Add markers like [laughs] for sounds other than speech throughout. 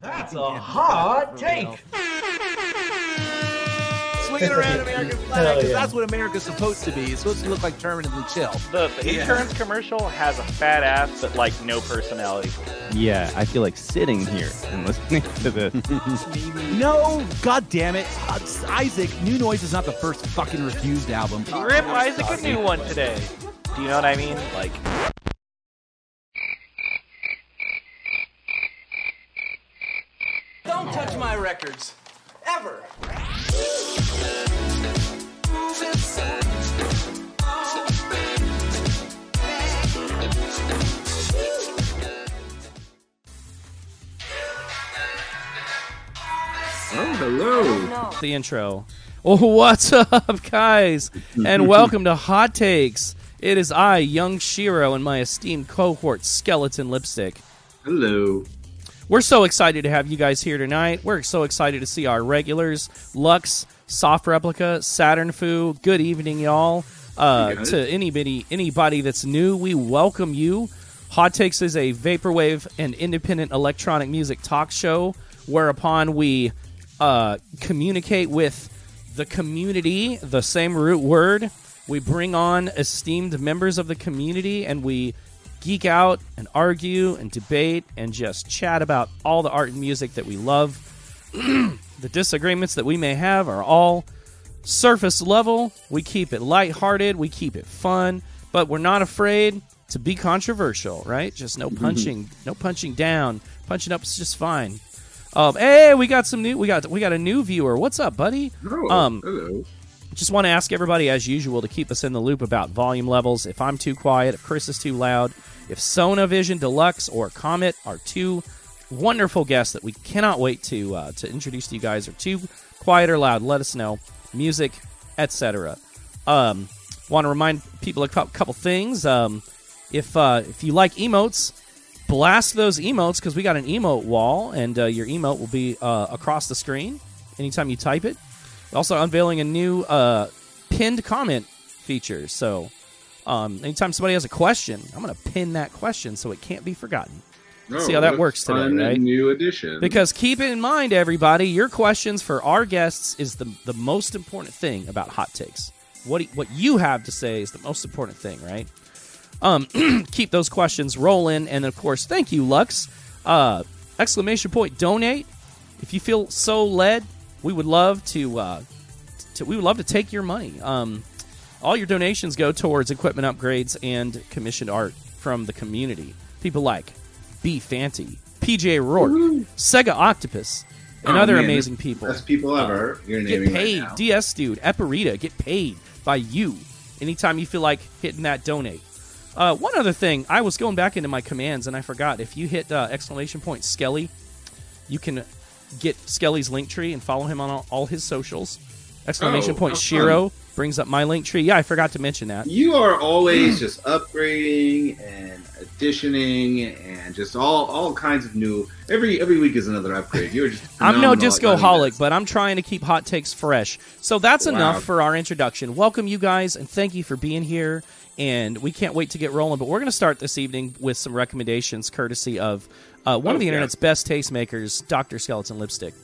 That's a hot take. [laughs] Swinging around American flag, 'cause that's what America's supposed to be. It's supposed to look like permanently chill. The, the insurance commercial has a fat ass, but like no personality. Yeah, I feel like sitting here and listening to this. [laughs] No, god damn it. Uh, Isaac, New Noise is not the first fucking Refused album. Rip Isaac a new one today. Do you know what I mean? Like, Don't touch my records. Ever. Oh, hello. the intro. Oh, what's up, guys? And [laughs] welcome to Hot Takes. It is I, Young Shiro, and my esteemed cohort, Skeleton Lipstick. Hello. We're so excited to have you guys here tonight. We're so excited to see our regulars, Lux, Soft Replica, Saturn Foo. Good evening, y'all. Uh, to anybody, anybody that's new, we welcome you. Hot Takes is a vaporwave and independent electronic music talk show whereupon we uh, communicate with the community, the same root word. We bring on esteemed members of the community and we geek out and argue and debate and just chat about all the art and music that we love. [clears throat] the disagreements that we may have are all surface level. We keep it lighthearted, we keep it fun, but we're not afraid to be controversial, right? Just no punching, no punching down. Punching up is just fine. Um, hey, we got some new. We got we got a new viewer. What's up, buddy? Oh, Um, hello. just want to ask everybody, as usual, to keep us in the loop about volume levels. If I'm too quiet, if Chris is too loud, if Sonavision Deluxe or Comet are two wonderful guests that we cannot wait to uh, to introduce to you guys are too quiet or loud, let us know. Music, etc. Um, want to remind people a cou- couple things. Um, if uh, if you like emotes, blast those emotes because we got an emote wall, and uh, your emote will be uh, across the screen anytime you type it. Also unveiling a new uh, pinned comment feature. So um, anytime somebody has a question, I'm going to pin that question so it can't be forgotten. see how that works today, right? New addition. Because keep in mind, everybody, your questions for our guests is the the most important thing about hot takes. What what you have to say is the most important thing, right? Um, [clears throat] keep those questions rolling, and of course, thank you, Lux. Uh, exclamation point donate. If you feel so led, we would love to. Uh, to we would love to take your money. Um, all your donations go towards equipment upgrades and commissioned art from the community. People like B Fanty, PJ Rourke, Sega Octopus, and Oh, other man, amazing people. Best people ever. You're Get paid. right. DS Dude, Eparita, get paid by you anytime you feel like hitting that donate. Uh, one other thing, I was going back into my commands and I forgot. If you hit uh, exclamation point Skelly, you can get Skelly's link tree and follow him on all, all his socials. Exclamation Oh, point fun. Shiro brings up my link tree. Yeah, I forgot to mention that. You are always just upgrading and additioning and just all all kinds of new. Every every week is another upgrade. You're just. I'm no phenomenal at running disco holic, but I'm trying to keep hot takes fresh. So that's Wow. enough for our introduction. Welcome, you guys, and thank you for being here. And we can't wait to get rolling. But we're going to start this evening with some recommendations, courtesy of uh, one Oh, of the yeah. internet's best tastemakers, Dr. Skeleton Lipstick.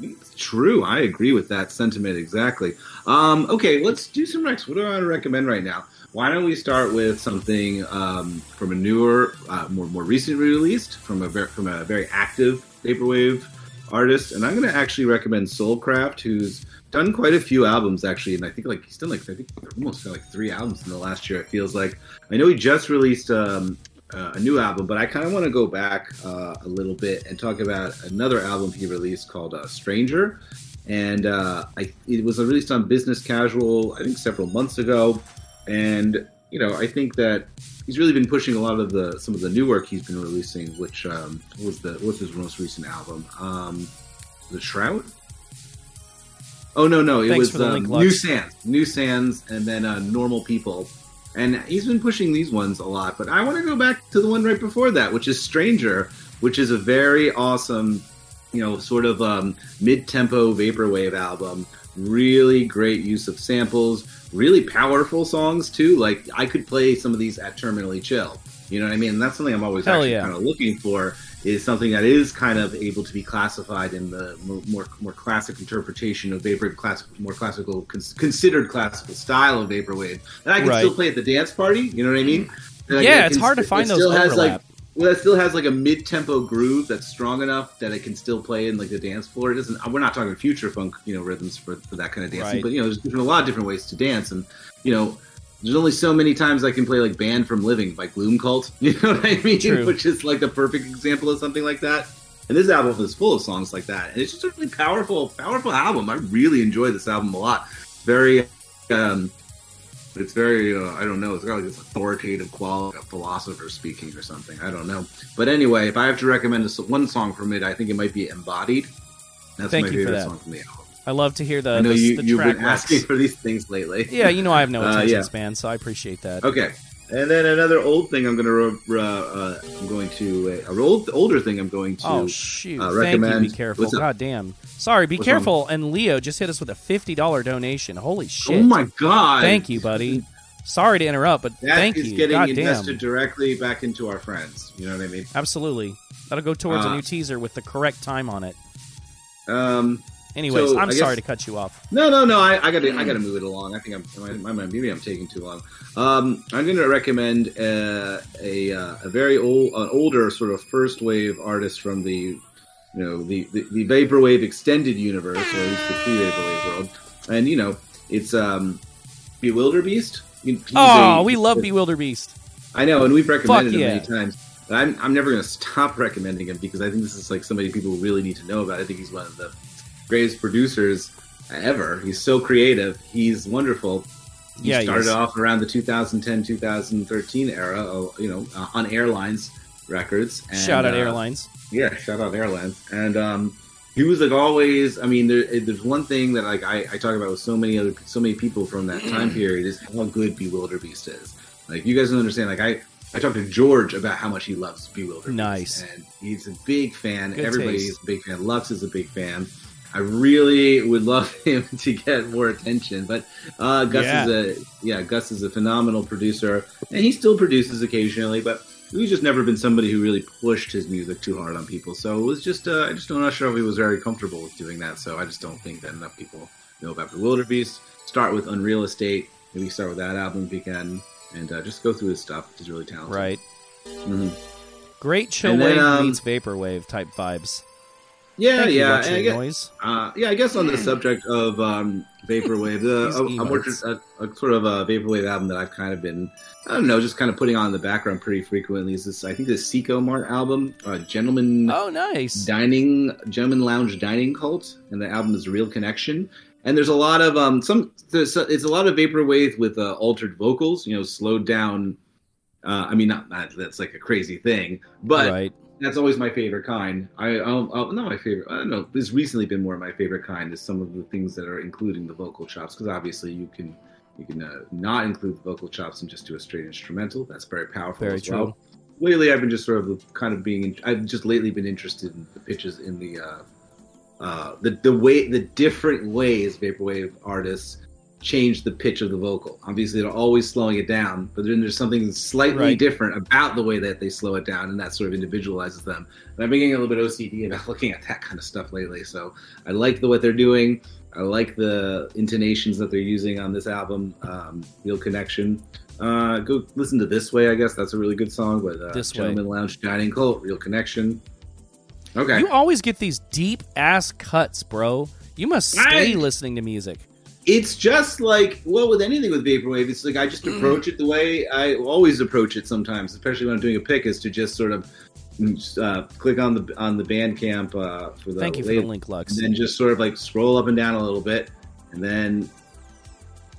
[laughs] True, I agree with that sentiment exactly. Um, okay, let's do some recs. What do I recommend right now? Why don't we start with something um, from a newer, uh, more more recently released from a ver- from a very active vaporwave artist, and I'm going to actually recommend Soulcraft, who's done quite a few albums actually, and I think like he's done like I think almost like three albums in the last year. It feels like I know he just released um, uh, a new album, but I kind of want to go back uh, a little bit and talk about another album he released called uh, Stranger. And uh, I, it was released on Business Casual, I think, several months ago. And you know, I think that he's really been pushing a lot of the some of the new work he's been releasing. Which um, was the was his most recent album? Um, the Shroud. Oh no, no, it Thanks was um. New Sands, New Sands, and then uh, Normal People. And he's been pushing these ones a lot, but I want to go back to the one right before that, which is Stranger, which is a very awesome, you know, sort of um, mid-tempo vaporwave album. Really great use of samples, really powerful songs too. Like I could play some of these at Terminally Chill. You know what I mean? And that's something I'm always actually yeah. kind of looking for is something that is kind of able to be classified in the mo- more more classic interpretation of vaporwave, classic, more classical, cons- considered classical style of vaporwave. And I can Right. still play at the dance party. You know what I mean? Like, Yeah, it it's can hard to find it those still has, like, well, it still has like a mid-tempo groove that's strong enough that it can still play in like the dance floor. It doesn't. We're not talking future funk, you know, rhythms for, for that kind of dancing. Right. But you know, there's a lot of different ways to dance, and you know, there's only so many times I can play like "Banned from Living" by Gloom Cult. [laughs] You know what I mean? True. Which is like the perfect example of something like that. And this album is full of songs like that, and it's just a really powerful, powerful album. I really enjoy this album a lot. Very. um it's very uh, I don't know. It's got like this authoritative quality, of a philosopher speaking or something. I don't know. But anyway, if I have to recommend a one song from it, I think it might be "Embodied." That's Thank my favorite song from the album. I love to hear the I know the, you the you've track been asking for these things lately. Yeah, you know I have no [laughs] Uh, attention yeah. span, so I appreciate that. Okay. And then another old thing I'm going to uh, uh, I'm going to uh, a old older thing I'm going to Oh shoot! uh, Thank you. Be careful. God damn. Sorry. Be What's careful. And Leo just hit us with a fifty dollar donation. Holy shit! Oh my god! Thank you, buddy. Sorry to interrupt, but That thank is you. getting God invested damn. directly back into our friends. You know what I mean? Absolutely. That'll go towards a Uh, new teaser with the correct time on it. Um, Anyways, so, I'm I sorry to cut you off. No, no, no. I, I got to, I got to move it along. I think I'm, I, maybe I'm taking too long. Um, I'm going to recommend uh, a uh, a very old, an older sort of first wave artist from the, you know, the the, the vaporwave extended universe, or at least the pre-vaporwave world. And you know, it's um, Bewilderbeast. He's Oh, a- we love Bewilderbeast. I know, and we've recommended Fuck him yeah. many times. But I'm, I'm never going to stop [laughs] recommending him because I think this is like somebody people really need to know about. I think he's one of the greatest producers ever. He's so creative. He's wonderful. He Yeah, started off around the 2010 2013 era, you know, uh, on Airlines Records. And, Shout out uh, Airlines. yeah, shout out Airlines. And um, he was like always. I mean, there, there's one thing that like I, I talk about with so many other so many people from that time [clears throat] period is how good Bewilderbeast is. Like you guys don't understand. Like I. I talked to George about how much he loves Bewilderbeast. Nice. And he's a big fan. Good Everybody taste. a big fan. Lux is a big fan. I really would love [laughs] him to get more attention, but uh, Gus Yeah. is a yeah. Gus is a phenomenal producer, and he still produces occasionally, but he's just never been somebody who really pushed his music too hard on people. So it was just uh, I just don't not sure if he was very comfortable with doing that. So I just don't think that enough people know about Bewilderbeast. Start with Unreal Estate. Maybe start with that album if you can, and uh, just go through his stuff. He's really talented. Right. Mm-hmm. Great chill wave um, meets vaporwave type vibes. Yeah, Thank yeah. Luxury and I guess, Noise. Uh, yeah, I guess on the subject of um, vaporwave, the, These a, a, more, a, a sort of a vaporwave album that I've kind of been, I don't know, just kind of putting on in the background pretty frequently is this. I think this Seco Mart album, uh, Gentleman Oh, nice. Dining, Gentleman Lounge Dining Cult, and the album is Real Connection. And there's a lot of um, some. There's, it's a lot of vaporwave with uh, altered vocals, you know, slowed down. Uh, I mean, not, not that's like a crazy thing, but right. That's always my favorite kind. I, I'll, I'll, not my favorite. I don't know. This recently been more of my favorite kind is some of the things that are including the vocal chops because obviously you can you can uh, not include the vocal chops and just do a straight instrumental. That's very powerful Very as true. well. Lately, I've been just sort of kind of being. I've just lately been interested in the pitches in the uh, uh, the the way the different ways vaporwave artists change the pitch of the vocal. Obviously, they're always slowing it down, but then there's something slightly Right. different about the way that they slow it down, and that sort of individualizes them. And I've been getting a little bit OCD about [laughs] looking at that kind of stuff lately. So I like the what they're doing. I like the intonations that they're using on this album, um, Real Connection. Uh, go listen to This Way, I guess. That's a really good song. with uh, This Way. Gentleman Lounge Dining Cult, Real Connection. Okay. You always get these deep ass cuts, bro. You must stay I- listening to music. It's just like well with anything with vaporwave it's like i just Mm. approach it the way i always approach it sometimes especially when i'm doing a pick is to just sort of mm, uh, click on the on the bandcamp uh, for the Thank you for the link, Lux. and then just sort of like scroll up and down a little bit and then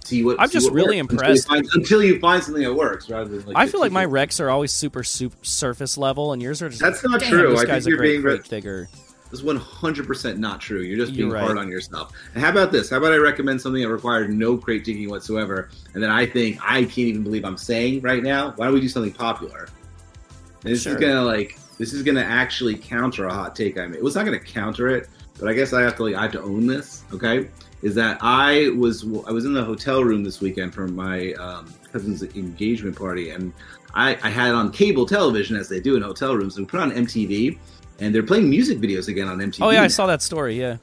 see what I'm see just what really works until you impressed. find- until you find something that works rather than like I feel like my people- recs are always super, super surface level, and yours are just. That's not Damn, true. This I think guy's a you're great being crate re- digger. Hundred percent not true. You're just You're being right. hard on yourself. And how about this? How about I recommend something that required no crate digging whatsoever, and then I think I can't even believe I'm saying right now. Why don't we do something popular? And this Sure. is gonna like this is going to actually counter a hot take I made. It was not going to counter it, but I guess I have to like I have to own this. Okay, is that I was I was in the hotel room this weekend for my um, cousin's engagement party, and I, I had on cable television as they do in hotel rooms, and we put on MTV, and they're playing music videos again on MTV. Oh yeah, I saw that story. Yeah.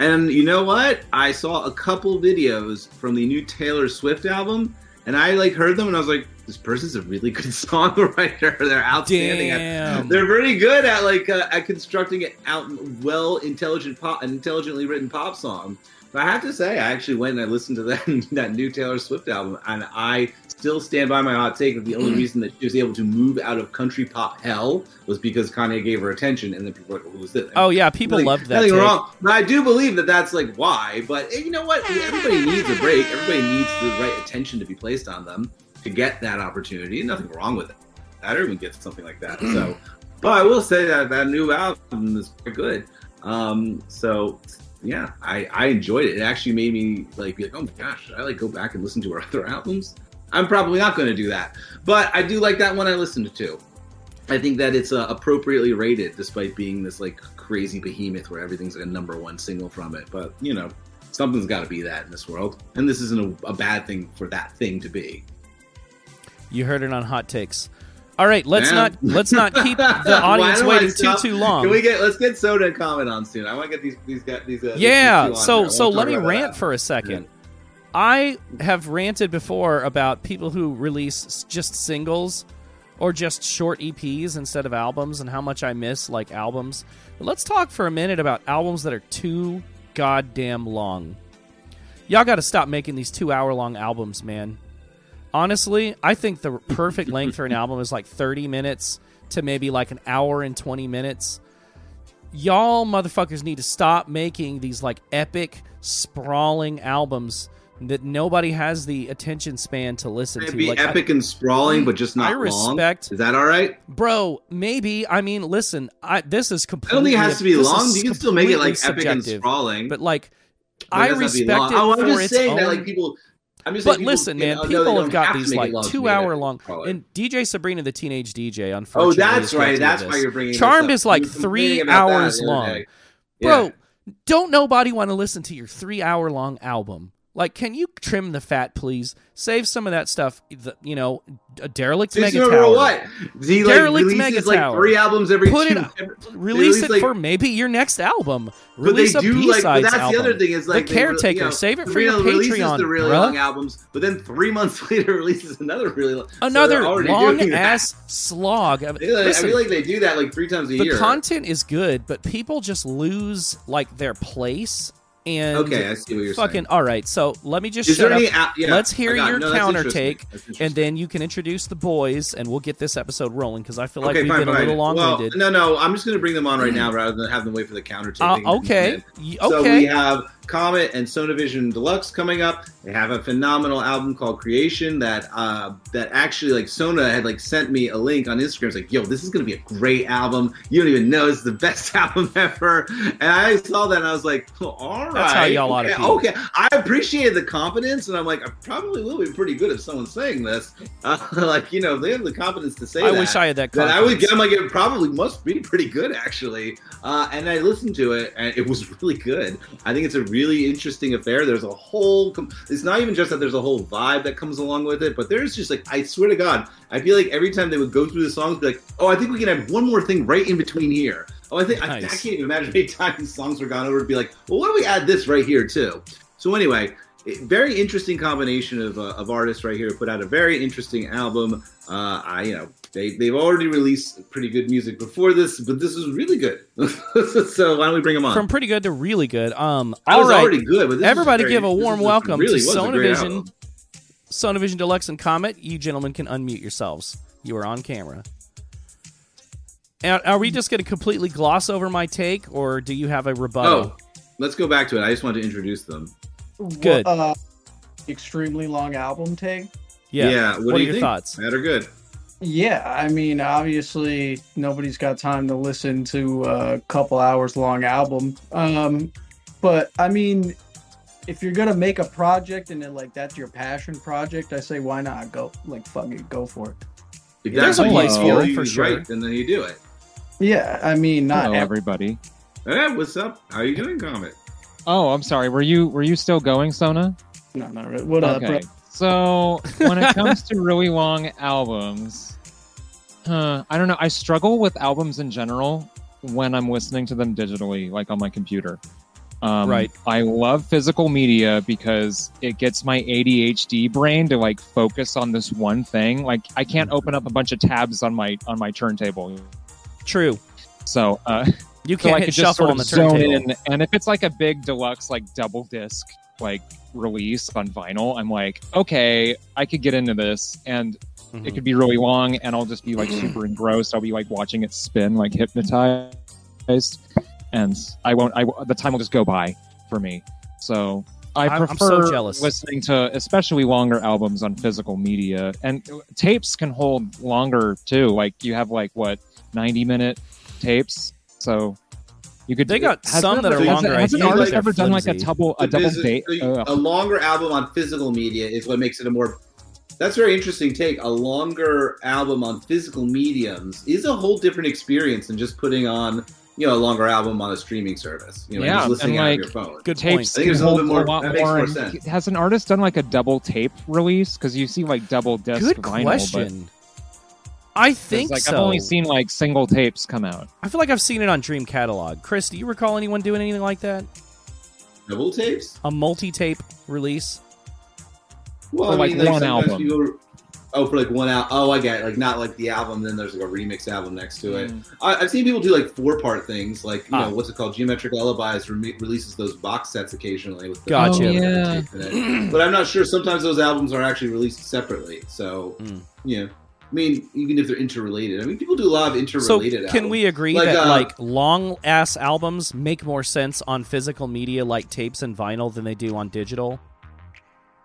And you know what? I saw a couple videos from the new Taylor Swift album, and I like heard them, and I was like, "This person's a really good [laughs] songwriter. They're outstanding. At, they're pretty good at like uh, at constructing it out well intelligent pop, an intelligently written pop song." But I have to say, I actually went and I listened to that [laughs] that new Taylor Swift album, and I still stand by my hot take that the only reason that she was able to move out of country pop hell was because Kanye gave her attention, and then people were like, "Who's this?" Oh yeah, people Nothing- loved that. Nothing take. wrong. But I do believe that that's like why. But eh, you know what? Everybody needs a break. Everybody needs the right attention to be placed on them to get that opportunity. Nothing wrong with it. That everyone gets something like that. So, [clears throat] but I will say that that new album is quite good. Um, so yeah, I, I enjoyed it. It actually made me like be like, oh my gosh, should I like go back and listen to her other [laughs] albums? I'm probably not going to do that, but I do like that one I listened to. I think that it's uh, appropriately rated, despite being this like crazy behemoth where everything's like a number one single from it. But you know, something's got to be that in this world, and this isn't a, a bad thing for that thing to be. You heard it on hot takes. All right, let's Man. not let's not keep [laughs] the audience waiting too too long. Can we get let's get Sona and Comet on soon. I want to get these these guys these. Uh, these yeah, on so so let me rant that. for a second. I have ranted before about people who release just singles or just short EPs instead of albums and how much I miss like albums. But let's talk for a minute about albums that are too goddamn long. Y'all got to stop making these 2-hour long albums, man. Honestly, I think the perfect [laughs] length for an album is like 30 minutes to maybe like an hour and 20 minutes y'all motherfuckers need to stop making these like epic sprawling albums that nobody has the attention span to listen It'd to be like I- epic and sprawling, but just not I respect- long. Is that all right? bro maybe i mean listen i this is I completely it has to be long. You can still make it like epic and sprawling. but like but i doesn't have to be respect oh, it Oh, I'm for just its saying own that like people. I'm just but people, listen, man, know, people have got to these like two hour long. and. And DJ Sabrina, the teenage DJ, on Oh, that's right. That's this. why you're bringing Charmed is like three complaining about that hours long. day. Bro, don't nobody want to listen to your three hour long album. Like, can you trim the fat, please? Save some of that stuff. The, you know, a derelict mega tower. what? Like Derelict releases Mega like Tower. three albums every Put two. it, every- release release, it like- for maybe your next album. But they Release a do B like. But that's album. the other thing is like the caretaker. you know, Save it for your Patreon, the really bruh. long albums, but then three [laughs] months later releases another really long. Another they're long ass slog. I mean, feel like- listen, I feel like they do that like three times a the year. The content is good, but people just lose like their place. And Okay, I see what you're fucking saying. all right. So let me just Is shut up. yeah, Let's hear I got it. your No, counter take, and then you can introduce the boys, and we'll get this episode rolling because I feel like okay, we've fine, been a little long well, winded. no, no, I'm just going to bring them on right now [clears throat] rather than have them wait for the counter take. Uh, okay, So okay. we have Comet and Sonavision Deluxe coming up. They have a phenomenal album called Creation that uh, that actually like Sona had like sent me a link on Instagram. It's like, yo, this is gonna be a great album. You don't even know it's the [laughs] best album ever. And I saw that and I was like, all right, That's how y'all ought to okay, okay. I appreciate the confidence, and I'm like, I probably will be pretty good if someone's saying this. [laughs] Uh, like, you know, if they have the confidence to say it. I that. wish I had that. Confidence. I would. I'm like, it probably must be pretty good, actually. Uh, and I listened to it, and it was [laughs] really good. I think it's a really interesting affair. There's a whole. It's not even just that there's a whole vibe that comes along with it, but there's just like, I swear to God, I feel like every time they would go through the songs, be like, oh, I think we can have one more thing right in between here. Oh, I think I, I can't even imagine how many [laughs] times these songs were gone over to be like, well, why don't we add this right here too? So anyway, it- very interesting combination of, uh, of artists right here put out a very interesting album. Uh, I you know they they've already released pretty good music before this, but this is really good. [laughs] so why don't we bring them on? from pretty good to really good. Um, I all was right. already good, but this Everybody very- give a warm is welcome really to was a Sonavision. Sonavision Deluxe and Comet. You gentlemen can unmute yourselves. You are on camera. Are we just going to completely gloss over my take, or do you have a rebuttal? Oh, let's go back to it. I just wanted to introduce them. Good. Uh, extremely long album take. yeah. What, What do are you your think? thoughts? That are good? Yeah, I mean, obviously nobody's got time to listen to a couple hours long album. Um, but I mean, if you're gonna make a project and then like that's your passion project, I say why not go like fuck it, go for it. If There's a place for it, for sure. Right, then then you do it. Yeah, I mean, not Hello, everybody. Hey, what's up? How you doing, Comet? Oh, I'm sorry. Were you were you still going, Sona? no, not really. What up, bro? So when it comes to really long albums, huh, I don't know. I struggle with albums in general when I'm listening to them digitally, like on my computer. Um, Right. I love physical media because it gets my ADHD brain to like focus on this one thing. Like I can't open up a bunch of tabs on my on my turntable. True. So uh, [laughs] You can't I hit could just shuffle sort on the zone turntable. in. And if it's like a big deluxe, like double disc, like release on vinyl, I'm like, okay, I could get into this, and Mhm. it could be really long, and I'll just be like super [clears throat] engrossed. I'll be like watching it spin, like hypnotized, and I won't. I the time will just go by for me. So. I prefer so jealous. listening to especially longer albums on physical media, and tapes can hold longer too. Like you have like what ninety minute tapes, so you could. They got has some that are has- longer, I Has an artist like, ever done like a double a double physi- date? the- uh, a longer album on physical media is what makes it a more. That's a very interesting take. A longer album on physical mediums is a whole different experience than just putting on, you know, a longer album on a streaming service. You know, Yeah, just listening and, out like, of your phone. Good tapes I think can it's a little hold bit more- that makes more. more sense. Has an artist done like a double tape release? Because you see like double disc Good vinyl, question. I think like so. I've only seen like single tapes come out. I feel like I've seen it on Dream Catalogue. Chris, do you recall anyone doing anything like that? Double tapes? A multi-tape release? Well, For, I like, mean, like one album. people- oh, for like one album. Oh, I get it. Like not like the album. Then there's like a remix album next to it. I, I've seen people do like four part things. Like you Ah. know what's it called? Geometric Lullabies re- releases those box sets occasionally with the Gotcha. Oh, yeah. tape in it. But I'm not sure. Sometimes those albums are actually released separately. So Mm. yeah. I mean, even if they're interrelated. I mean, people do a lot of interrelated. So interrelated. can we agree Like, that uh, like long ass albums make more sense on physical media like tapes and vinyl than they do on digital?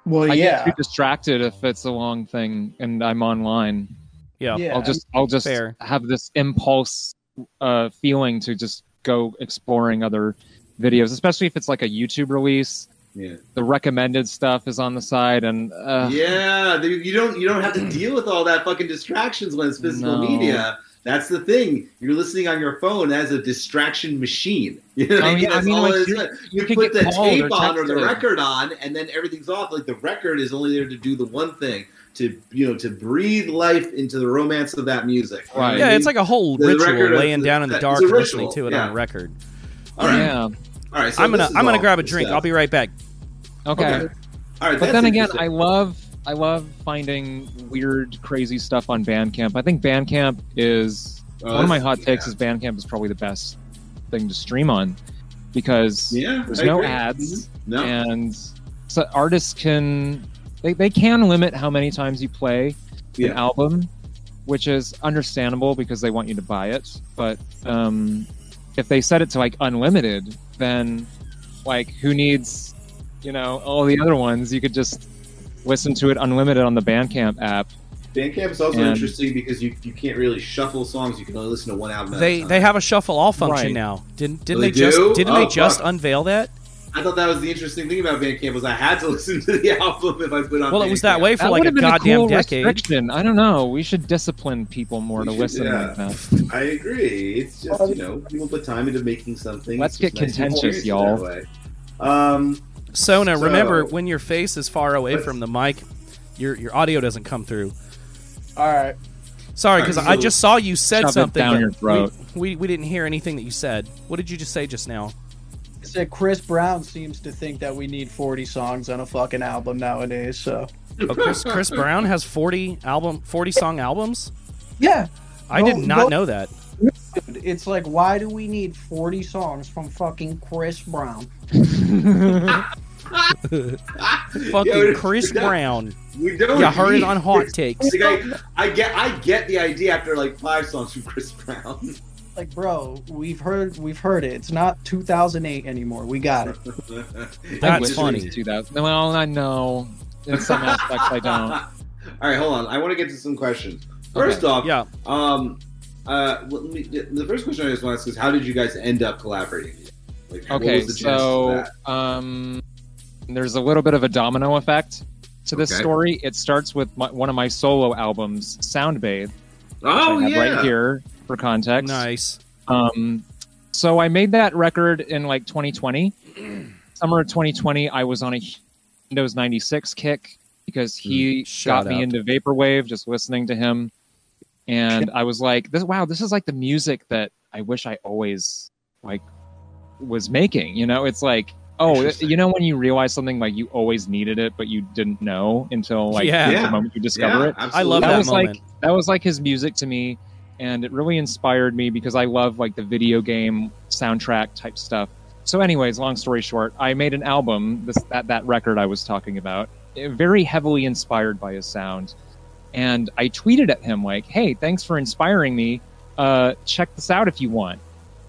Well, I yeah, get too distracted if it's a long thing and I'm online. Yeah. yeah. I'll just I'll just Fair. have this impulse uh, feeling to just go exploring other videos, especially if it's like a YouTube release. Yeah. The recommended stuff is on the side, and uh, yeah, you don't you don't have to deal with all that fucking distractions when it's physical No. media. That's the thing. You're listening on your phone as a distraction machine. [laughs] You know what I I mean- mean? I mean, all like, you- You, you put the tape or on or the record on, and then everything's off. Like the record is only there to do the one thing to you know to breathe life into the romance of that music. Right. what I Yeah, mean? it's like a whole The ritual record of- laying down in the dark listening to it yeah. on a record. all right, yeah, all right. So I'm gonna I'm gonna grab a drink. stuff. I'll be right back. Okay. Okay. All right, But then again. I love I love finding weird, crazy stuff on Bandcamp. I think Bandcamp is Oh, one of my that's- hot takes. Is Bandcamp is probably the best thing to stream on because Yeah, there's I no agree. ads. Mhm. No. and so artists can they, they can limit how many times you play an album which is understandable because they want you to buy it but um, if they set it to like unlimited then like who needs you know all the other ones you could just listen to it unlimited on the bandcamp app Bandcamp is also And- interesting because you, you can't really shuffle songs. You can only listen to one album. At They a time. they have a shuffle all function Right. now. Didn't didn't Oh, they, they just didn't Oh, they just fuck. unveil that? I thought that was the interesting thing about Bandcamp was I had to [laughs] listen to the album if I put on. Well, it was that way for that like a have been a goddamn cool decade. restriction i don't know we should discipline people more We to should, listen yeah. like that [laughs] I agree. It's just you know people put time into making something. Let's It's get nice contentious, experience y'all. that way. Um, Sona, So- remember when your face is far away from the mic, your your audio doesn't come through. all right. Sorry, because I just saw you said Shove it something. down but your throat. We, we we didn't hear anything that you said. What did you just say just now? I said Chris Brown seems to think that we need 40 songs on a fucking album nowadays. So Oh, Chris Chris Brown has forty album forty song albums. yeah, I Go- did not go- know that. Dude, it's like why do we need 40 songs from fucking Chris Brown? [laughs] Fucking Yeah, Chris we- [laughs] Brown. We don't. You heard it on Hot Takes. Like, I, I get, I get the idea after like five songs from Chris Brown. [laughs] Like, bro, we've heard we've heard it. It's not 2008 anymore. We got it. I That's funny. 2000. Well, I know. In some aspects, I don't. All right, hold on. I want to get to some questions. First off, Yeah. Um, uh, let me, the first question I just want to ask is, how did you guys end up collaborating? Like, what Okay, was the so um, there's a little bit of a domino effect to this Okay. story. It starts with my, one of my solo albums, Soundbathe, which oh I have yeah, right here for context. Nice. Um, so I made that record in like 2020. [clears throat] Summer of 2020, I was on a Windows 96 kick because he Shut got me up. into vaporwave just listening to him, and I was like, "This wow, this is like the music that I wish I always like was making." You know, it's like. Oh, you know when you realize something like you always needed it, but you didn't know until like Yeah. the moment you discover Yeah, it I love absolutely. that was moment. like that was like his music to me and it really inspired me because i love like the video game soundtrack type stuff so anyways long story short i made an album this that, that record i was talking about eh, very heavily inspired by his sound and i tweeted at him like hey thanks for inspiring me uh, check this out if you want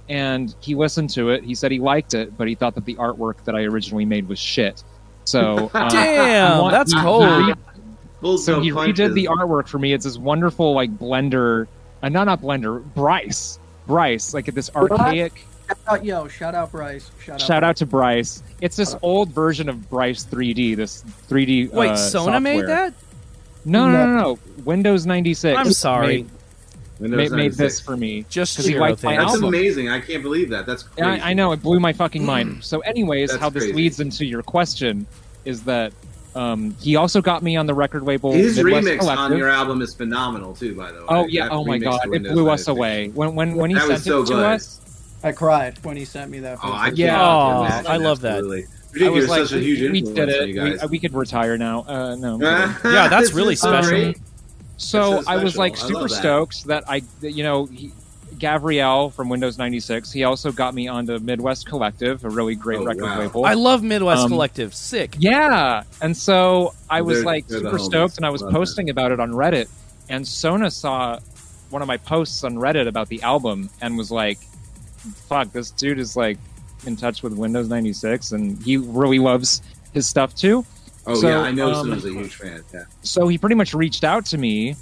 and he listened to it he said he liked it but he thought that the artwork that i originally made was shit so [laughs] uh, Damn, want- that's he- he cold. re- so no he punches. redid the artwork for me. It's this wonderful like Blender, uh, not not Blender, Bryce, Bryce, like this archaic. Shout out, yo, shout out Bryce. Shout out. Shout out to Bryce. It's this old version of Bryce 3D. This 3D. Wait, uh, Sona made that? No, no, no, no. Windows 96. I'm sorry. Made, Windows made, made 96. this for me. Just 'Cause he zero liked my things. That's album. amazing. I can't believe that. That's Yeah, crazy. I, I know it blew my fucking mind. So, anyways, That's how this crazy. leads into your question is that um, he also got me on the record label. His Midwest remix on your album is phenomenal too. By the way. Oh yeah! That Oh my god! It blew us away when when when he That sent was so it to us. I cried when he sent me that. Oh, I first. Yeah. Oh. I love that. Absolutely. I was like, such a huge we, we did it. We, we could retire now. Uh, no. [laughs] Yeah, that's really is so special. great. so That's so I was like super love that. stoked that I, that, you know, he, Gabriel from Windows 96. He also got me onto Midwest Collective, a really great Oh, record wow. label. I love Midwest Um, Collective. Sick. Yeah, and so I was They're- like they're super stoked, and I was Love posting about it on Reddit, and Sona saw one of my posts on Reddit about the album and was like, "Fuck, this dude is like in touch with Windows 96, and he really loves his stuff too." Oh So, yeah, I know. um, a huge fan. Yeah. so he pretty much reached out to me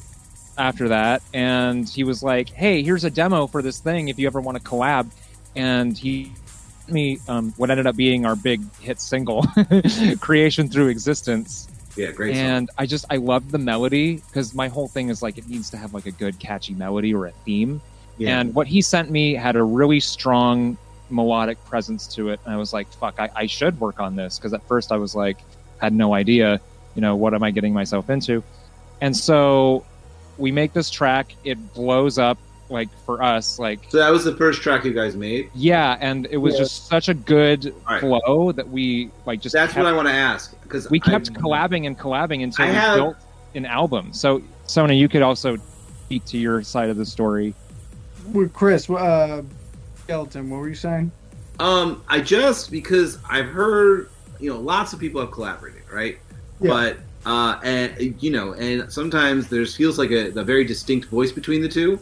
after that and he was like hey here's a demo for this thing if you ever want to collab and he sent me um, what ended up being our big hit single [laughs] creation through existence Yeah, great song. and i just i loved the melody because my whole thing is like it needs to have like a good catchy melody or a theme Yeah. and what he sent me had a really strong melodic presence to it and i was like fuck i, I should work on this because at first i was like had no idea you know what am i getting myself into and so we make this track it blows up like for us like so that was the first track you guys made. yeah and it was Yeah. just such a good All right. flow that we like just That's kept, what I want to ask because we kept I, collabing and collabing until I we have- built an album so sona you could also speak to your side of the story With Chris, uh, Skeleton, what were you saying? Um, I just because I've heard you know lots of people have collaborated, right? Yeah. But uh, and you know, and sometimes there's feels like a, a very distinct voice between the two.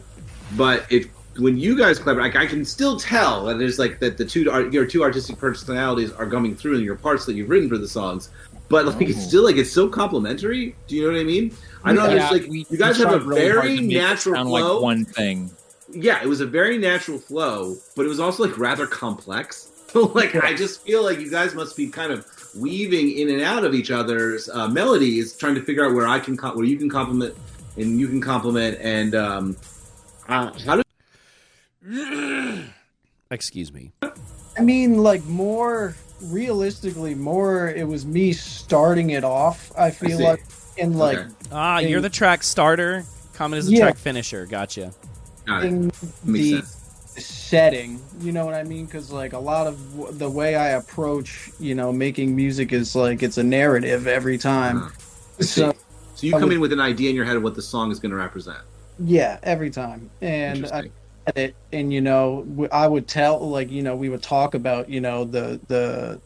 But if when you guys collaborate, like, I can still tell that there's like that the two art, your two artistic personalities are coming through in your parts that you've written for the songs. But like it's Oh. still like it's so complimentary. Do you know what I mean? I know Yeah, there's like we- you guys have a really very to make it natural sound flow like one thing yeah, it was a very natural flow, but it was also like rather complex. So [laughs] like I just feel like you guys must be kind of weaving in and out of each other's uh, melodies, trying to figure out where I can com- where you can compliment and you can compliment and um, uh, how do [clears throat] Excuse me. I mean, like more realistically, more it was me starting it off. I feel see. like, and like Okay. Ah, And- you're the track starter. Comet is the Yeah. track finisher. Gotcha. Got in the sense. setting. You know what I mean? Because like a lot of w- the way I approach, you know, making music is like it's a narrative every time. Uh, see. So So you come in with an idea in your head of what the song is going to represent. yeah, every time, and I it, and you know, I would tell like you know we would talk about you know the the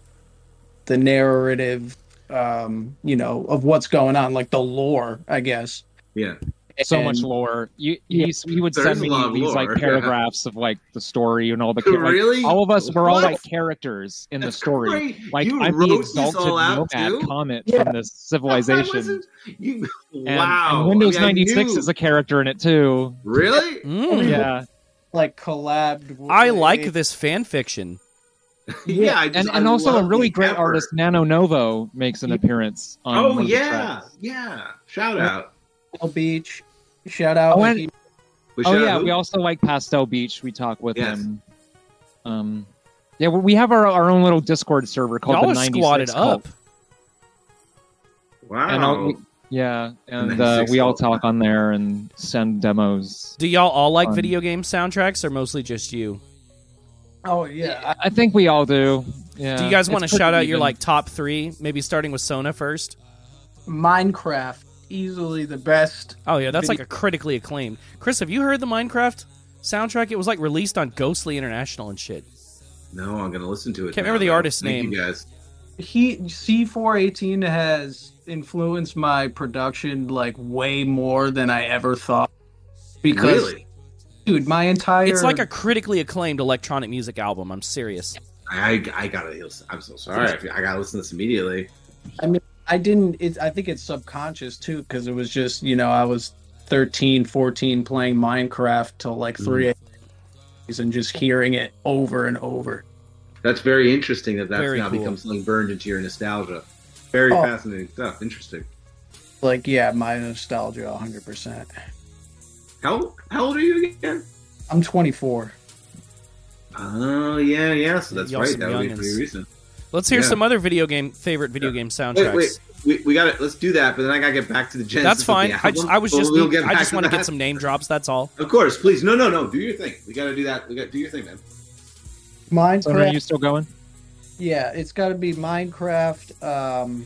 the narrative, um, you know, of what's going on, like the lore, I guess. Yeah. So And- much lore. You, Yeah. he's, he would send me these lore, like [laughs] yeah. paragraphs of like the story and all the char- like, Really? all of us were all like characters in That's the story. great. Like you I'm the wrote this exalted all out nomad too? comet Yeah. from this civilization. You, And, wow. and Windows I mean, 96 is a character in it too. really. Mm. Yeah, like collabed. I like with- this fan fiction. [laughs] Yeah, I just, and I and also a really great effort. artist, Nano Novo, makes an appearance. on Oh one of the yeah, yeah. Shout out. Bell Beach. Shout out. Oh, and- he- oh yeah, who- we also like Pastel Beach. We talk with Yes. him. Um, yeah, we we have our, our own little Discord server called Y'all the are 96 squatted Cult. up. wow. And all, we- yeah, and uh, we all talk on there and send demos. Do y'all all like Fun. video game soundtracks, or mostly just you? Oh yeah, I think we all do. Yeah. Do you guys want to shout out your like top three? Maybe starting with Sona first. Minecraft easily the best. Oh yeah, that's like a critically acclaimed. Chris, have you heard the Minecraft soundtrack? It was like released on Ghostly International and shit. No, I'm gonna listen to it. Can't now, remember the though. artist's Thank name. You guys. He C418 has influenced my production like way more than I ever thought. Because really, dude, my entire It's like a critically acclaimed electronic music album. I'm serious. I I gotta. I'm so sorry. I gotta listen to this immediately. I didn't it, I think it's subconscious too because it was just, you know, I was 13, 14 playing Minecraft till like 3 a.m. and just hearing it over and over. That's very interesting. That that's Very now cool. become something burned into your nostalgia. Very Oh. fascinating stuff. Interesting. Like yeah, my nostalgia 100%. How how old are you again? I'm 24. Oh yeah, yeah. So that's Y'all right. That would be pretty recent. Let's hear Yeah. some other video game favorite video game soundtracks. Wait, wait. We, we got it. Let's do that. But then I gotta get back to the Genesis. That's of the fine. I, just, I was just we'll need- I just want to that. get some name drops. That's all. Of course, please. No, no, no. Do your thing. We gotta do that. We gotta do your thing, man. So are you still going? Yeah, it's got to be Minecraft. Um.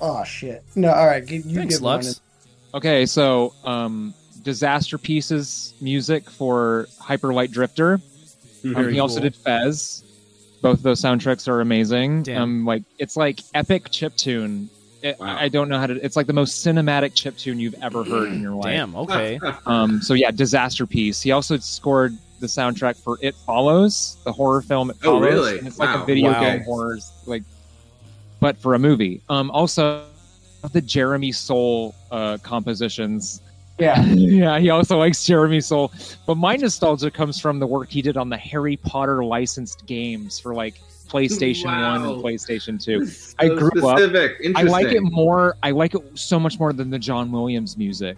Oh shit! No, all right. You Thanks, give mine Lux. Okay, so um, Disasterpeace's music for Hyper Light Drifter. Um, Very he also cool. did Fez. Both of those soundtracks are amazing. Damn. Um, like it's like epic chip tune. It, Wow. I don't know how to. It's like the most cinematic chip tune you've ever heard in your life. Damn. Okay. [laughs] Um, so yeah, Disasterpeace. He also scored the soundtrack for It Follows, the horror film It Oh, really? And it's like a video Wow. game horrors, like, but for a movie. Um, also the Jeremy Soule uh, compositions. Yeah. [laughs] yeah, he also likes Jeremy Soule. But my nostalgia comes from the work he did on the Harry Potter licensed games for like PlayStation One and PlayStation Two. So I grew up- specific. I like it more. I like it so much more than the John Williams music.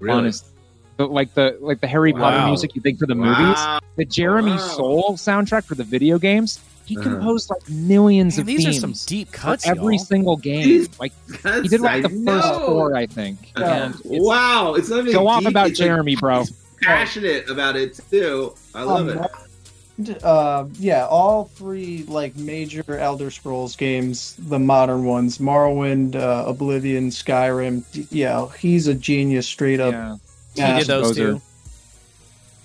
Really? Honest, but like the like the Harry Potter music you think for the movies, the Jeremy Wow. Soule soundtrack for the video games. He Uh-huh. composed like millions Man, of these are some deep for cuts. every y'all. single game. These- Like he did like the I first know. four, I think. And it's- Wow, it's not even go off about it's like Jeremy, bro. passionate about it too. I love it. it. Uh, yeah, all three like major Elder Scrolls games, the modern ones, Morrowind, uh, Oblivion, Skyrim. d- Yeah, he's a genius, straight up. Yeah. He Yeah. did those two.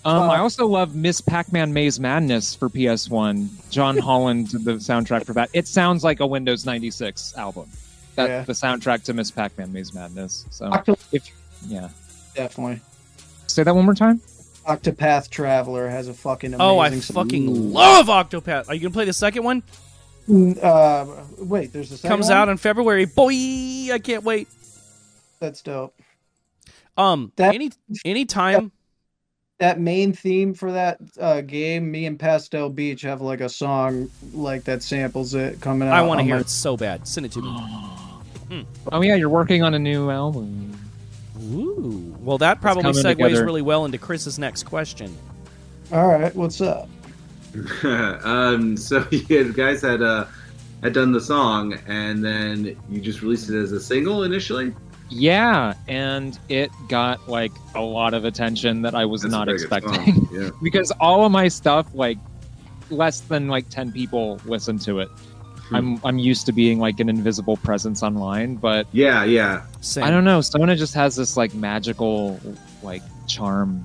Um, Uh, I also love Miss Pac-Man Maze Madness for PS1. John [laughs] Holland did the soundtrack for that. It sounds like a Windows 96 album. That Yeah. the soundtrack to Miss Pac-Man Maze Madness. So Octo- if yeah, definitely. say that one more time. Octopath Traveler has a fucking amazing. Oh, I song. fucking love Octopath. Are you gonna play the second one? Uh, wait, there's a second Comes one? out in February. Boy, I can't wait. That's dope. Um, That- any anytime. That main theme for that uh, game, me and Pastel Beach have like a song like that samples it coming out. I want to hear my- it so bad. Send it to me. [gasps] Oh yeah, you're working on a new album. Ooh. Well, that probably segues together. really well into Chris's next question. All right, what's up? [laughs] um, so [laughs] you guys had uh, had done the song, and then you just released it as a single initially. Yeah, and it got like a lot of attention that I was That's not expecting. [laughs] Yeah. because all of my stuff like less than like 10 people listen to it. Hmm. I'm I'm used to being like an invisible presence online, but Yeah, yeah. Same. I don't know. Sona just has this like magical like charm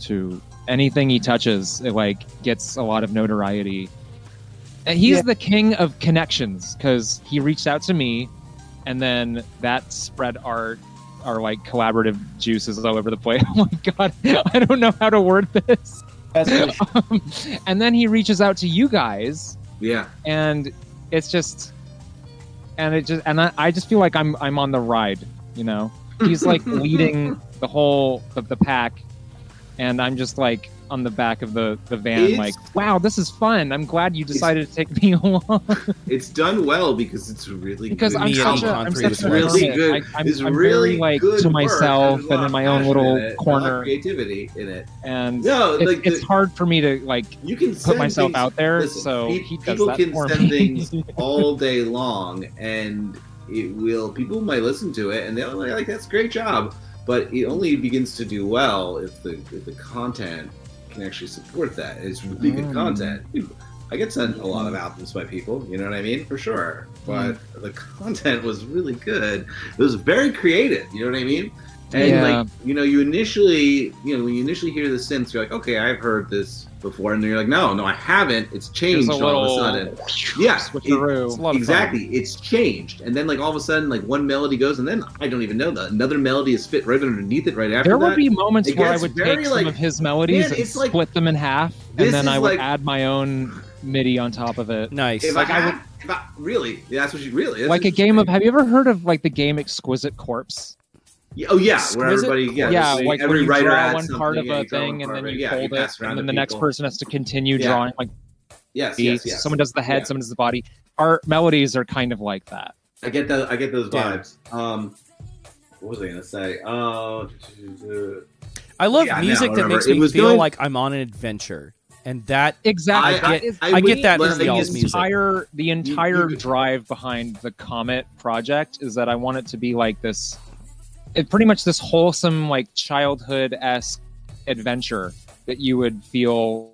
to anything he touches. It like gets a lot of notoriety. And he's Yeah. the king of connections because he reached out to me, and then that spread our our like collaborative juices all over the place. [laughs] Oh my god, I don't know how to word this. [laughs] Um, and then he reaches out to you guys, Yeah. and it's just and it just and I, I just feel like I'm I'm on the ride, you know. [laughs] He's like leading the whole of the pack, and I'm just like on the back of the the van, It's- like, "Wow, this is fun! I'm glad you decided to take me [laughs] along." It's done well because it's really because good I'm such a, Econ I'm such a really hermit. good. I, I'm, it's I'm really very like good to myself and in my own little in it, of corner, creativity in it. and No, it- like it's the- hard for me to like You can put myself things- out there. listen, so pe- he does people that can for send me. things [laughs] all day long, and it will. People might listen to it, and they'll be like, "That's a great job," but it only begins to do well if the if the content can actually support that. It's really good Mm. content. I get sent a lot of albums by people, you know what I mean, for sure. But Mm. the content was really good. It was very creative, you know what I mean? And Yeah. like you know, you initially, you know, when you initially hear the synths, you're like, okay, I've heard this before, and then you're like, no, no, I haven't. It's changed There's a all little of a sudden. [laughs] Yeah, switcheroo. It's a exactly. It's changed, and then like all of a sudden, like one melody goes, and then I don't even know that another melody is fit right underneath it right after There that. would be moments It where I would very, take some like- of his melodies Man, and it's like- split them in half, and then I would like- add my own MIDI on top of it. Nice. if like, I, I had, if I really, yeah, that's what you really that's like a game of. Have you ever heard of like the game Exquisite Corpse? Yeah, oh yeah, where everybody, yeah, yeah, there's like every when you writer draw adds one part of a you draw one thing and then you yeah, fold pass it, and then the next person has to continue Yeah. drawing like Yes, yes, yes. Someone does the head, Yeah. someone does the body. Our melodies are kind of like that. I get that. I get those Damn. vibes. Um, what was I gonna say? Uh, I love Yeah, music now, that makes It me was feel going- like I'm on an adventure, and that Exactly. I get- I get that from the y'all's music. entire the entire you- drive behind the Comet project is that I want it to be like this, it pretty much this wholesome like childhood esque adventure that you would feel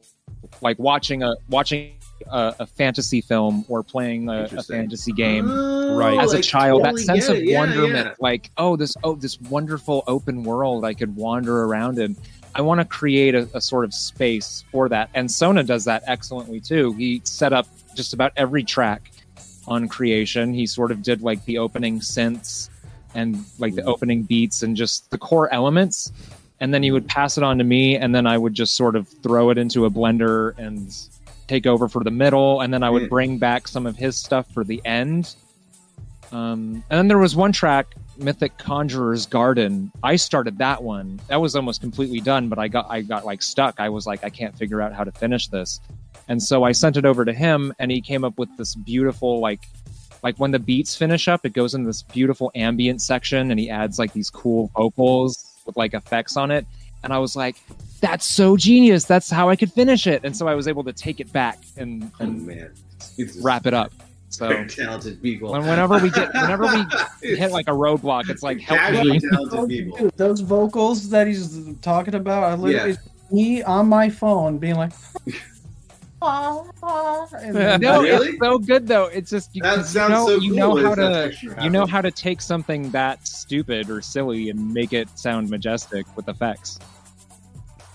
like watching a watching a, a fantasy film or playing a, a fantasy game Oh, Right. as a child. totally that sense of. Yeah, wonderment, yeah. like oh this oh this wonderful open world I could wander around in. I want to create a, a sort of space for that, and Sona does that excellently too. He set up just about every track on creation. He sort of did like the opening synths and like the opening beats and just the core elements, and then he would pass it on to me, and then I would just sort of throw it into a blender and take over for the middle, and then I would bring back some of his stuff for the end. Um, and then there was one track, Mythic Conjurer's Garden. I started that one. That was almost completely done, but I got I got like stuck. I was like, I can't figure out how to finish this. And so I sent it over to him, and he came up with this beautiful like like when the beats finish up, it goes in this beautiful ambient section, and he adds like these cool vocals with like effects on it. And I was like, that's so genius. That's how I could finish it. And so I was able to take it back and, Oh and man, wrap it up. So Very talented people. when, whenever we get whenever we [laughs] hit like a roadblock, it's like help me. talented people. Those vocals that he's talking about, I literally me on my phone being like, [laughs] "Ah, [laughs] ah," No, Really? it's so good though. It's just you, That you know so you cool. know how to you know how to take something that stupid or silly and make it sound majestic with effects.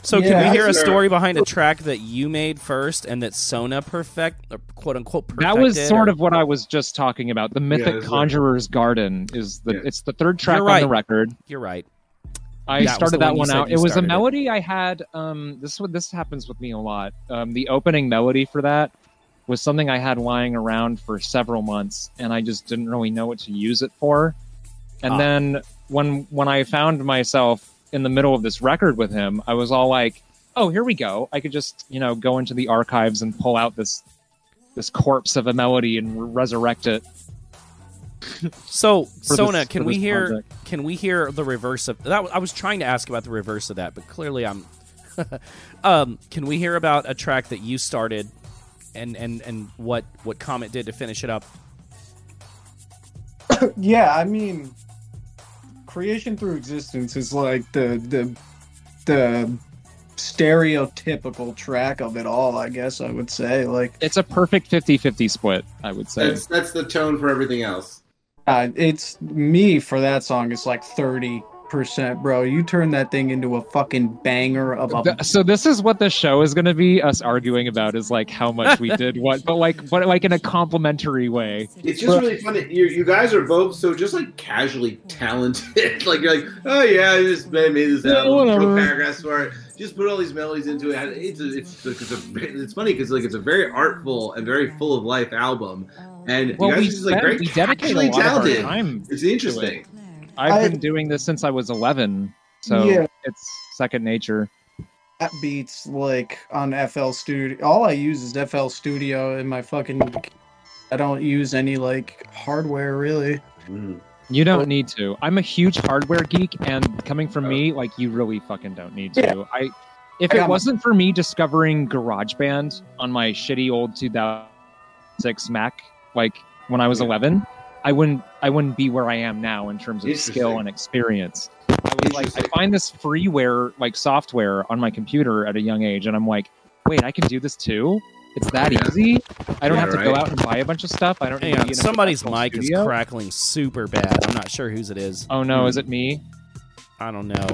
So can we hear a story behind a track that you made first and that Sona perfect, or quote unquote perfected? That was sort or- of what I was just talking about. The Mythic that's right. Conjurer's Garden is the Yeah. it's the third track You're on the record. You're right. I That started that one out. It was a started it. melody I had. Um, this would this happens with me a lot. Um, the opening melody for that was something I had lying around for several months, and I just didn't really know what to use it for. And Ah. then when when I found myself in the middle of this record with him, I was all like, "Oh, here we go! I could just you know go into the archives and pull out this this corpse of a melody and re- resurrect it." So Sona, this- can we hear project. can we hear the reverse of that? I was trying to ask about the reverse of that, but clearly I'm. [laughs] um, can we hear about a track that you started, and and and what what Comet did to finish it up? [coughs] yeah, I mean, creation through existence is like the the the stereotypical track of it all. I guess I would say like It's a perfect 50-50 split, I would say. That's that's the tone for everything else. Uh, it's me for that song. It's like thirty percent, bro. You turn that thing into a fucking banger of a. So this is what the show is going to be us arguing about is like how much we did [laughs] what but like but like in a complimentary way It's just really funny. You, you guys are both so just like casually talented. [laughs] like you're like, oh yeah, I just made made this Yeah, album, paragraphs for it. Just put all these melodies into it. It's a, it's it's, it's, a, it's funny because like it's a very artful and very full of life album, and well you guys we, are just like spend- very we [laughs] dedicate a lot talented. of our time It's interesting. i've I- been doing this since i was 11 so Yeah. it's second nature That beats like on FL Studio. All I use is FL Studio in my fucking. I don't use any like hardware really. Mhm. You don't need to. I'm a huge hardware geek, and coming from me, like you really fucking don't need to. Yeah. I, if I it wasn't for me discovering GarageBand on my shitty old 2006 Mac, like when I was Yeah. 11, I wouldn't, I wouldn't be where I am now in terms of skill and experience. I was like, I find this freeware like software on my computer at a young age, and I'm like, wait, I can do this too. It's that Yeah. easy. I don't Yeah, have to go out and buy a bunch of stuff. I don't need Hang to on, be in a somebody's professional mic is crackling super bad. I'm not sure whose it is. Oh no, is it me? I don't know.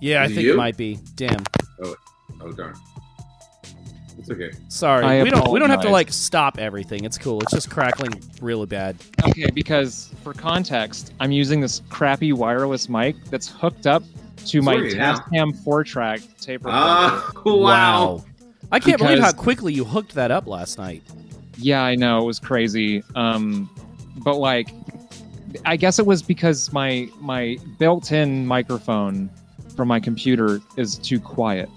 Yeah, I Is it think you? it might be. Damn. Oh, Oh darn. It's okay. Sorry. I we don't we don't have to like stop everything. It's cool. It's just crackling really bad. Okay, because for context, I'm using this crappy wireless mic that's hooked up to my Sorry, yeah. Tascam four track tape recorder. Ah, [laughs] wow. I can't believe how quickly you hooked that up last night. Yeah, I know it was crazy. Um, but like, I guess it was because my my built-in microphone from my computer is too quiet.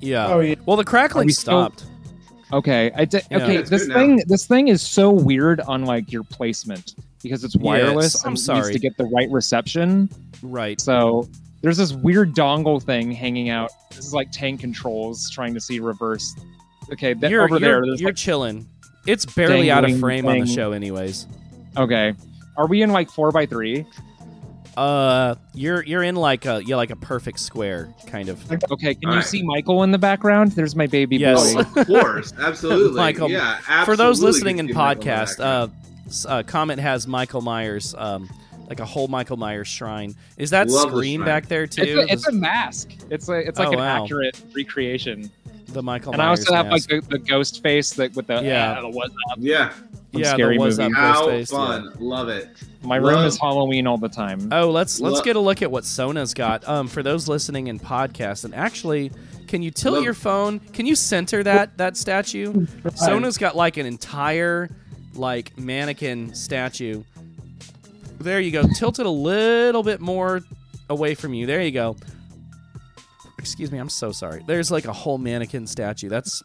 Yeah. Oh yeah. Well, the crackling we still- stopped. Okay, I di- Yeah. okay. It's this good now. thing this thing is so weird on like your placement because it's wireless. I'm and it sorry. Needs to get the right reception. Right. So there's this weird dongle thing hanging out. This is like tank controls trying to see reverse. Okay, that, you're over you're, there. You're like, chilling. It's barely out of dangling frame on the show, anyways. okay, are we in like four by three? Uh, you're you're in like a yeah like a perfect square kind of. Okay, can you Alright. see Michael in the background? There's my baby Yes. boy. Oh, of course, [laughs] absolutely. Michael, yeah, absolutely For those listening in podcast, back. uh, uh, Comet has Michael Myers, um, like a whole Michael Myers shrine. Is that Love the screen shrine. back there too? It's a, it's a mask. It's a it's like Oh, an wow. accurate recreation. the Michael and I Myers also have mask. like the, the ghost face that with the Yeah. "Ah, what's yeah, from yeah, scary the was up movies. ghost how face, yeah. love it. My room is Halloween all the time. Oh, let's let's Lo- get a look at what Sona's got. Um, for those listening in podcast, and actually, can you tilt Love- your phone? Can you center that that statue? [laughs] Sona's got like an entire like mannequin statue. There you go. Tilt it a little bit more away from you. There you go. Excuse me. I'm so sorry. There's like a whole mannequin statue. That's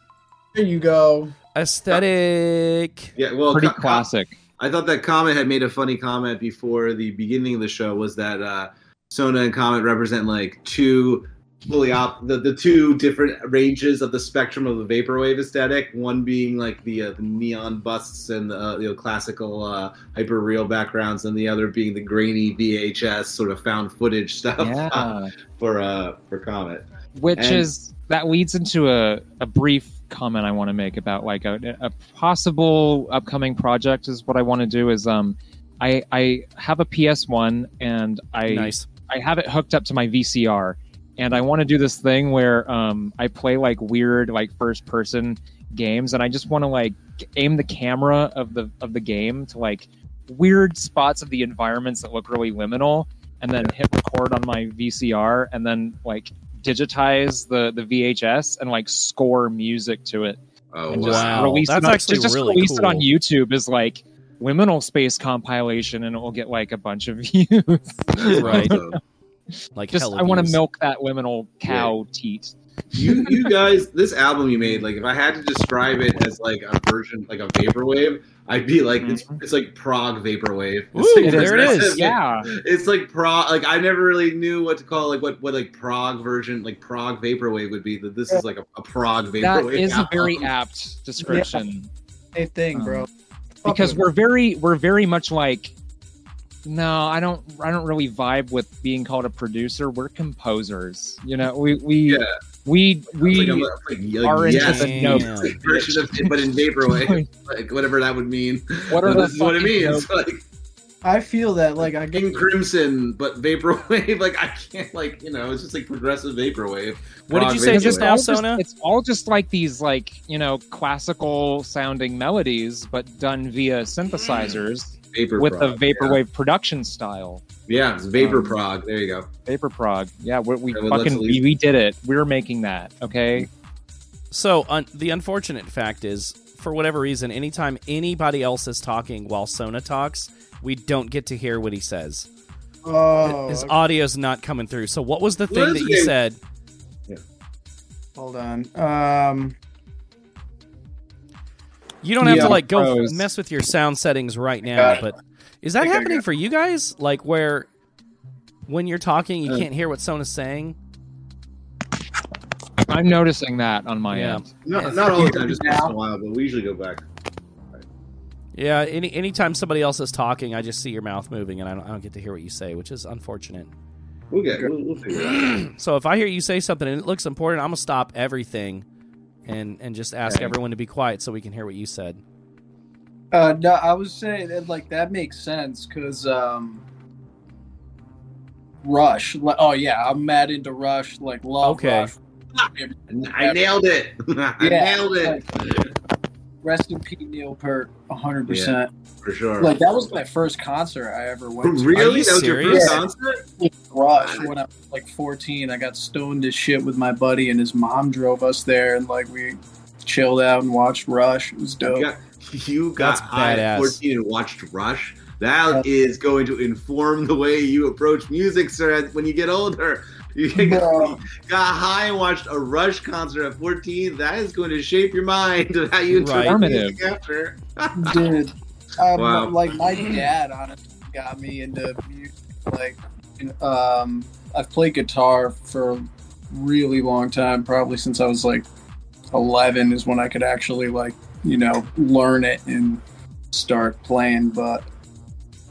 There you go. Aesthetic. Yeah, well, Pretty co- co- classic. I thought that Comet had made a funny comment before the beginning of the show. Was that uh, Sona and Comet represent like two fully op the, the two different ranges of the spectrum of the vaporwave aesthetic. One being like the, uh, the neon busts and the uh, you know, classical uh, hyper real backgrounds, and the other being the grainy VHS sort of found footage [laughs] stuff Yeah. for uh, for Comet. which And- is that leads into a, a brief comment I want to make about like a, a possible upcoming project is what I want to do is um I I have a PS1 and I Nice. I have it hooked up to my VCR and I want to do this thing where um I play like weird like first person games and I just want to like aim the camera of the of the game to like weird spots of the environments that look really liminal and then hit record on my VCR and then like digitize the the VHS and like score music to it Oh and just Wow. release That's it on, actually just really release it on. YouTube is like liminal space compilation and it will get like a bunch of [laughs] views. Right. Awesome. Like just hella I want to milk that liminal cow teat. you you guys this album you made like if i had to describe it as like a version like a vaporwave i'd be like it's it's like prog vaporwave it's Ooh, like there it is. progressive. Yeah. it's like prog like i never really knew what to call like what what like prog version like prog vaporwave would be that this is like a, a prog That vaporwave is a very apt description. Same thing, Um, bro. because we're very we're very much like no i don't i don't really vibe with being called a producer we're composers you know we we Yeah. we we like like, like, are into yes, the Damn. version of but in vaporwave [laughs] like whatever that would mean what are But the this is what it means like I feel that like I King get Crimson, but vaporwave. [laughs] Like I can't, like you know, it's just like progressive vaporwave. What did you say just now, It's all Sona? it's all just like these like you know classical sounding melodies but done via synthesizers Vapor with the prog, vaporwave production style Yeah, yeah it's vapor Um, prog. There you go. vapor prog yeah we, we Yeah, well, fucking we, we did it we're making that okay So un- the unfortunate fact is, for whatever reason, anytime anybody else is talking while Sona talks, we don't get to hear what he says. oh His okay. audio's not coming through. So what was the thing Well, that you said? Yeah. Hold on. Um, You don't have Yeah, to like go pros. mess with your sound settings right now, but is that happening for you guys? Like where when you're talking you Uh. can't hear what someone is saying? I'm noticing that on my Yeah. end. Not, not all the time, just once Now. in a while, but we usually go back. Yeah, any anytime somebody else is talking, I just see your mouth moving and I don't, I don't get to hear what you say, which is unfortunate. We'll get. We'll, we'll figure it out. [clears throat] So if I hear you say something and it looks important, I'm gonna stop everything and and just ask Okay. everyone to be quiet so we can hear what you said. uh, no, I was saying that like that makes sense because um, Rush. li- Oh yeah, I'm mad into Rush. Like love Okay. Rush. I nailed it. [laughs] I Yeah, nailed it Rest in peace, Neil Peart. 100. percent for sure. Like that was my first concert I ever went to. really? you That was your serious? first concert? Rush when I was like 14. I got stoned to shit with my buddy, and his mom drove us there, and like we chilled out and watched Rush. It was dope. You got, you got high at 14 and watched Rush. That is going to inform the way you approach music, sir, when you get older. You [laughs] got, got high and watched a Rush concert at 14. That is going to shape your mind [laughs] of how you interpret Right. music after. [laughs] Dude, um, Wow. like my dad honestly got me into music. Like, um, I've played guitar for a really long time, probably since I was like 11 is when I could actually like you know learn it and start playing. But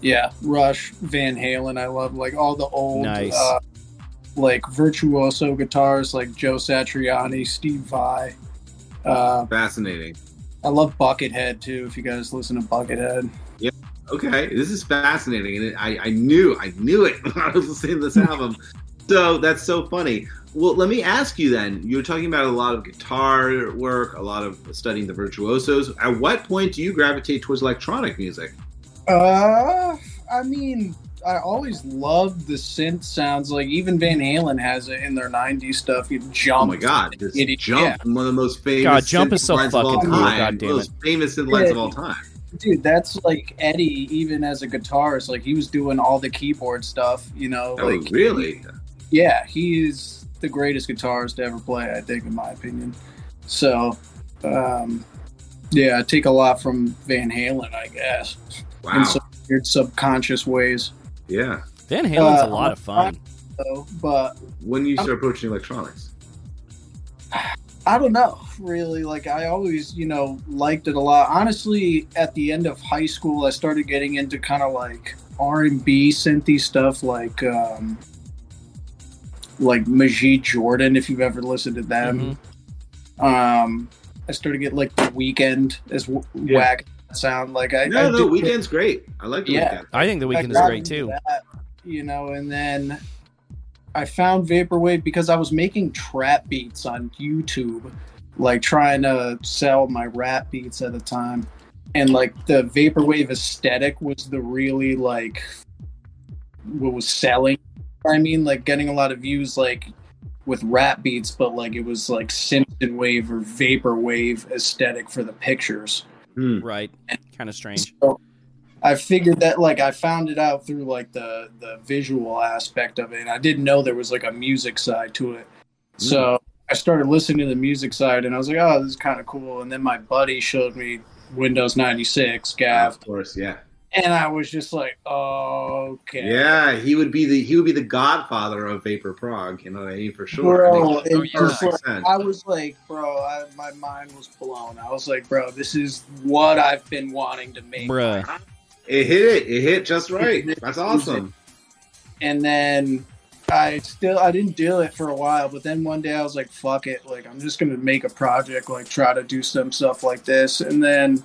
yeah, Rush, Van Halen, I love like all the old Nice. uh, like virtuoso guitars like Joe Satriani, Steve Vai. Uh, Fascinating. I love Buckethead too. If you guys listen to Buckethead, Yeah. Okay, this is fascinating, and I, I knew, I knew it [laughs] when I was listening to this [laughs] album. So that's so funny. Well, let me ask you then. You were talking about a lot of guitar work, a lot of studying the virtuosos. At what point do you gravitate towards electronic music? uh, I mean, I always loved the synth sounds. Like even Van Halen has it in their '90s stuff. You jump. Oh my god, this It- jump! yeah. One of the most famous. God, Jump is so of all fucking cool, time. God damn Most famous synth lines of all time. dude. That's like Eddie, even as a guitarist. Like he was doing all the keyboard stuff. You know, Oh, like really? yeah, he's the greatest guitarist to ever play. I think, in my opinion. So, um, yeah, I take a lot from Van Halen, I guess, Wow. in some weird subconscious ways. Yeah. Van Halen's a Uh, lot of fun. So, but When you start approaching electronics. I don't know, really. Like I always, you know, liked it a lot. Honestly, at the end of high school, I started getting into kind of like R and B synthy stuff, like um, like Majid Jordan. If you've ever listened to them, Mhm. um, I started to get like the Weeknd as w- Yeah. whack as it sound. Like I, No, I no, do- Weeknd's great. I like the Yeah. Weeknd. I think the I Weeknd is great too. that, you know, and then I found vaporwave because I was making trap beats on YouTube, like trying to sell my rap beats at the time, and like the vaporwave aesthetic was the really like what was selling. I mean, like getting a lot of views, like with rap beats, but like it was like Simpson wave or vaporwave aesthetic for the pictures. Hmm. Right. Kind of strange. So I figured that like I found it out through like the the visual aspect of it. And I didn't know there was like a music side to it. So I started listening to the music side and I was like, oh, this is kind of cool. And then my buddy showed me Windows 96 Gav, Of course, yeah. And I was just like, oh, okay. Yeah, he would be the he would be the godfather of Vapor Prog, you know what I mean for sure. Bro, It makes it just like. I was like, bro, I, my mind was blown. I was like, bro, this is what I've been wanting to make. Bruh. It hit it. It hit just right. That's awesome. and then I still I didn't do it for a while, but then one day I was like, "Fuck it!" Like I'm just gonna make a project, like try to do some stuff like this. And then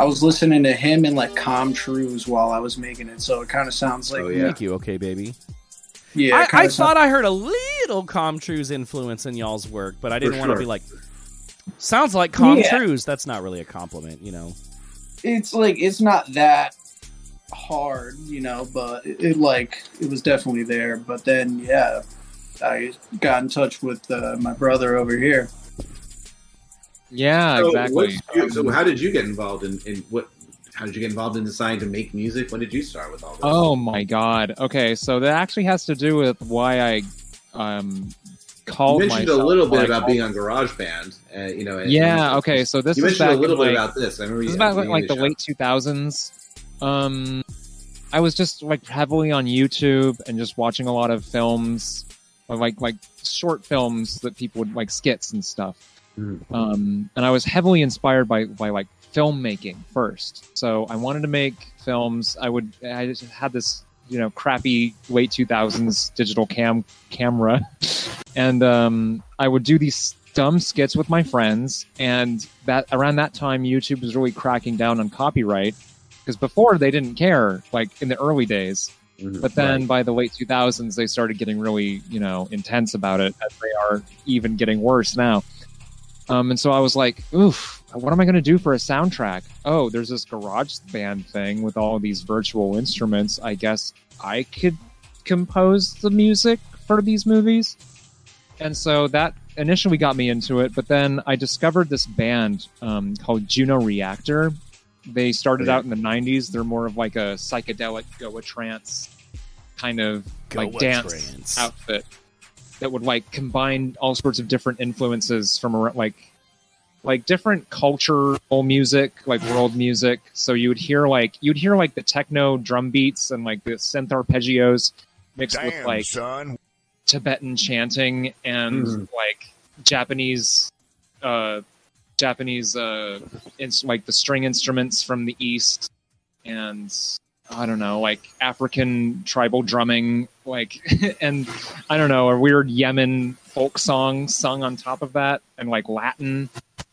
I was listening to him and like Com Truise while I was making it, so it kind of sounds like Oh, yeah. Thank you, okay, baby. yeah. I, I sounds- thought I heard a little Com Truise influence in y'all's work, but I didn't For want to sure. be like, sounds like Yeah. Com Truise. That's not really a compliment, you know. it's like it's not that hard, you know, but it, it like it was definitely there. But then yeah, I got in touch with uh, my brother over here. Yeah, So, exactly. you- so how did you get involved in, in what? How did you get involved in deciding to make music? When did you start with all this? Oh my god. Okay, so that actually has to do with why I um You called mentioned a little bit about being on GarageBand. Uh, you know. and- Yeah. Okay. So this you is mentioned a little bit like, about this. I remember This you about the like the of late 2000s. Um, I was just like heavily on YouTube and just watching a lot of films, or, like like short films that people would like skits and stuff. Mhm. Um, and I was heavily inspired by by like filmmaking first. So I wanted to make films. I would I just had this you know crappy late 2000s digital cam camera, [laughs] and um, I would do these dumb skits with my friends. And that around that time, YouTube was really cracking down on copyright because before they didn't care, like in the early days. Mhm. But then Right. by the late 2000s, they started getting really, you know, intense about it, as they are even getting worse now. Um, and so I was like, oof, what am I going to do for a soundtrack? Oh, there's this garage band thing with all these virtual instruments. I guess I could compose the music for these movies. And so that initially got me into it. But then I discovered this band um, called Juno Reactor. They started out in the 90s. They're more of like a psychedelic Goa trance kind of like dance trance. outfit that would like combine all sorts of different influences from ar- like like different cultural music, like world music. So you would hear like you'd hear like the techno drum beats and like the synth arpeggios mixed with like son. Tibetan chanting and Mhm. like Japanese, uh, Japanese, uh, it's like the string instruments from the east, and I don't know, like African tribal drumming, like, [laughs] and I don't know, a weird Yemen folk song sung on top of that, and like Latin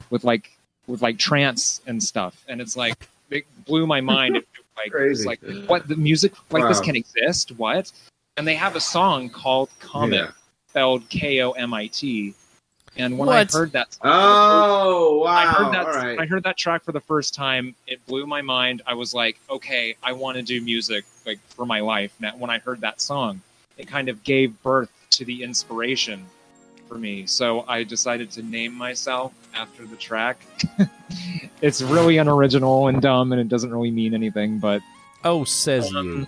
with like with like trance and stuff, and it's like it blew my mind. It, [laughs] like, it's Crazy. like what the music like this can exist? What? And they have a song called Comet, Yeah. spelled K O M I T. And when I heard that, Oh wow! I heard that All right. I heard that track for the first time. It blew my mind. I was like, okay, I want to do music like for my life. Now, when I heard that song, it kind of gave birth to the inspiration for me. So I decided to name myself after the track. [laughs] it's really unoriginal and dumb, and it doesn't really mean anything. But Oh, says you. um,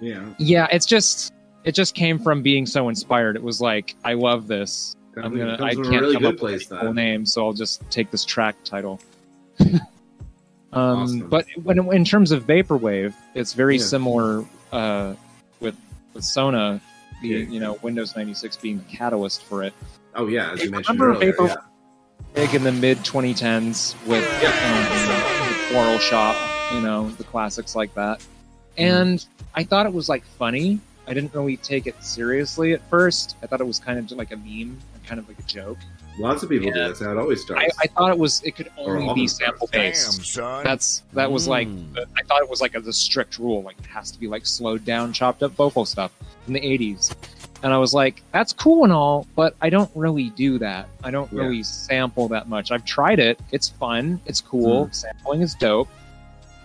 yeah. yeah, it's just it just came from being so inspired. It was like, I love this. I'm gonna. I can't a really come up with place. a cool name, so I'll just take this track title. [laughs] um, Awesome. But when in terms of vaporwave, it's very Yeah. similar uh, with with Sona, the Yeah. you know Windows 96 being the catalyst for it. Oh yeah, as you mentioned earlier. Vapor- yeah. Big in the mid 2010s with um, Floral Shoppe, you know, the classics like that. And I thought it was like funny. I didn't really take it seriously at first. I thought it was kind of like a meme, kind of like a joke. Lots of people do. Yeah. That's how it always starts. I, I thought it was it could only be almost sample Damn, based. son. That's that was like Mm. I thought it was like a, the strict rule, like it has to be like slowed down, chopped up vocal stuff in the '80s. And I was like, that's cool and all, but I don't really do that. I don't Yeah. really sample that much. I've tried it; it's fun, it's cool. Mm. Sampling is dope,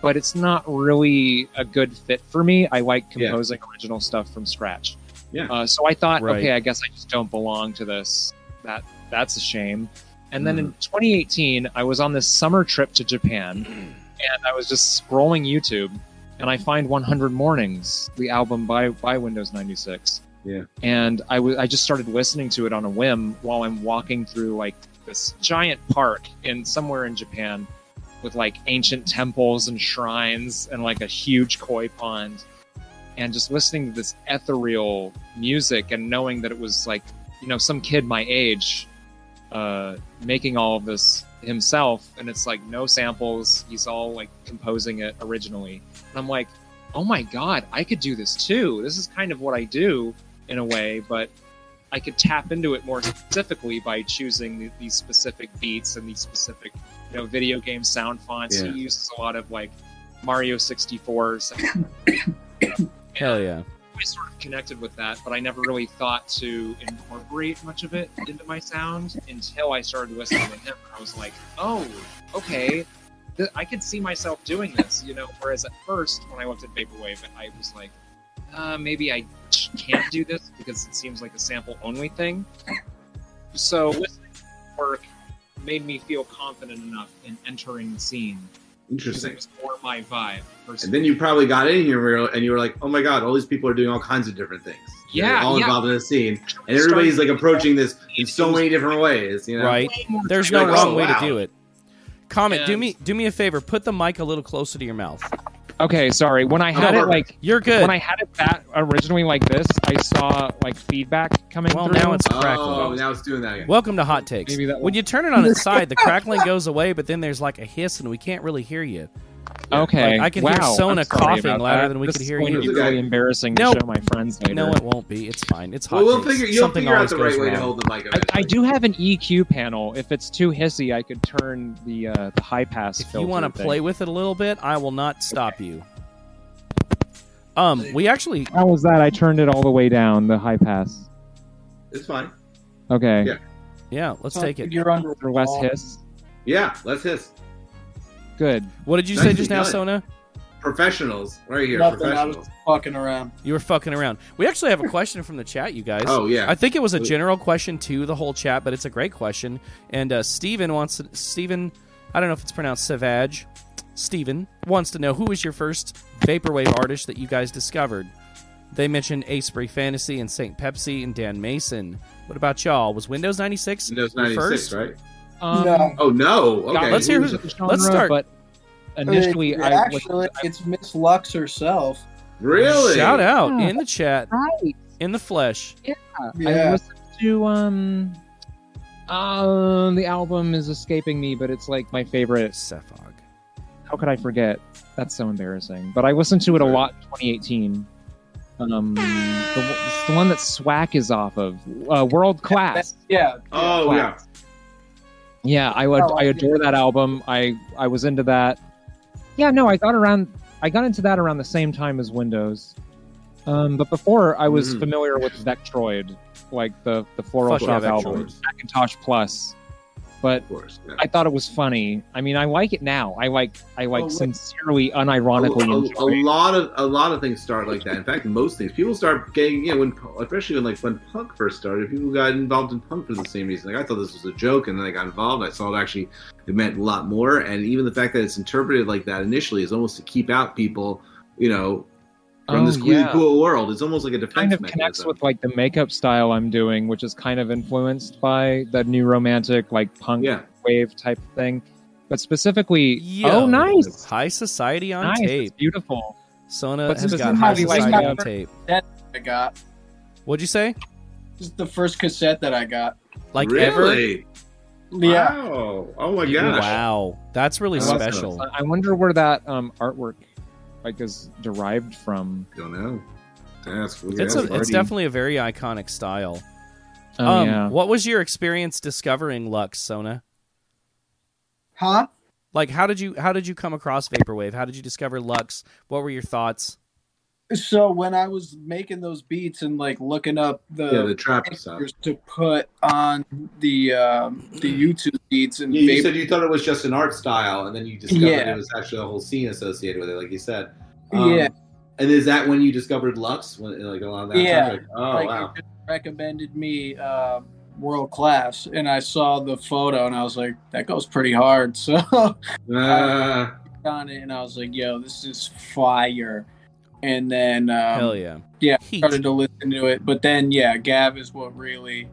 but it's not really a good fit for me. I like Yeah. composing original stuff from scratch. Yeah. Uh, so I thought, Right. okay, I guess I just don't belong to this. That that's a shame. And then in Mm. 2018, I was on this summer trip to Japan, [clears throat] and I was just scrolling YouTube, and I find 100 Mornings, the album by by Windows 96. Yeah. And I was I just started listening to it on a whim while I'm walking through like this giant park in somewhere in Japan with like ancient temples and shrines and like a huge koi pond and just listening to this ethereal music and knowing that it was like you know some kid my age uh, making all of this himself and it's like no samples. He's all like composing it originally. And i'm like oh my god i could do this too. This is kind of what i do in a way but i could tap into it more specifically by choosing th- these specific beats and these specific you know video game sound fonts. Yeah. he uses a lot of like mario 64 [coughs] sound Hell yeah. I sort of connected with that, but I never really thought to incorporate much of it into my sound until I started listening to him. I was like, oh, okay, th- I could see myself doing this, you know. Whereas at first, when I looked at Vaporwave, I was like, uh, maybe I can't do this because it seems like a sample only thing. So listening to work made me feel confident enough in entering the scene Interesting. It's more my vibe. And then you probably got in here and you were like, oh my god, all these people are doing all kinds of different things. They're Yeah, all yeah. involved in the scene, and everybody's like approaching this in so many different ways. You know, Right. There's no like, wrong oh, way wow. to do it. Comet. Do me do me a favor. Put the mic a little closer to your mouth. Okay, sorry. When I had No, it like You're good. when I had it that originally like this, I saw like feedback coming well, through. now it's crackling. Oh, crackling. now it's doing that again. Welcome to Hot Takes. Maybe that When you turn it on its side, the crackling goes away, but then there's like a hiss, and we can't really hear you. Okay. Like, I can wow. hear Sona coughing louder that. than we this could hear you. to be It's okay. really embarrassing No. to show my friends later. No, it won't be. It's fine. It's Hot well, we'll Takes. figure. You'll Something figure out the right way to hold the mic. I, I do have an EQ panel. If it's too hissy, I could turn the uh, the high pass. If you want to play with it a little bit, I will not stop you. Um, we actually How was that? I turned it all the way down. The high pass. It's fine. Okay. Yeah. yeah, let's take it. You're under For less hiss. Yeah, let's hiss. Good. What did you say just now, done. Sona? Professionals, right here. Nothing. I was professionals. fucking around. You were fucking around. We actually have a question from the chat, you guys. Oh yeah. I think it was a general question to the whole chat, but it's a great question. And uh, Steven wants to, Steven, I don't know if it's pronounced Savage. Steven wants to know who was your first vaporwave artist that you guys discovered. They mentioned Acebury Fantasy and St. Pepsi and Dan Mason. What about y'all? Was Windows 96 Windows 96, first? right? Um, No. Oh no. got Okay. let's hear into who- genre, let's start. But initially, I actually, was, it's Miss Lux herself. Really? Shout out Yeah. in the chat, right. in the flesh. I Yeah. listened to um, um, the album is escaping me, but it's like my favorite. Cephog. How could I forget? That's so embarrassing. But I listened to it a lot in 2018. Um, the, the one that Swack is off of, uh, World Class. Yeah. Oh yeah. Yeah, I would. Oh, I I adore that album. I I was into that. Yeah, no, I got around. I got into that around the same time as Windows. Um, but before I was Mhm. familiar with Vektroid, like the the Floral Fuck yeah, Shoppe album, Vektroid. Macintosh Plus. But Of course. Yeah. I thought it was funny. I mean, I like it now. I like I like Oh, sincerely, unironically a, enjoy. a lot of a lot of things start like that. In fact, most things people start getting you know when especially when like when punk first started, people got involved in punk for the same reason. Like I thought this was a joke, and then I got involved. I saw it actually it meant a lot more, and even the fact that it's interpreted like that initially is almost to keep out people, you know, from Oh, this really yeah. cool world. It's almost like a defense kind of mechanism. connects with like the makeup style I'm doing, which is kind of influenced by the new romantic like punk yeah. wave type thing. But specifically, Yo. oh, nice, High Society on nice, tape. it's beautiful. Sona But has got High Society that- on tape. That I got. What'd you say? This is the first cassette that I got. Like ever? really? Yeah. Wow. Oh my Yeah. gosh. Wow, that's really Awesome. special. I I wonder where that um, artwork like is derived from. Don't know. That's It's a, it's definitely a very iconic style. Oh um, yeah, What was your experience discovering Lux, Sona? Huh? Like, how did you how did you come across vaporwave? How did you discover Lux? What were your thoughts? So when I was making those beats and like looking up the, yeah the trap stuff. to put on the um, the YouTube beats and Yeah, you vape- said you thought it was just an art style, and then you discovered Yeah. it was actually a whole scene associated with it, like you said. Um, yeah, And is that when you discovered Lux? When like a lot of that? Yeah. Like, oh like wow. it recommended me uh, world class, and I saw the photo and I was like, that goes pretty hard. [laughs] So Uh, on it, and I was like, yo, this is fire. And then um, Hell yeah, yeah, Heat. started to listen to it. But then yeah, Gav is what really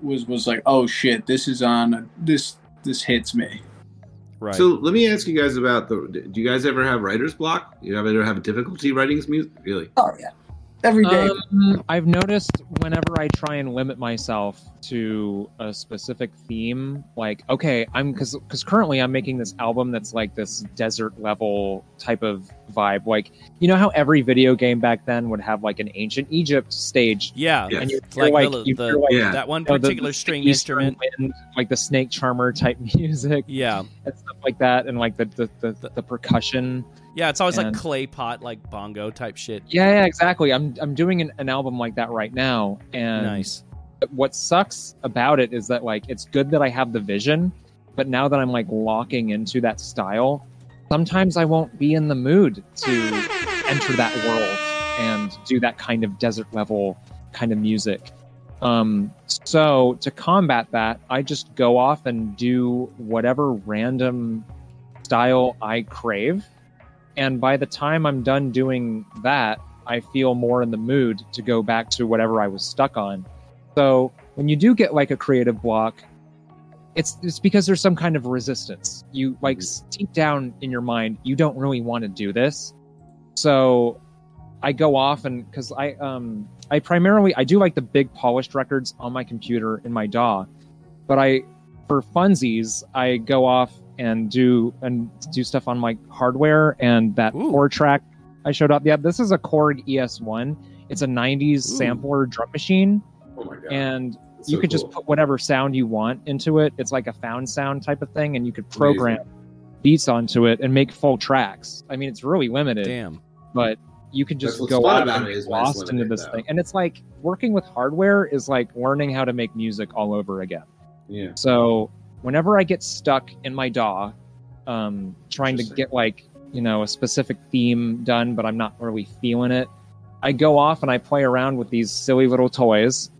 was was like, oh shit, this is on this this hits me. right. So let me ask you guys about the. Do you guys ever have writer's block? You ever have a difficulty writing music? Really? Oh yeah, every day. Um, I've noticed whenever I try and limit myself to a specific theme, like okay, I'm because because currently I'm making this album that's like this desert level type of vibe. Like you know how every video game back then would have like an ancient Egypt stage, yeah, Yeah. and you It's hear, like, like, the, you the- like, Yeah. that one you know, the- particular the string instrument. wind, like the snake charmer type [laughs] music Yeah, and stuff like that, and like the the, the, the, the percussion. Yeah. It's always like clay pot, like bongo type shit. Yeah, yeah, exactly. I'm I'm doing an, an album like that right now, and Nice. what sucks about it is that like it's good that I have the vision, but now that I'm like locking into that style, sometimes I won't be in the mood to enter that world and do that kind of desert level kind of music. Um, so to combat that, I just go off and do whatever random style I crave. And by the time I'm done doing that, I feel more in the mood to go back to whatever I was stuck on. So when you do get like a creative block, it's it's because there's some kind of resistance. You like deep down in your mind, you don't really want to do this. So I go off and because I um I primarily I do like the big polished records on my computer in my DAW, but I for funsies I go off and do and do stuff on my hardware and that Ooh. four track I showed up. Yeah, this is a Korg ES1. It's a 90s Ooh. sampler drum machine Oh my god! and That's you so could just put whatever sound you want into it. It's like a found sound type of thing, and you could program beats onto it and make full tracks. I mean, it's really limited, Damn. but you can just That's go fun out and it get is it's lost into this though. thing. And it's like working with hardware is like learning how to make music all over again. yeah. So whenever I get stuck in my DAW, um, trying to get like you know a specific theme done, but I'm not really feeling it, I go off and I play around with these silly little toys,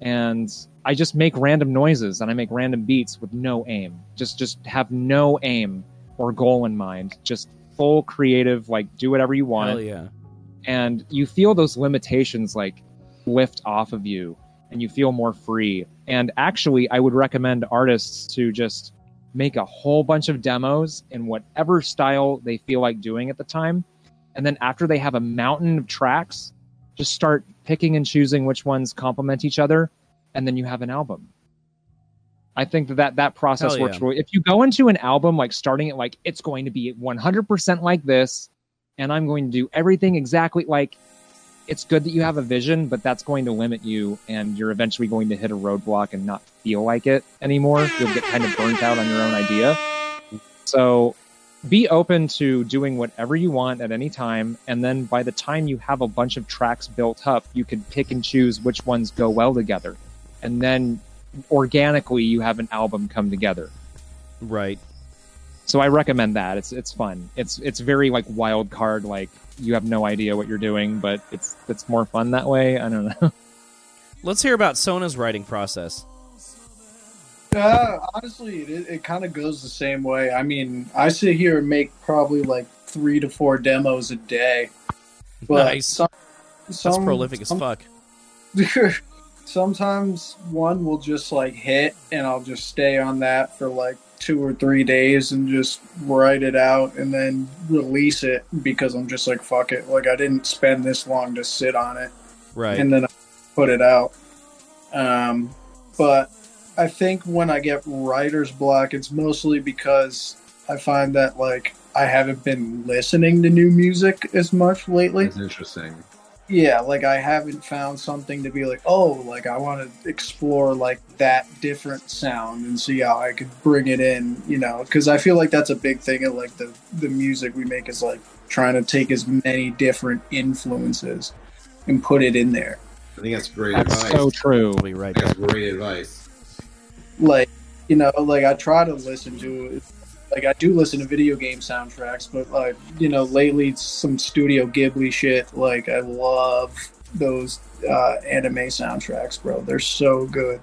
and I just make random noises and I make random beats with no aim. Just just have no aim or goal in mind. Just full creative, like do whatever you want Hell yeah. and you feel those limitations like lift off of you and you feel more free and actually i would recommend artists to just make a whole bunch of demos in whatever style they feel like doing at the time. And then after they have a mountain of tracks just start picking and choosing which ones complement each other and then you have an album. I think that that, that process Hell works yeah. really if you go into an album like starting it like it's going to be 100% like this and I'm going to do everything exactly like it's good that you have a vision, but that's going to limit you and you're eventually going to hit a roadblock and not feel like it anymore. You'll get kind of burnt out on your own idea. So be open to doing whatever you want at any time. And then by the time you have a bunch of tracks built up, you can pick and choose which ones go well together. And then organically you have an album come together. Right. So I recommend that. It's it's fun. It's it's very like wild card. Like you have no idea what you're doing, but it's it's more fun that way. I don't know. [laughs] Let's hear about Sona's writing process. Uh, honestly, it, it kind of goes the same way. I mean, I sit here and make probably like three to four demos a day. But Nice. Some, That's some, prolific as fuck. [laughs] sometimes one will just like hit, and I'll just stay on that for like two or three days and just write it out and then release it because I'm just like fuck it. Like I didn't spend this long to sit on it. Right. and then I put it out. Um, but I think when I get writer's block, it's mostly because I find that like I haven't been listening to new music as much lately. That's interesting. Yeah, like I haven't found something to be like, oh, like I want to explore like that different sound and see how I could bring it in, you know, because I feel like that's a big thing of like the the music we make is like trying to take as many different influences and put it in there. I think that's great That's advice. so true. We'll be right That's great advice. like you know like i try to listen to like i do listen to video game soundtracks but like you know lately some studio ghibli shit like i love those uh anime soundtracks bro they're so good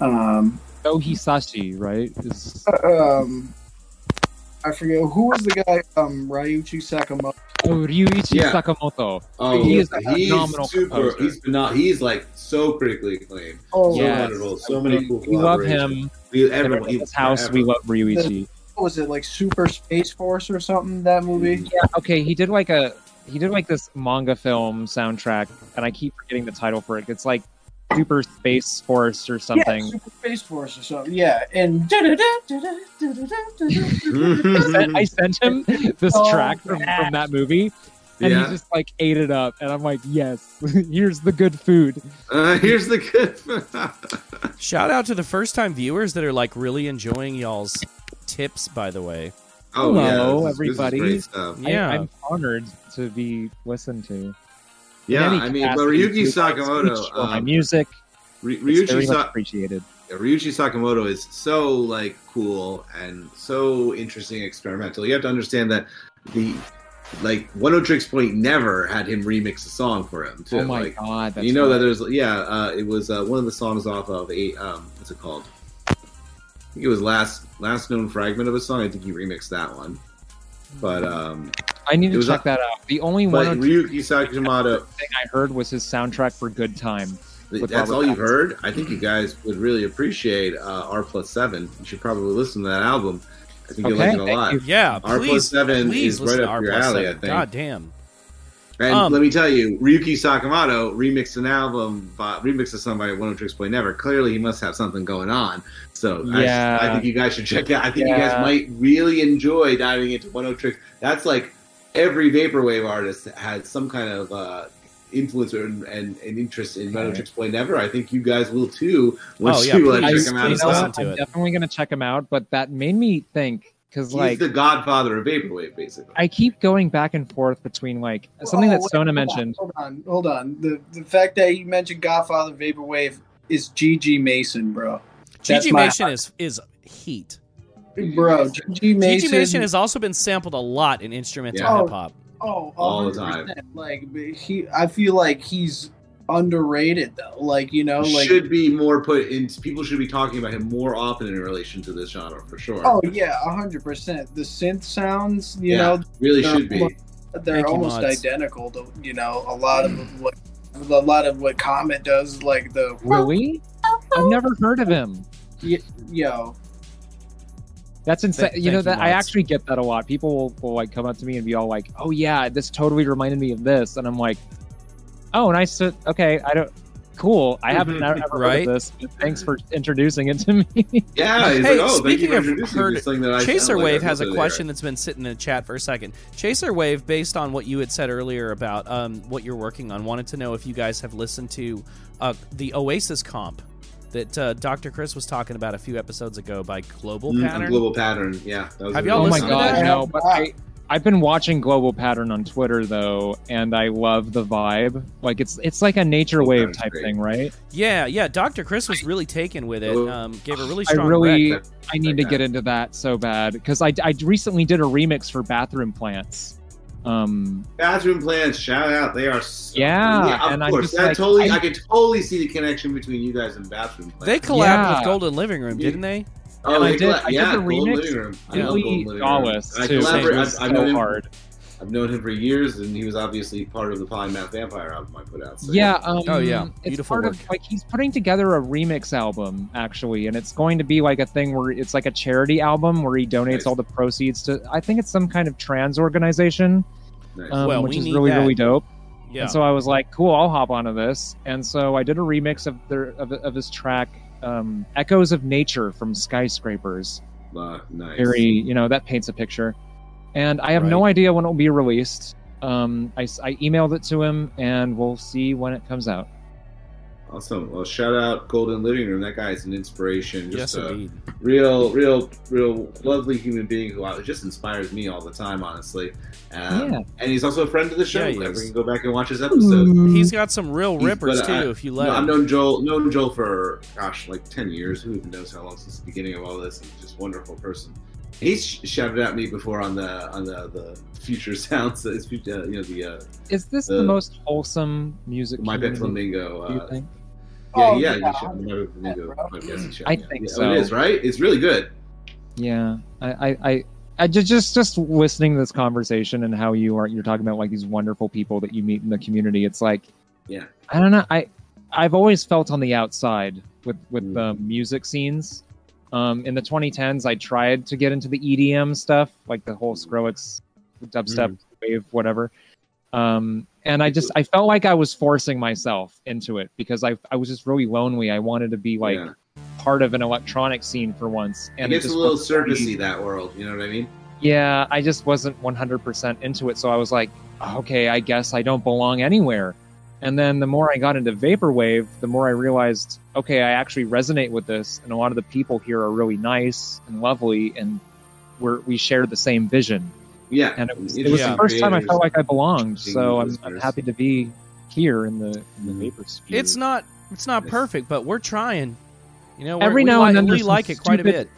um Oh Hisaishi, right? Is um i forget who was the guy um ryuichi sakamoto oh Ryuichi Yeah. Sakamoto. Oh, He is a he's phenomenal super. composer. He's pheno- He's like so critically acclaimed. oh So Yes. wonderful. So many cool. We love him. We Everyone everyone. in this house, we love Ryuichi. what was it like super space force or something that movie mm. Yeah, okay, he did like a he did like this manga film soundtrack, and I keep forgetting the title for it. It's like Super Space Force or something. yeah super space force or something yeah and [laughs] I sent, I sent him this Oh, track from, yeah. from that movie, and Yeah. he just like ate it up. And I'm like, yes, [laughs] here's the good food. Uh, [laughs] here's the good. [laughs] Shout out to the first time viewers that are like really enjoying y'all's tips, by the way. oh Hello, yeah, this is- this is everybody. great stuff. Yeah. I, am honored to be listened to. Yeah, I mean, but Ryuki Sakamoto, speech or my um, music, Ry- it's Ryuichi, very much Sa- appreciated. yeah, Ryuichi Sakamoto is so like cool and so interesting, experimental. You have to understand that the like Oneohtrix Point Never had him remix a song for him too. oh my like, god, that's you know that there's yeah, uh, it was uh, one of the songs off of a um, what's it called? I think it was last last known fragment of a song. I think he remixed that one. But um, I need to check a- that out. The only one Ryuki Sakamoto, thing I heard was his soundtrack for Good Time. That's Robert all you've heard. I think you guys would really appreciate uh, R plus seven. You should probably listen to that album. I think you'll Okay, like it a lot. Yeah, R plus seven is right to up R your plus alley, I think. God damn. And Um, let me tell you, Ryuki Sakamoto remixed an album, by, remixed a song by Oneohtrix Point Never. Clearly, he must have something going on. So I- Yeah. I, think you guys should check it out. I think you guys might really enjoy diving into Oneohtrix. That's like every vaporwave artist has some kind of uh, influence or, and, and interest in Metal Right. Tricks Play Never. I think you guys will too. Once Oh, yeah, you uh, check him out. you know well. listen what? to I'm it. definitely gonna check him out, but that made me think because He's like the godfather of vaporwave, basically. I keep going back and forth between like something Oh, that wait, Sona hold on, mentioned. Hold on, hold on. The the fact that you mentioned Godfather Vaporwave is GG Mason, bro. GG Mason is is heat. Bro, GG Mason. Mason has also been sampled a lot in instrumental Yeah. hip hop. Oh, all the time. Like he, I feel like he's underrated though. Like you know, like should be more put in. People should be talking about him more often in relation to this genre for sure. oh yeah, hundred percent. The synth sounds, you Yeah. know, really they're should be. almost- they're Thank almost mods. identical to you know a lot of what a lot of what Comet does. Like the Really? I've never heard of him. yo, That's insane. Th- you know thank you, that I actually get that a lot. People will, will like come up to me and be all like, "Oh yeah, this totally reminded me of this," and I'm like, "Oh, nice. To, okay, I don't. Cool. I haven't [laughs] ever heard Right? of this. Thanks for introducing it to me." Yeah, he's Hey, like, oh, speaking of heard- this thing that I Chaser sound like Wave I has a listened to question that's been sitting in the chat for a second. Chaser Wave, based on what you had said earlier about um, what you're working on, wanted to know if you guys have listened to uh, the Oasis comp that uh, Dr. Chris was talking about a few episodes ago by Global Mm, Pattern. Global pattern, yeah. That was Have y'all oh really my listened good to god, that? no! But I, I've been watching Global Pattern on Twitter though, and I love the vibe. Like it's it's like a nature Global wave type great. thing, right? Yeah, yeah. Dr. Chris was really taken with it. Oh. Um, gave a really strong. I really, rec. I need to get into that so bad because I, I recently did a remix for Bathroom Plants. Um, Bathroom plans, shout out. They are so Yeah, of and I'm course. that like, totally, I- I, can totally see the connection between you guys and bathroom plants. They collabed Yeah. with Golden Living Room, didn't they? oh, and I they did- colla- I did yeah, the Golden remix Living Room. I love Golden Living Room. Dawes And I too. collaborate- I've, I've so him, hard. I've known him for years, and he was obviously part of the Polymath Vampire album I put out. So Yeah. Um, Oh, yeah. It's Beautiful part work. of like he's putting together a remix album actually, and it's going to be like a thing where it's like a charity album where he donates Nice. all the proceeds to. I think it's some kind of trans organization, nice. um, Well, which we is really that. really dope. Yeah. And so I was like, cool, I'll hop onto this. And so I did a remix of their of, of his track, um, "Echoes of Nature" from Skyscrapers. Uh, nice. Very, you know, that paints a picture. And I have no idea when it will be released. Um, I, s- I emailed it to him, and we'll see when it comes out. Awesome. Well, shout out Golden Living Room. That guy is an inspiration. yes, Just a indeed. real, real, real lovely human being who uh, just inspires me all the time, honestly. Um, Yeah. And he's also a friend of the show. Yeah, he Whenever is. you can go back and watch his episode. He's got some real He's- rippers but too. I- if you let No, I've known Joel, known Joel for gosh, like ten years. Who even knows how long since the beginning of all this? He's just a wonderful person. He's shouted at me before on the on the the future [laughs] sounds. It's uh, you know the uh, Is this the Uh, most wholesome music? my pet community, flamingo. do you Uh, think? yeah, Oh, yeah, yeah, you should- my pet flamingo podcast I me. think Yeah, so. It is right. It's really good. Yeah, I, I, I, I ju- just just listening to this conversation and how you are you're talking about like these wonderful people that you meet in the community. It's like, Yeah. I don't know. I I've always felt on the outside with with Mm. the music scenes. Um, in the 2010s, I tried to get into the EDM stuff, like the whole Skrillex, dubstep Mm. wave, whatever. Um, and I just I felt like I was forcing myself into it because I I was just really lonely. I wanted to be like yeah. part of an electronic scene for once, It and it gets a little surfacey that world. You know what I mean? yeah, I just wasn't 100% into it. So I was like, okay, I guess I don't belong anywhere. And then the more I got into Vaporwave, the more I realized, okay, I actually resonate with this. And a lot of the people here are really nice and lovely. And we're, we share the same vision. Yeah. And it was, it was Interesting the first time I felt like I belonged. So I'm, I'm happy to be here in the, in the Mhm. Vapor sphere. It's not. It's not perfect, but we're trying. You know, we're- Every now like, and then we like it quite a bit.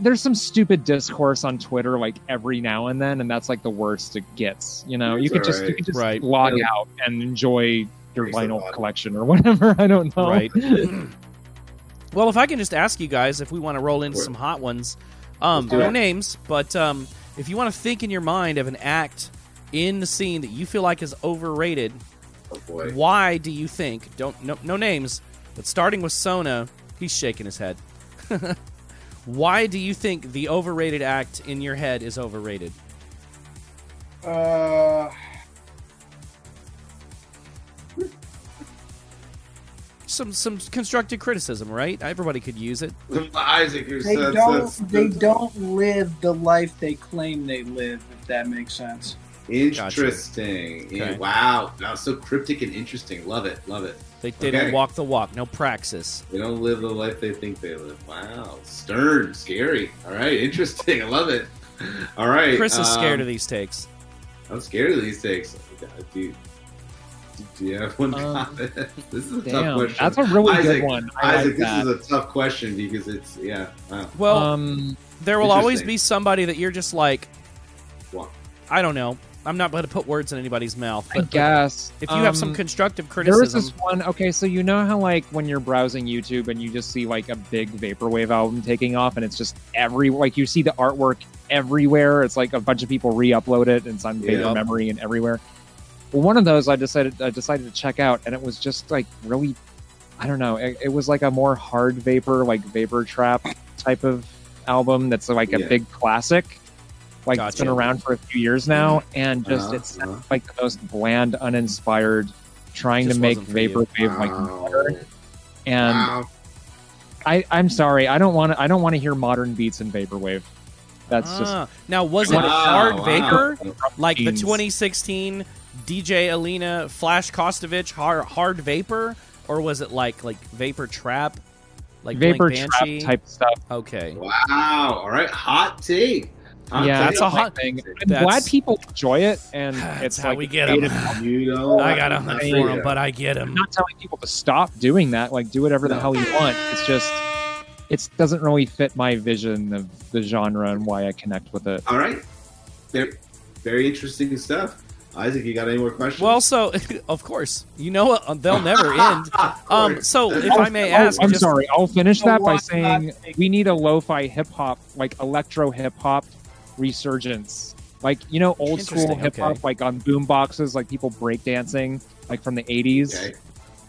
There's some stupid discourse on Twitter like every now and then, and that's like the worst it gets. You know, you That's could just you alright. could just Right. log Yeah. out and enjoy your Makes vinyl collection or [laughs] whatever. I don't know. Right. [laughs] Well, if I can just ask you guys if we want to roll into some hot ones, um, no it. names, but um, if you want to think in your mind of an act in the scene that you feel like is overrated, Oh why do you think? Don't no, no names, but starting with Sona, he's shaking his head. [laughs] why do you think the overrated act in your head is overrated? Uh, Some some constructive criticism, right? Everybody could use it. Isaac, you're they so- don't. so- They don't live the life they claim they live. If that makes sense. Interesting. Yeah, Okay. wow. Wow, so cryptic and interesting. Love it. Love it. They, they Okay. don't walk the walk. No praxis. They don't live the life they think they live. Wow. Stern. Scary. All right. Interesting. [laughs] I love it. All right. Chris is scared um, of these takes. I'm scared of these takes. Do you, do you have one Um, comment? [laughs] this is a tough question. that's a really Isaac, good one. I Isaac, like this is a tough question because it's yeah. Wow. Well, um, there will always be somebody that you're just like, What? I don't know. I'm not going to put words in anybody's mouth. I But, but guess if you have some um, constructive There was criticism, this one. Okay, so you know how like when you're browsing YouTube and you just see like a big vaporwave album taking off, and it's just every like you see the artwork everywhere. It's like a bunch of people re-upload it, and it's on Vapor Yeah. Memory and everywhere. Well, one of those I decided I decided to check out, and it was just like really, I don't know. It, it was like a more hard vapor, like vapor trap type of album. That's like a Yeah. big classic. Like it's been around for a few years now, and just Uh-huh, it's uh-huh. like the most bland, uninspired, trying to make wasn't vaporwave like modern. And wow. I, I'm sorry, I don't want to. I don't want to hear modern beats in vaporwave. That's just Ah. now was it Wow, hard wow. vapor like the 2016 DJ Alina Flash Kostovich hard, hard vapor, or was it like like vapor trap, like vapor trap type stuff. Okay, Wow. All right. Hot take. Hot yeah, that's a hot- thing. I'm That's- glad people enjoy it, and [sighs] it's how like we get 'em. creative- You know, I got a hunt for it. him, but I get I'm not telling people to stop doing that. Like, do whatever the No. hell you want. It's just, it doesn't really fit my vision of the genre and why I connect with it. All right. Very, very interesting stuff. Isaac, you got any more questions? Well, so [laughs] of course you know uh, they'll never [laughs] end. Um, so if I may Oh, ask, I'm just, sorry. I'll finish that by saying we need a lo-fi hip hop, like electro hip hop resurgence. Like you know, old school hip hop, okay. like on boom boxes, like people breakdancing, like from the '80s. okay.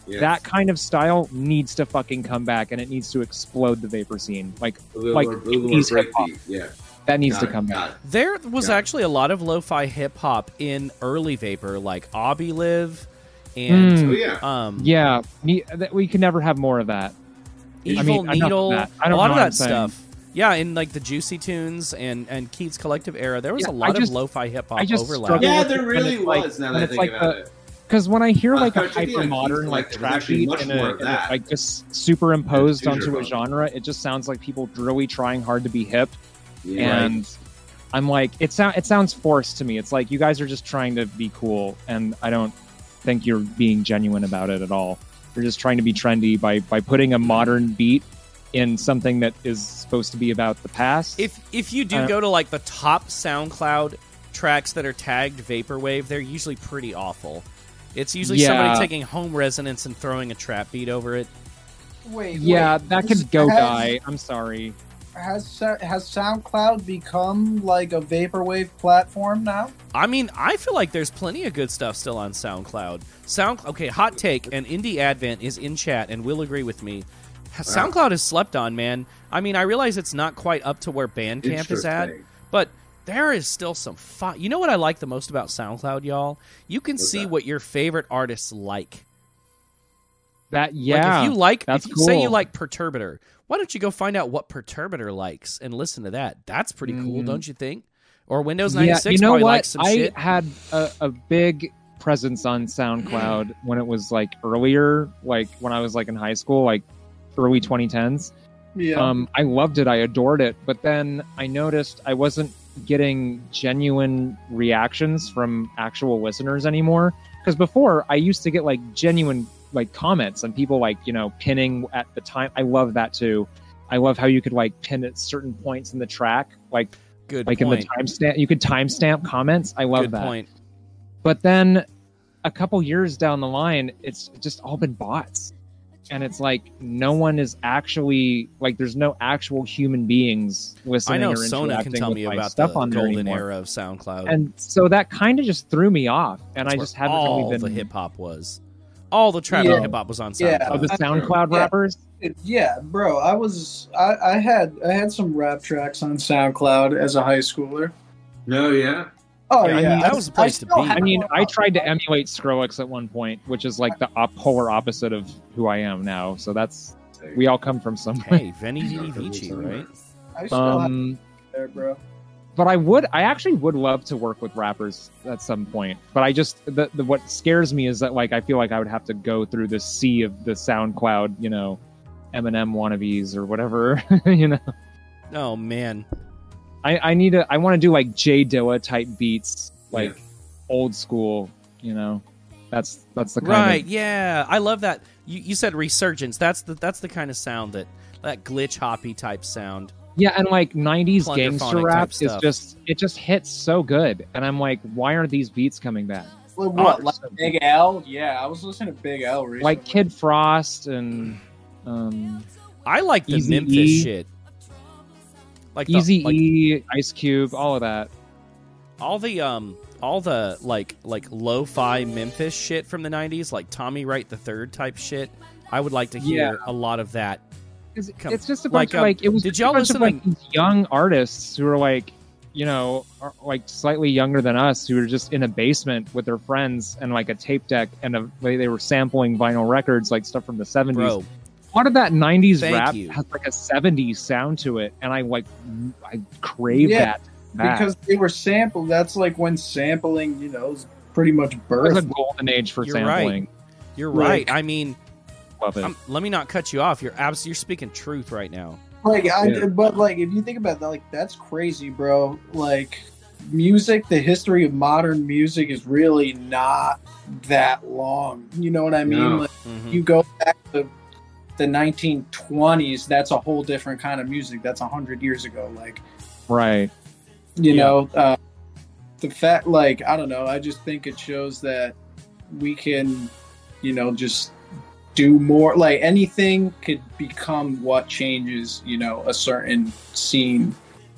Yes. That kind of style needs to fucking come back, and it needs to explode the vapor scene. Like little like more, little more 80s hip-hop. Yeah. that needs Got to it, come got back. it. There was Got it. actually a lot of lo-fi hip hop in early Vapor, like Obby Live, and Mm. Oh yeah. um, Yeah, we can never have more of that. Evil I mean, enough of Needle, that. I a lot of that I'm saying. stuff. Yeah, in like the Juicy Tunes and and Keats Collective era, there was Yeah, a I lot just- of lo-fi hip hop I just overlap. yeah, there it really it's like- was. now that I think like about the- it. Because when I hear Uh, like a hyper modern like Collective, trap there's beat and, a, and, that. like just superimposed Yeah, onto a future genre, it just sounds like people really trying hard to be hip, Yeah. and I'm like, it sound it sounds forced to me. It's like you guys are just trying to be cool, and I don't think you're being genuine about it at all. You're just trying to be trendy by by putting a modern beat in something that is supposed to be about the past. If if you do Uh, go to like the top SoundCloud tracks that are tagged vaporwave, they're usually pretty awful. It's usually Yeah. somebody taking home resonance and throwing a trap beat over it. Wait, yeah, wait, that has- could go has- die. I'm sorry. Has has SoundCloud become like a vaporwave platform now? I mean, I feel like there's plenty of good stuff still on SoundCloud. Sound okay, hot take and Indie Advent is in chat and will agree with me. SoundCloud is slept on, man. I mean, I realize it's not quite up to where Bandcamp is at, but there is still some fun. You know what I like the most about SoundCloud, y'all? You can What's see that? what your favorite artists like. That yeah. Like if you like, if you say you like Perturbator, why don't you go find out what Perturbator likes and listen to that? That's pretty cool, Mm. don't you think? Or Windows yeah, 96 you know probably what? likes some I shit. had a, a big presence on SoundCloud when it was like earlier, like when I was like in high school, like early 2010s. Yeah. Um, I loved it. I adored it. But then I noticed I wasn't getting genuine reactions from actual listeners anymore. Because before I used to get like genuine like comments and people like you know pinning at the time. I love that too. I love how you could like pin at certain points in the track, like Good like point. in the timestamp. You could timestamp comments. I love Good that. point. But then a couple years down the line, it's just all been bots. And it's like no one is actually like there's no actual human beings I listening know or Sona can interacting tell with me about stuff the on there golden anymore. era of SoundCloud. and so that kind of just threw me off and That's i just haven't all really been the hip hop was. All the trap Yeah. hip hop was on SoundCloud. Yeah. of the soundcloud Yeah. rappers Yeah, bro. I was I, I had I had some rap tracks on SoundCloud as a high schooler. No, yeah. Oh Yeah, I mean, that was the place to be. i mean i tried to emulate skrillex at one point which is like the op- polar opposite of who i am now so that's we all come from somewhere Hey, Veni Vidi Vici, right? I still um it there, bro. but I would, I actually would love to work with rappers at some point. But I just, the, the what scares me is that like I feel like I would have to go through the sea of the SoundCloud, you know, Eminem wannabes or whatever, [laughs] you know. Oh man, I I need to, I want to do like J Dilla type beats, like Yeah. old school, you know. That's that's the kind right? of Yeah, I love that. You, you said resurgence. That's the that's the kind of sound that that glitch hoppy type sound. yeah, and like '90s gangster type rap is just it just hits so good, and I'm like, why aren't these beats coming back? Like, what? Oh, Like Big L? Yeah, I was listening to Big L recently. Like Kid Frost and um. I like the Easy Memphis shit. Like the, Easy like E, Ice Cube, all of that. all the um all the like like lo-fi Memphis shit from the '90s, like Tommy Wright the Third type shit. I would like to hear Yeah. a lot of that. It's, it's just a like, bunch of um, like it was did y'all listen of like to- young artists who are like you know are, like slightly younger than us who are just in a basement with their friends and like a tape deck and a, they, they were sampling vinyl records like stuff from the 70s. Bro, lot of that 90s Thank rap you. has like a 70s sound to it and I like I crave Yeah, that. back. because they were sampled. That's like when sampling, you know, is pretty much it was a golden age for You're right. sampling. you're Like- right. I mean, Love it. Let me not cut you off. You're abs- You're speaking truth right now. Like, I, Yeah. but like, if you think about that, like, that's crazy, bro. Like, music, the history of modern music is really not that long. You know what I mean? No. Like, Mhm. you go back to the 1920s, that's a whole different kind of music. That's a hundred years ago. Like, Right. you Yeah. know, uh, the fact, like, I don't know. I just think it shows that we can, you know, just do more. Like, anything could become what changes, you know, a certain scene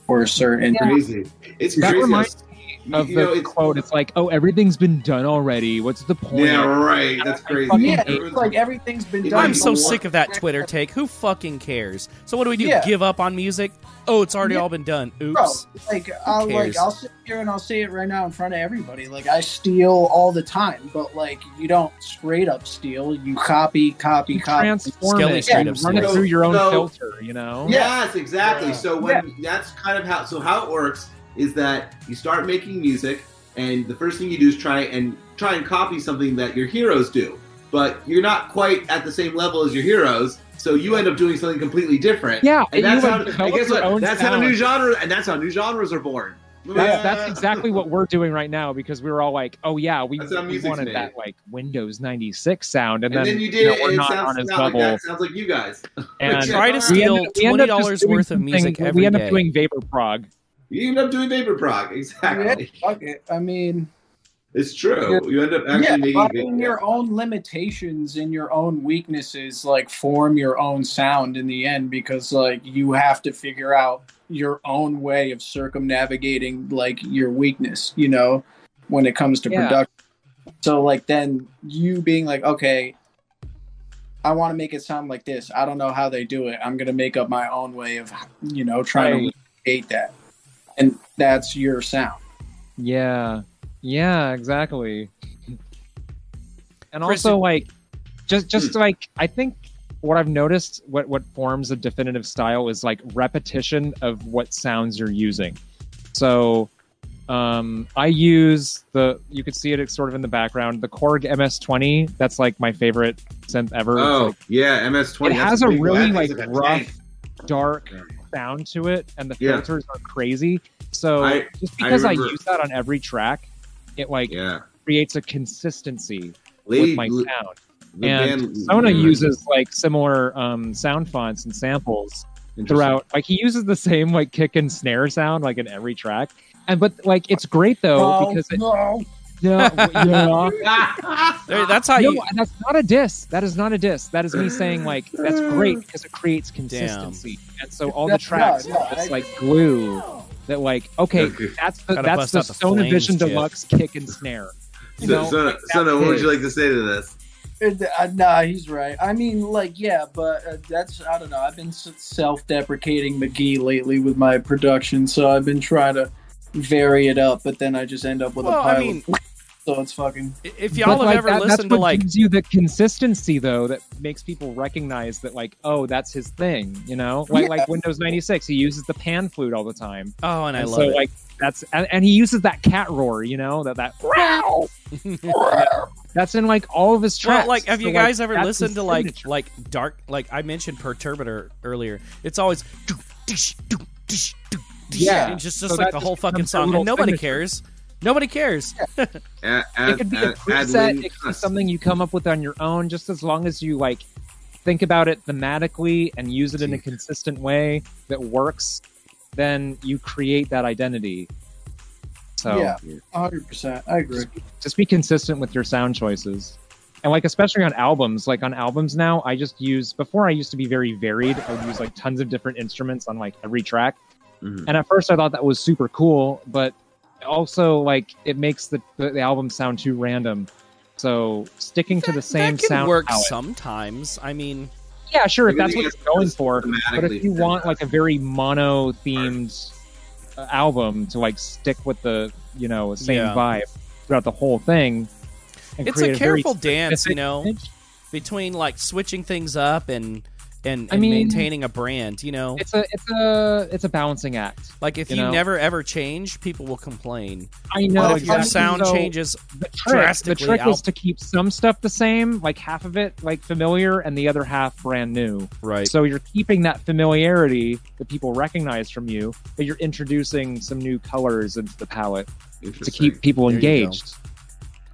or a certain. Crazy. It's That crazy. reminds how- Of you the know, it's, quote, it's like, "Oh, everything's been done already. What's the point?" yeah, right. That's I crazy. Yeah, it's like everything's been I'm done. I'm so sick of that Twitter take. Who fucking cares? So what do we do? Yeah. Give up on music? Oh, it's already Yeah. all been done. Bro, Oops. like I'll like I'll sit here and I'll say it right now in front of everybody. Like I steal all the time, but like you don't straight up steal. You copy, copy, You copy. transform Skelly it, straight you up run it through your own So- filter. You know. Yes, exactly. Yeah. So when that's kind of how so how it works is that you start making music and the first thing you do is try and try and copy something that your heroes do. But you're not quite at the same level as your heroes, so you end up doing something completely different. Yeah, And and that's how like guess what? That's how new genre and that's how new genres are born. That's, that's exactly what we're doing right now because we were all like, "Oh yeah, we, we wanted made. that like Windows '96 sound," and, And then, then you did know, it, we're it not sounds on his not like that. Sounds like you guys. And Try to we steal end up- we end up just $20 worth of music every We end day. up doing vapor prog. You end up doing vapor prog. [laughs] Exactly. Yeah, fuck it. I mean, It's true. You end up actually yeah, making vapor your own limitations and your own weaknesses like form your own sound in the end because like you have to figure out your own way of circumnavigating like your weakness, you know, when it comes to Yeah. production. So like then you being like, okay, I want to make it sound like this. I don't know how they do it. I'm gonna make up my own way of, you know, trying Right. to recreate that, and that's your sound. Yeah, yeah, exactly. And Chris, also, like, just just like I think what I've noticed, what what forms a definitive style is like repetition of what sounds you're using. So, um, I use the you could see it it's sort of in the background, the Korg MS20. That's like my favorite synth ever. Oh like, yeah, MS20. it has a big really That like rough, tank. dark Yeah. Sound to it, and the Yeah. filters are crazy. So I- just because I, remember- use that on every track, it like Yeah, creates a consistency Lady, with my l- sound. the And band- Sona uses like similar um, sound fonts and samples throughout. Like he uses the same like kick and snare sound like in every track. And but like it's great though Oh, because it, no. Yeah, [laughs] yeah. There- that's how No, you. that's not a diss. That is not a diss. That is me saying like that's great [sighs] because it creates consistency. And so all the tracks yeah, yeah, have like glue that like okay, Okay. that's the Gotta that's the out the Sona flames, Vision Jeff. Deluxe kick and snare. You So, know, Sona, like that Sona, what would you like to say to this? Uh, nah, he's right. I mean, like, yeah, but uh, that's I don't know. I've been self-deprecating McGee lately with my production, so I've been trying to vary it up, but then I just end up with Well, a I pile. mean- [laughs] of so it's fucking. If y'all But, have like, ever that- listened to what like gives you the consistency though that makes people recognize that like oh that's his thing you know like Yeah. like Windows 96 he uses the pan flute all the time oh, and I and love so it. like that's and, and he uses that cat roar you know that that [laughs] [laughs] that's in like all of his tracks Well, like, have So, you guys ever listened to like signature. like dark? Like I mentioned Perturbator earlier. It's always Yeah. and just So just like that the whole fucking song, and nobody signature. cares. Nobody cares. [laughs] Add, it could be a add, add preset. It could be something you come up with on your own just as long as you like think about it thematically and use it in a consistent way that works then you create that identity. So Yeah, hundred percent. I agree. just be consistent with your sound choices. And like especially on albums. Like on albums now i just use before i used to be very varied. I would use like tons of different instruments on like every track. Mhm. and at first i thought that was super cool but also like it makes the, the, the album sound too random. So sticking to the same that can sound work palette- sometimes. I mean, yeah sure if that's what you're going for. But if you want like a very mono themed uh, album to like stick with the you know same Yeah. vibe throughout the whole thing and it's a very careful dance, you know, image, between like switching things up and and, I mean- maintaining a brand. You know, it's a it's a it's a balancing act. like if you you, know. never ever change, people will complain. I know But if your sound So changes the trick, the trick out- is to keep some stuff the same, like half of it like familiar and the other half brand new. right. So you're keeping that familiarity that people recognize from you, but you're introducing some new colors into the palette to keep people There you go. engaged.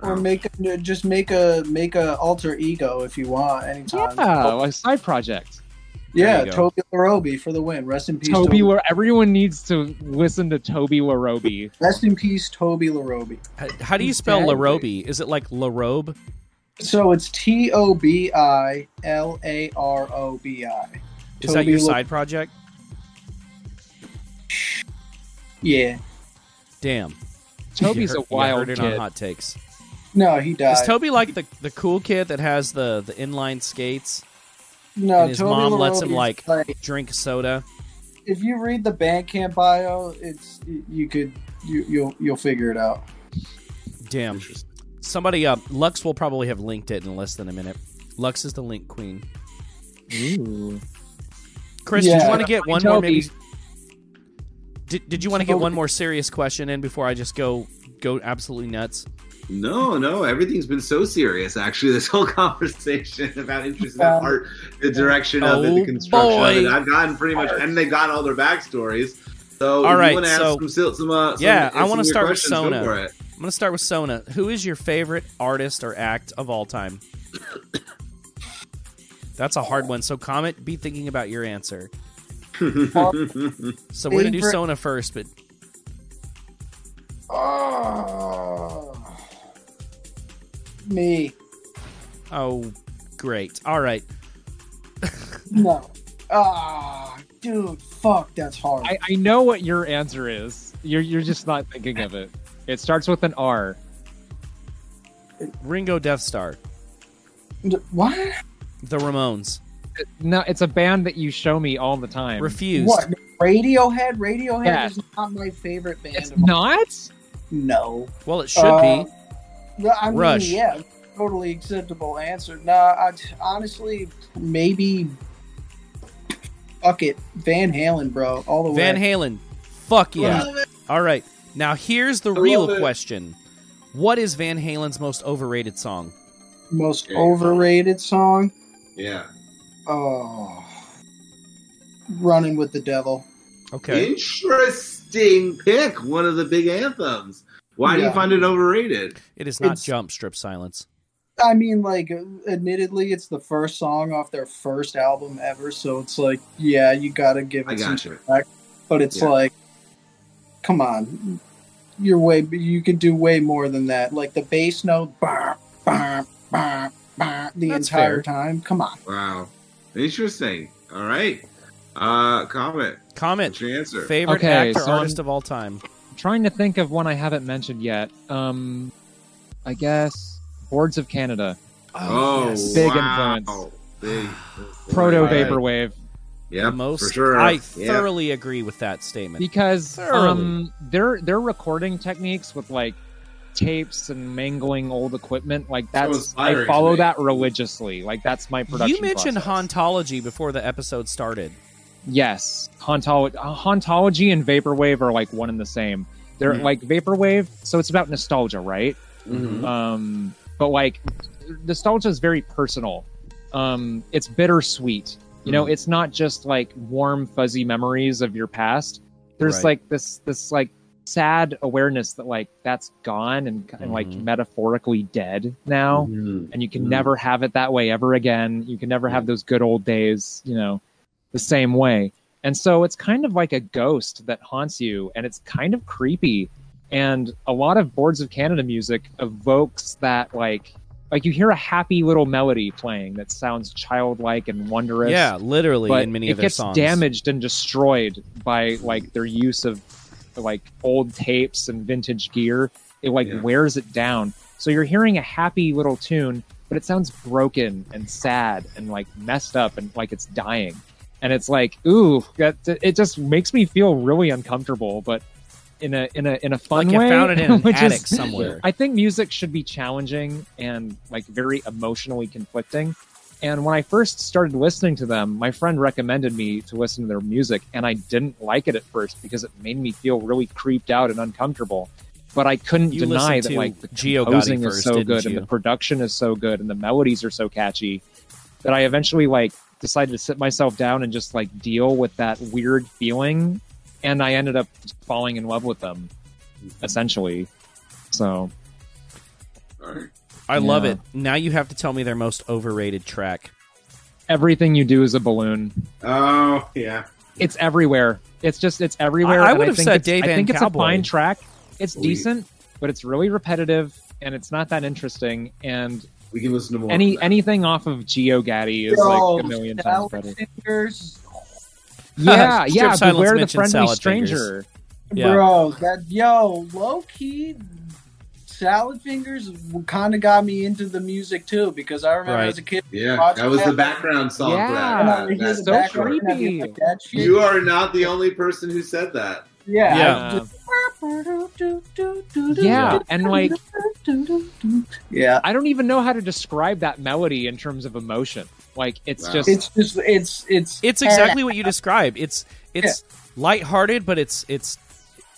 Or make a, just make a make a alter ego if you want anytime. Yeah, oh, a side project. yeah. There you. Tobi Larobi for the win. Rest in peace, Toby, Lar- everyone needs to listen to Tobi Larobi. [laughs] Rest in peace, Tobi Larobi. How, how do you spell dead. Larobe? Is it like Larobe? So it's T O B I L A R O B I. Is that your La- side project? Yeah. Damn. Toby's a heard- you wild heard it on. Hot takes. No, he died. Is Toby like the the cool kid that has the the inline skates? no, and his Toby mom lets him, Larobe is like- Drink soda. if you read the Bandcamp bio, it's you could you you'll you'll figure it out. Damn. Somebody uh Lux will probably have linked it in less than a minute. Lux is the link queen. Ooh. Chris, did you want to get one more maybe did, did you want to get one more serious question in before I just go go absolutely nuts? No, no, everything's been so serious. Actually, this whole [laughs] conversation about interest in Um, art, the direction of it, oh the construction of it. I've gotten pretty much, and they've got all their backstories. So, All if right, you want to ask so- some, some, uh, some, Yeah, I wanna start with Sona. for it. I'm gonna start with Sona. Who is your favorite artist or act of all time? That's a hard one. So Comet, be thinking about your answer. [laughs] So we're gonna do Sona first, but Oh, me. oh, great. All right. No. Ah, dude, fuck, that's hard. I, I know what your answer is. You're you're just not thinking of it. It starts with an R. Ringo Deathstarr, what? The Ramones, No, it's a band that you show me all the time. Refused. What? Radiohead? Radiohead Yeah. is not my favorite band. It's of all- not. No. Well, it should Uh, be. No, I mean, Rush. yeah, totally acceptable answer. Nah, I, honestly, maybe. Fuck it, Van Halen, bro, all the way Van way. Halen. Fuck yeah. Love it. All right. Now here's the I real question. What is Van Halen's most overrated song? Most There you go. overrated song. Yeah. Oh, Running with the Devil. Okay. Interesting pick. One of the big anthems. Why do you find it overrated? It is not It's- Jump Strip Silence. I mean, like, admittedly, it's the first song off their first album ever, so it's like, yeah, you gotta give I it some got respect. But it's Yeah. like, come on, you're way you can do way more than that. Like the bass note, bah, bah, bah, bah, the That's entire fair. time. Come on. Wow. Interesting. All right. Uh, Comet. Comet. What's your answer? Favorite Okay, actor, so I'm- artist of all time. Trying to think of one I haven't mentioned yet. Um, I guess Boards of Canada, Oh, yes. Big wow. influence. Big. proto Right. vaporwave, Yeah, most. for sure. I Yeah. thoroughly agree with that statement. because Thoroughly. um, their their recording techniques with like tapes and mangling old equipment, like that's inspiring I follow that religiously. Like that's my production. You mentioned process. hauntology before the episode started. Yes, hauntology, hauntology and vaporwave are like one and the same. They're Mhm. like vaporwave, so it's about nostalgia, right? Mhm. Um, but like nostalgia is very personal. Um, it's bittersweet. You know, Mhm. it's not just like warm, fuzzy memories of your past. There's Right. like this this like sad awareness that like that's gone and, and like Mhm. metaphorically dead now Mhm. and you can Mhm. never have it that way ever again. You can never have those good old days, you know, the same way. And so it's kind of like a ghost that haunts you, and it's kind of creepy. And a lot of Boards of Canada music evokes that, like, like you hear a happy little melody playing that sounds childlike and wondrous. Yeah, literally but in many it of their gets damaged and destroyed by like their use of like old tapes and vintage gear. It like Yeah. wears it down. So you're hearing a happy little tune, but it sounds broken and sad and like messed up and like it's dying. And it's like, ooh, that, it just makes me feel really uncomfortable, but in a in a in a fun Like way. found it in [laughs] an attic is- somewhere. I think music should be challenging and like very emotionally conflicting. And when I first started listening to them, my friend recommended me to listen to their music, and I didn't like it at first because it made me feel really creeped out and uncomfortable. But I couldn't You deny that like the Gotti composing first, is so good you? and the production is so good and the melodies are so catchy that I eventually like decided to sit myself down and just like deal with that weird feeling, and I ended up falling in love with them, mm-hmm. essentially. So All right. I love it. Now you have to tell me their most overrated track. everything you do is a balloon. Oh, yeah. It's everywhere. It's just it's everywhere. I- I and would have think said it's, Dave I think it's Cowboy. a fine track. It's We- decent, but it's really repetitive and it's not that interesting. And We can listen to more. any anything off of Geogaddi is Yo, like a million times better. fingers. [laughs] Yeah, Strip yeah. Silence Beware the mentioned friendly salad stranger. Yeah. Bro, that yo, low key salad fingers kind of got me into the music too because I remember Right. as a kid Yeah, that was the background song Yeah. for and I that. that- so background and I'd be creepy. like, that shit. You are not the only person who said that. Yeah, Yeah. Yeah, and like yeah. I don't even know how to describe that melody in terms of emotion. Like it's Wow. just It's just it's it's It's exactly what you describe It's it's lighthearted, but it's it's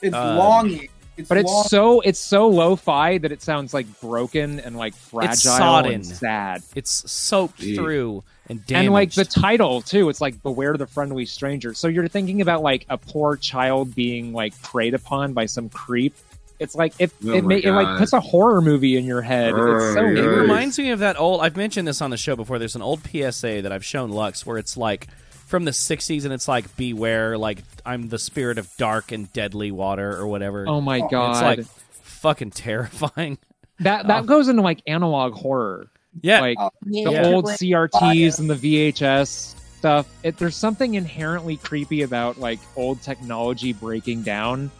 it's um, longing. It's but it's long- so it's so lo-fi that it sounds like broken and like fragile sodden. and sad. it's soaked Gee. through and damaged. And like the title too, it's like "Beware the Friendly Stranger." So you're thinking about like a poor child being like preyed upon by some creep. It's like it Oh it, my ma- it like puts a horror movie in your head. It's so It reminds me of that old. I've mentioned this on the show before. There's an old PSA that I've shown Lux where it's like from the '60s, and it's like "Beware," like I'm the spirit of dark and deadly water or whatever. Oh my god, it's like fucking terrifying. [laughs] that that oh. goes into like analog horror, Yeah, like Oh, the Yeah. old CRTs and the VHS stuff. It, there's something inherently creepy about like old technology breaking down.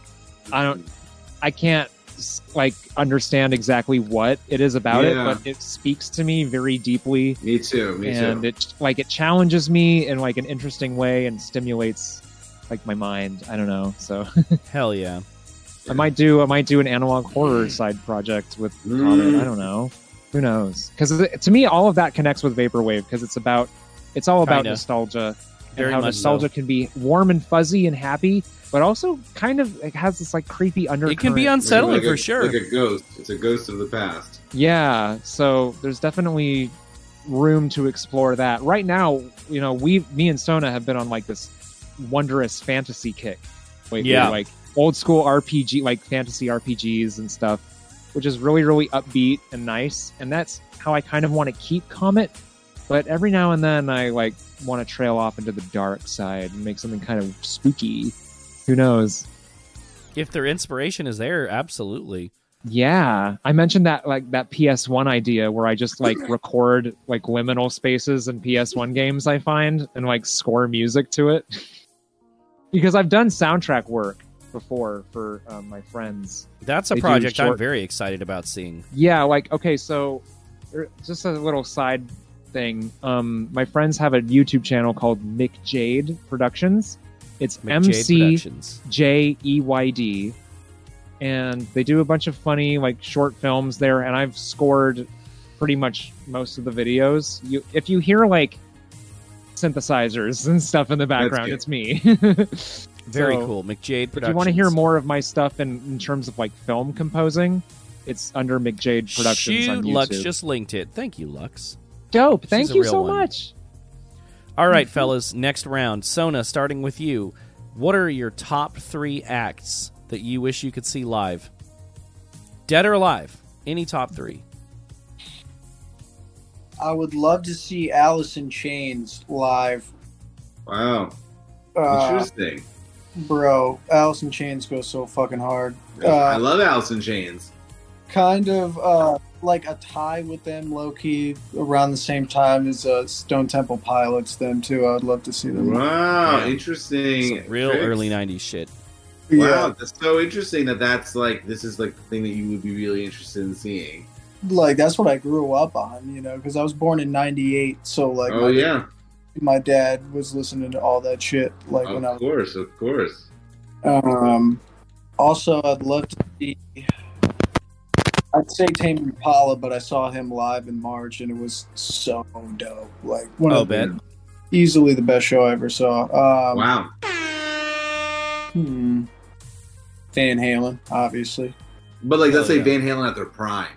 I don't, I can't s- like understand exactly what it is about Yeah. it, but it speaks to me very deeply. Me too. Me too. and too. it like it challenges me in like an interesting way and stimulates like my mind. I don't know. So [laughs] hell yeah. I might do I might do an analog horror side project with Comet. Mm. I don't know. Who knows? Because to me, all of that connects with vaporwave because it's about it's all about Kinda. nostalgia Very and how nostalgia so. can be warm and fuzzy and happy, but also kind of it has this like creepy undercurrent. It can be unsettling Like a- for sure. Like a ghost. It's a ghost of the past. Yeah, so there's definitely room to explore that. Right now, you know, we, me and Sona have been on like this wondrous fantasy kick. Lately, Yeah. like old school RPG, like fantasy RPGs and stuff, which is really, really upbeat and nice. And that's how I kind of want to keep Comet. But every now and then, I like want to trail off into the dark side and make something kind of spooky. Who knows? If their inspiration is there, absolutely. Yeah, I mentioned that like that PS1 idea where I just like [laughs] record like liminal spaces in PS1 games I find and like score music to it. [laughs] because I've done soundtrack work before for um, my friends. That's a They project I'm very excited about seeing. Yeah, like okay, so er, just a little side thing. Um, my friends have a YouTube channel called Mick Jade Productions. It's M McJade C Productions. J E Y D, and they do a bunch of funny like short films there. And I've scored pretty much most of the videos. You, if you hear like synthesizers and stuff in the background, it's me. [laughs] Very So, cool. McJade If Productions. you want to hear more of my stuff in, in terms of like film composing, it's under McJade Productions Shoot, on YouTube. Lux just linked it. Thank you, Lux. Dope. Thank you so one. much. All right, Mm-hmm. fellas, next round. Sona, starting with you. What are your top three acts that you wish you could see live? Dead or alive? Any top three? I would love to see Alice in Chains live. Wow. Uh, Interesting. bro, Alice in Chains goes so fucking hard. I Uh, love Alice in Chains. kind of uh, like a tie with them, low key, around the same time as uh, Stone Temple Pilots. Them too. I would love to see them. Wow, Yeah. interesting. Some real tricks. early 90s shit. Wow, Yeah, that's so interesting that that's like this is like the thing that you would be really interested in seeing. like that's what I grew up on. You know, because I was born in '98, so like oh my, yeah, my dad was listening to all that shit. Like when I of course, of course. Um, also, I'd love to see. I'd say Tame Impala, but I saw him live in March, and it was so dope. Like one Oh, of the, bet. easily the best show I ever saw. Um, wow. hmm. Van Halen, obviously. But like, let's Oh, say yeah. Van Halen at their prime.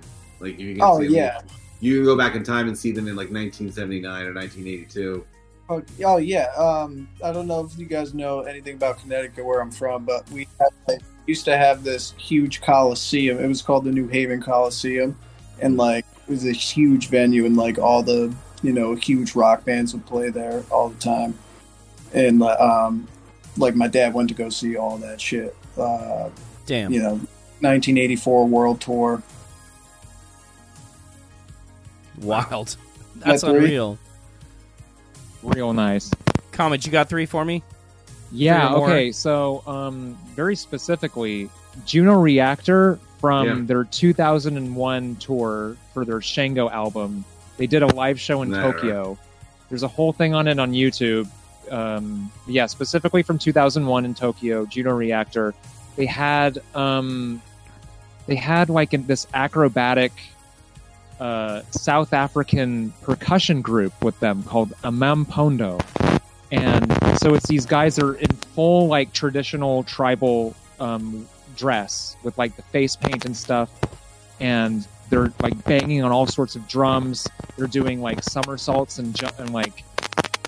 Like, you can Oh, say, yeah. like, you can go back in time and see them in like 1979 or 1982. Oh, oh yeah. Um, I don't know if you guys know anything about Connecticut, where I'm from, but we had, like, used to have this huge coliseum. It was called the New Haven Coliseum, and like it was a huge venue, and like all the you know huge rock bands would play there all the time. And um, like my dad went to go see all that shit. Uh, Damn. you know, 1984 World Tour. Wild. That's unreal. Real nice. Comet, you got three for me? Yeah. More? Okay. So, um, very specifically, Juno Reactor from Yeah. their 2001 tour for their Shango album. They did a live show in Nah. Tokyo. There's a whole thing on it on YouTube. Um, yeah, specifically from 2001 in Tokyo, Juno Reactor. They had um, they had like in this acrobatic uh, South African percussion group with them called Amampondo. And so it's these guys that are in full like traditional tribal um, dress with like the face paint and stuff, and they're like banging on all sorts of drums. They're doing like somersaults and ju- and like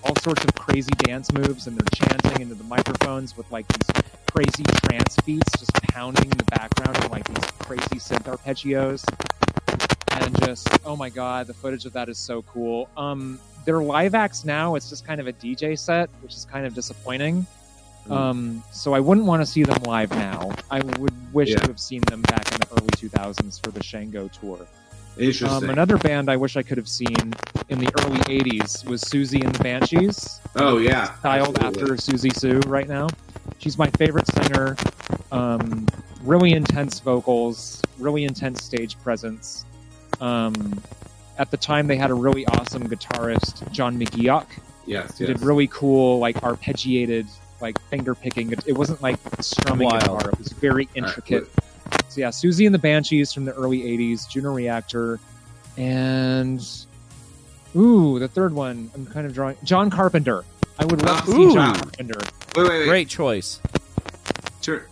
all sorts of crazy dance moves, and they're chanting into the microphones with like these crazy trance beats just pounding in the background and like these crazy synth arpeggios. And just oh my god the footage of that is so cool. Um their live acts now it's just kind of a dj set which is kind of disappointing Mm. um so i wouldn't want to see them live now i would wish Yeah. to have seen them back in the early 2000s for the shango tour Interesting. um, another band i wish i could have seen in the early 80s was Siouxsie and the banshees oh yeah, styled absolutely. after Siouxsie Sioux right now. She's my favorite singer. Um, really intense vocals, really intense stage presence. Um, at the time, they had a really awesome guitarist, John McGeoch, Yes, who yes. did really cool, like arpeggiated, like finger picking. It, it wasn't like strumming Wild. guitar; it was very All right, intricate. So yeah, Siouxsie and the Banshees from the early '80s, Juno Reactor, and ooh, the third one. I'm kind of drawing John Carpenter. I would love to see Ooh. John Carpenter. Wait, wait, wait. Great choice. Sure.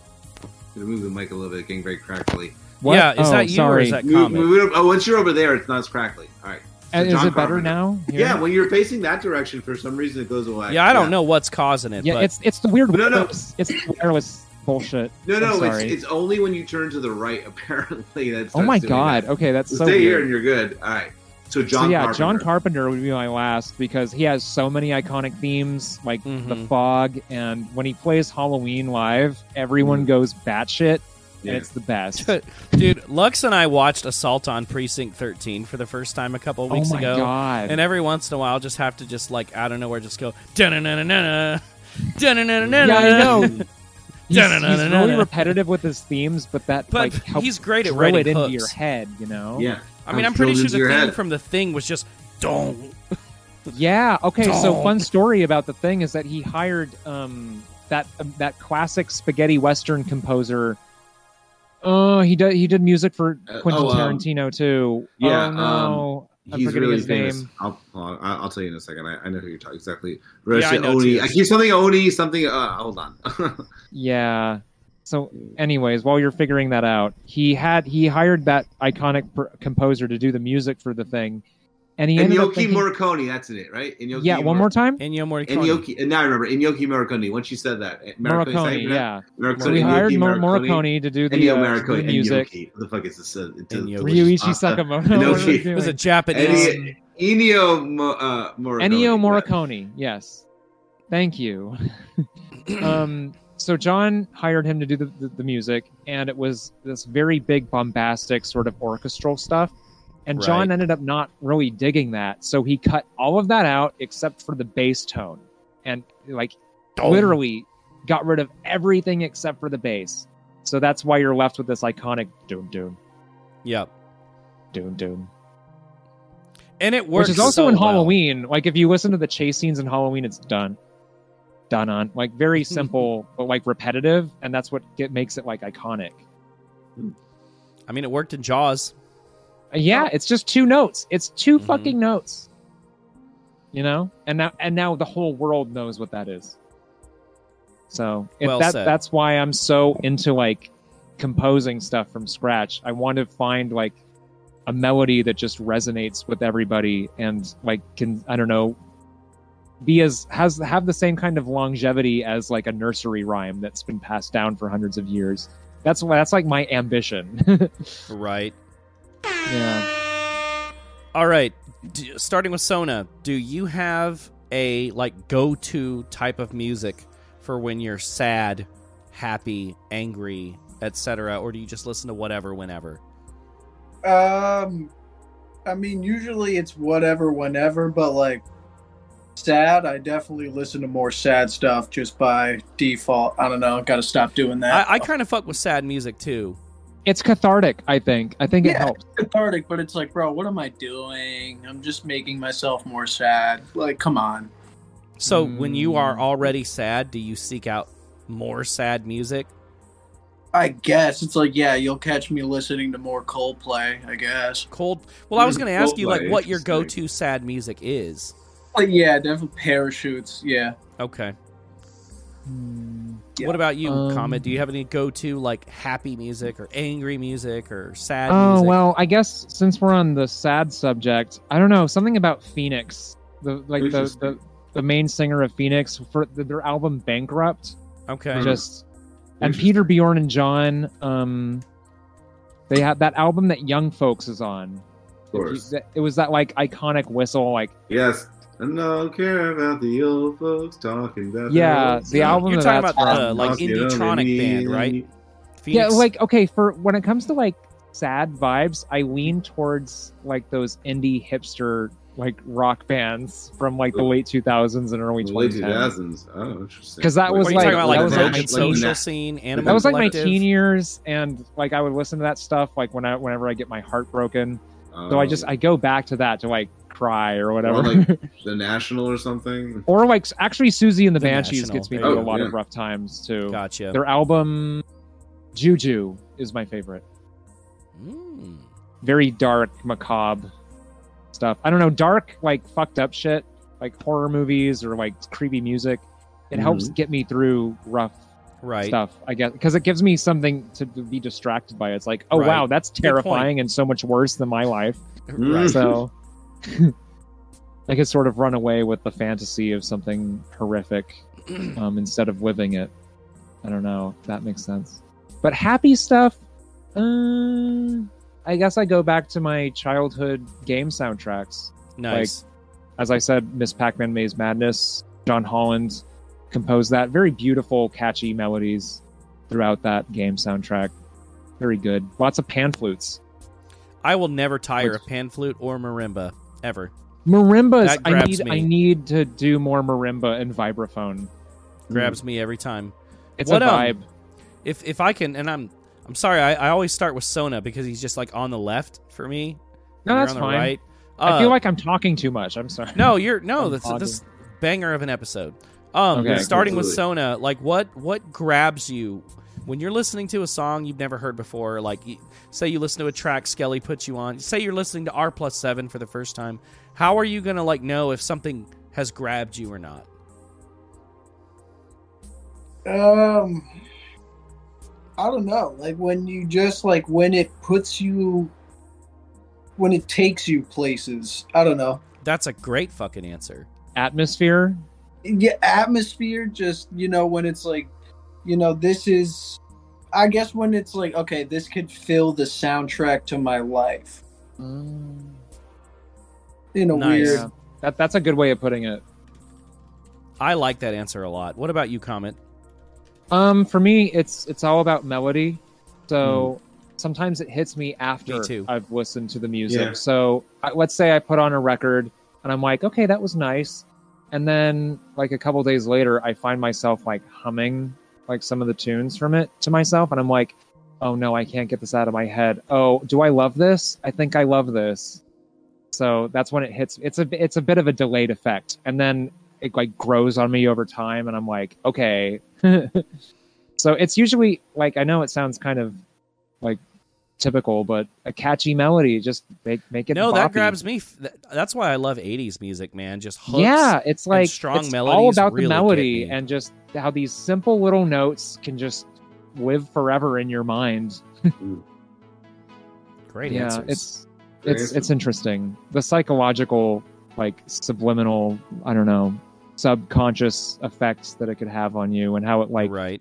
Gonna move the mic a little bit, getting very crackly. What? Yeah, is Oh, that you or sorry. is that Move- Comet? move it oh, once you're over there, it's not as crackly. All right. So And is John it better Carpenter. now? Here? Yeah, when you're facing that direction, for some reason it goes away. Yeah, I don't know what's causing it, Yeah, but it's it's the weird No, no. It's the wireless bullshit. No, no, it's, it's only when you turn to the right. [laughs] Apparently, that's. oh my god. Okay, that's so Stay here weird. and you're good. All right. So John so yeah, Carpenter. John Carpenter would be my last because he has so many iconic themes like the Mhm. fog, and when he plays Halloween live, everyone goes batshit, Mm-hmm. Yeah. and it's the best. [laughs] Dude, Lux and I watched Assault on Precinct 13 for the first time a couple of oh weeks my ago. god! And every once in a while, just have to just like out of nowhere, just go da-na-na-na-na, da-na-na-na-na. yeah, I know. [laughs] He's, he's really repetitive with his themes, but that But like helps he's great at writing it into your head. You know? Yeah. I mean, How I'm pretty sure the your thing head. from the thing was just don't. [laughs] Yeah. Okay. So Don't. fun story about the thing is that he hired um that um, that classic spaghetti western composer. Oh, he did he did music for Uh, Quentin oh, um, Tarantino too. yeah, Oh no. I'm He's forgetting really his famous. name. I'll, I'll, I'll tell you in a second. I, I know who you're talking exactly. Yeah, I Oni. I keep something Oni, something. Uh, hold on. [laughs] Yeah. So, anyways, while you're figuring that out, he had he hired that iconic composer to do the music for the thing, and he ended up Inyoki thinking, Morricone. That's in it, right? Inyoki yeah, one more time, Ennio Morricone. Inyoki. And now I remember Inyoki Morricone. Once you said that, Morricone, is that how you Morricone. pronounce Yeah. it? So we Morricone, hired Inyoki Mor- Morricone to do the, Ennio uh, Morricone. the music. Inyoki. What the fuck is this? Uh, it's a Ryuichi. Sakamoto. Ennio- What It was a? Japanese. Ennio, Ennio uh, Morricone. Ennio yeah. Morricone. Yes. Thank you. [clears throat] um, so John hired him to do the, the, the music, and it was this very big, bombastic sort of orchestral stuff. And John ended up not really digging that, so he cut all of that out except for the bass tone, and like oh. literally got rid of everything except for the bass. So that's why you're left with this iconic doom doom Yep. doom doom. And it works which is also so in well. Halloween. Like if you listen to the chase scenes in Halloween, it's done, done on like very [laughs] simple but like repetitive, and that's what get, makes it like iconic. I mean, it worked in Jaws. Yeah, it's just two notes. It's 2 Mhm. fucking notes. You know, and now and now the whole world knows what that is. So if Well that that's why I'm so into like composing stuff from scratch. I want to find like a melody that just resonates with everybody and like can I don't know be as has have the same kind of longevity as like a nursery rhyme that's been passed down for hundreds of years. That's that's like my ambition. [laughs] Right. Yeah. All right. D- starting with Sona, do you have a like go-to type of music for when you're sad, happy, angry, etc., or do you just listen to whatever whenever? Um, I mean, usually it's whatever, whenever, but like sad, I definitely listen to more sad stuff just by default. I don't know. Got to stop doing that. I, I kind of fuck with sad music too. It's cathartic, I think. I think it Yeah. helps. cathartic, but it's like, bro, what am I doing? I'm just making myself more sad. Like, come on. So when you are Mm. already sad, do you seek out more sad music? I guess it's like, yeah, you'll catch me listening to more Coldplay. I guess. Cold. Well, I was Mm, going to ask you like what your go-to sad music is. Like, yeah, definitely parachutes. Yeah. Okay. Yeah. What about you, Um, Comet? Do you have any go-to like happy music or angry music or sad Oh music? well, I guess since we're on the sad subject, I don't know something about Phoenix, the like the the, the main singer of Phoenix for the, their album Bankrupt. Okay. Just and Peter Bjorn and John, um, they had that album that Young Folks is on. Of course. It was that like iconic whistle, like Yes. I don't care about the old folks talking about. Yeah, the the album You're talking about from. the like indie-tronic band, me. right? yeah, like okay, for when it comes to like sad vibes, I lean towards like those indie hipster like rock bands from like the late 2000s and early The late 2010s. 2000s. Oh, interesting. 'Cause that was are like- talking about, like that was like my social teen- scene, Animal That was like my teen years, and like I would listen to that stuff like when I whenever I get my heart broken. Oh. So I just Oh, I go back to that to like cry or whatever. Or like [laughs] the National or something. or like actually Siouxsie and the, The Banshees National. gets me through you a lot Oh, of rough times too. Gotcha. Their album Juju is my favorite. Mm. Very dark, macabre stuff. I don't know, dark like fucked up shit, like horror movies or like creepy music. It helps get me through rough Right. stuff, I guess, because it gives me something to be distracted by. It's like, oh Right. wow, that's terrifying and so much worse than my life. Right. So [laughs] [laughs] I could sort of run away with the fantasy of something horrific [clears throat] um, instead of living it. I don't know if that makes sense. But happy stuff, uh, I guess I go back to my childhood game soundtracks. Nice. As I said, Miss Pac-Man Maze Madness, John Holland composed that. Very beautiful, catchy melodies throughout that game soundtrack. Very good. Lots of pan flutes. I will never tire Which- a pan flute or marimba ever. Marimbas. I need. me. I need to do more marimba and vibraphone. Grabs me every time. It's What, a um, vibe. If if I can, and I'm I'm sorry, I, I always start with Sona because he's just like on the left for me. No, that's on the fine. Right. I Uh, feel like I'm talking too much. I'm sorry. no, you're no. That's hogging. this banger of an episode. Um, Okay. starting with Sona, like what what grabs you when you're listening to a song you've never heard before? Like, say you listen to a track Skelly puts you on. Say you're listening to R plus seven for the first time. How are you gonna like know if something has grabbed you or not? Um, I don't know. Like when you just like when it puts you, when it takes you places. I don't know. That's a great fucking answer. Atmosphere. Yeah, atmosphere. Just you know when it's like, you know, this is. I guess when it's like, okay, this could fill the soundtrack to my life in a Nice. weird. Yeah. That that's a good way of putting it. I like that answer a lot. What about you, Comet? Um, for me, it's it's all about melody. So sometimes it hits me after Me too. I've listened to the music. Yeah. So I, let's say I put on a record and I'm like, okay, that was nice, and then like a couple days later, I find myself like humming like some of the tunes from it to myself, and I'm like, oh no, I can't get this out of my head. Oh, do I love this? I think I love this. So that's when it hits. It's a it's a bit of a delayed effect, and then it like grows on me over time, and I'm like, okay. [laughs] so it's usually like I know it sounds kind of like typical, but a catchy melody just make make it. no, that grabs me. That's why I love '80s music, man. Just hooks. Yeah, it's like strong it's melodies all about really the melody me. and just how these simple little notes can just live forever in your mind. [laughs] great yeah, answers. it's Great it's answers. it's interesting. The psychological, like subliminal, I don't know, subconscious effects that it could have on you, and how it like right.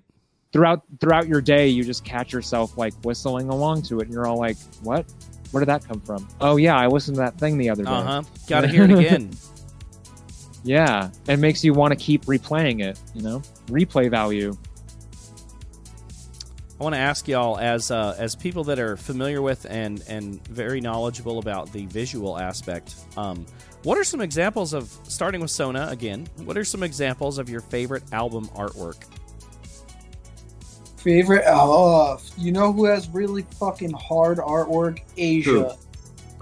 Throughout throughout your day, you just catch yourself like whistling along to it, and you're all like, "What? Where did that come from?" Oh yeah, I listened to that thing the other day. Uh huh. Got to hear it again. [laughs] Yeah, it makes you want to keep replaying it. You know, replay value. I want to ask y'all, as uh, as people that are familiar with and and very knowledgeable about the visual aspect, um, what are some examples of starting with Sona again? What are some examples of your favorite album artwork? Favorite? Oh, you know who has really fucking hard artwork? Asia.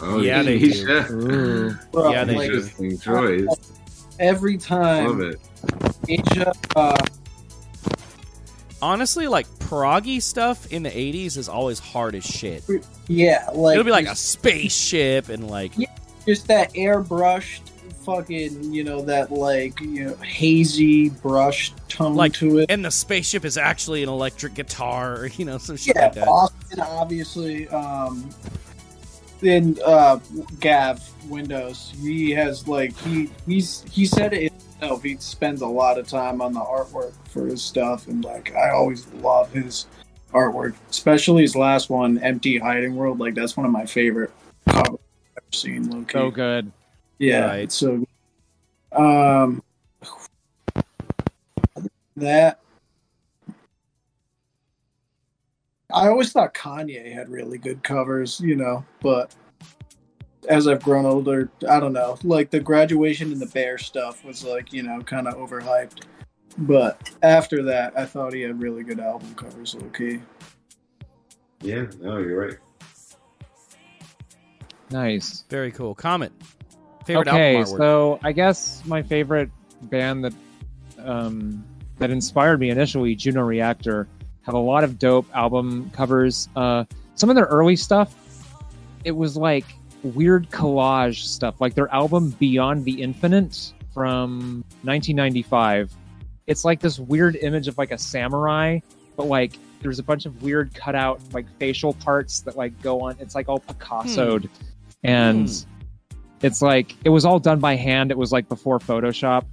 Oh, Yeah, they Asia. [laughs] Bro, Yeah, they like, do. Interesting choice. Every Love it. Asia, uh, Honestly, like proggy stuff in the '80s is always hard as shit. yeah, like It'll be like a spaceship and like just that airbrushed fucking, you know, that like you know hazy brush tone Like, to it. and the spaceship is actually an electric guitar, or [laughs] you know, some shit Yeah, like that. Austin obviously. Um, in uh, Gav Windows, he has like he he's he said it himself. He spends a lot of time on the artwork for his stuff, and like I always love his artwork, especially his last one, Empty Hiding World. Like that's one of my favorite covers I've ever seen. Low So good. Yeah, Right. so. Um, that I always thought Kanye had really good covers, you know, but as I've grown older, I don't know. Like the graduation and the bear stuff was like, you know, kind of overhyped. But after that, I thought he had really good album covers, okay. Yeah, no, you're right. Nice. Very cool. Comet. Favorite okay, so I guess my favorite band that um, that inspired me initially, Juno Reactor, have a lot of dope album covers. Uh, some of their early stuff, it was like weird collage stuff, like their album Beyond the Infinite from 1995. It's like this weird image of like a samurai, but like there's a bunch of weird cutout like facial parts that like go on. It's like all Picassoed, and it's like it was all done by hand. It was like before Photoshop.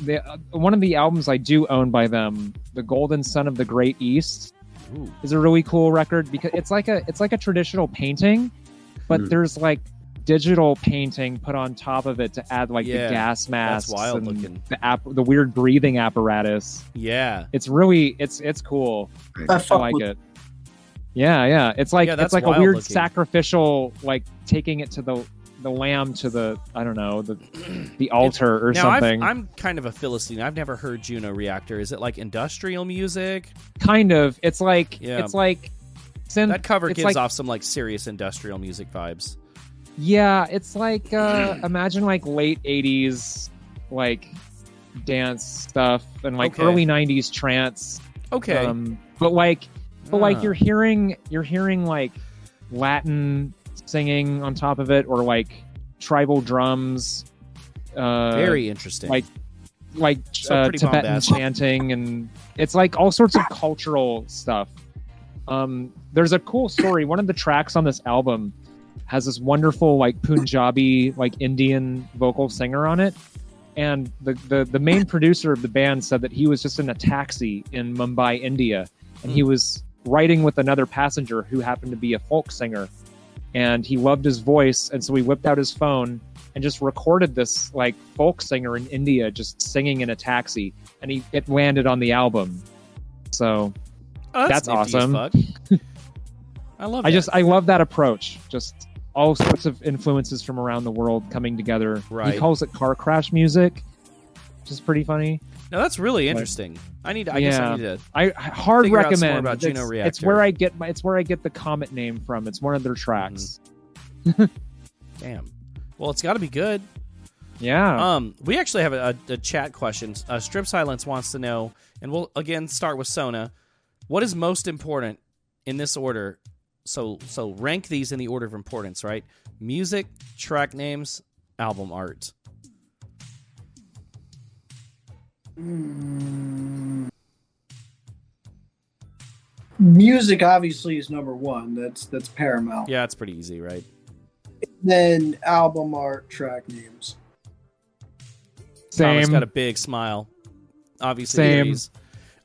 The, uh, one of the albums I do own by them, "The Golden Sun of the Great East," Ooh. is a really cool record because it's like a it's like a traditional painting, but Hmm. there's like digital painting put on top of it to add like Yeah, the gas masks wild and looking. the app the weird breathing apparatus Yeah. it's really it's it's cool I i like with it yeah yeah it's like Yeah, that's it's like a weird looking. sacrificial like taking it to the the lamb to the i don't know the [clears throat] the altar or now I've, something I'm kind of a philistine. I've never heard Juno Reactor. Is it like industrial music? kind of it's like Yeah. it's like synth, That cover gives like, off some like serious industrial music vibes. Yeah, it's like uh [clears throat] imagine like late '80s like dance stuff and like Okay. early '90s trance. Okay. Um, but like, but like Ah. you're hearing you're hearing like Latin singing on top of it, or like tribal drums. Uh, Very interesting. like like So uh, Tibetan chanting, and it's like all sorts of cultural stuff. Um, there's a cool story. One of the tracks on this album has this wonderful like Punjabi like Indian vocal singer on it, and the the the main producer of the band said that he was just in a taxi in Mumbai, India, and he was riding with another passenger who happened to be a folk singer, and he loved his voice, and so he whipped out his phone and just recorded this like folk singer in India just singing in a taxi, and he it landed on the album. So Oh, that's as awesome. [laughs] I love. I that. just I love that approach. Just all sorts of influences from around the world coming together. Right. He calls it car crash music, which is pretty funny. No, that's really interesting. I need. To, I guess I need to. I hard Figure out some more recommend. about Juno it's, it's Reactor. where I get my, it's where I get the Comet name from. It's one of their tracks. Damn. Well, it's got to be good. Yeah. Um, we actually have a, a, a chat question. Uh, Strip Silence wants to know, and we'll again start with Sona. What is most important in this order? So, so rank these in the order of importance, right? Music, track names, album art. Hmm. music obviously is number one. That's that's paramount. Yeah, it's pretty easy, right? Then album art, track names. Thomas Same. got a big smile. Obviously, Same. agrees.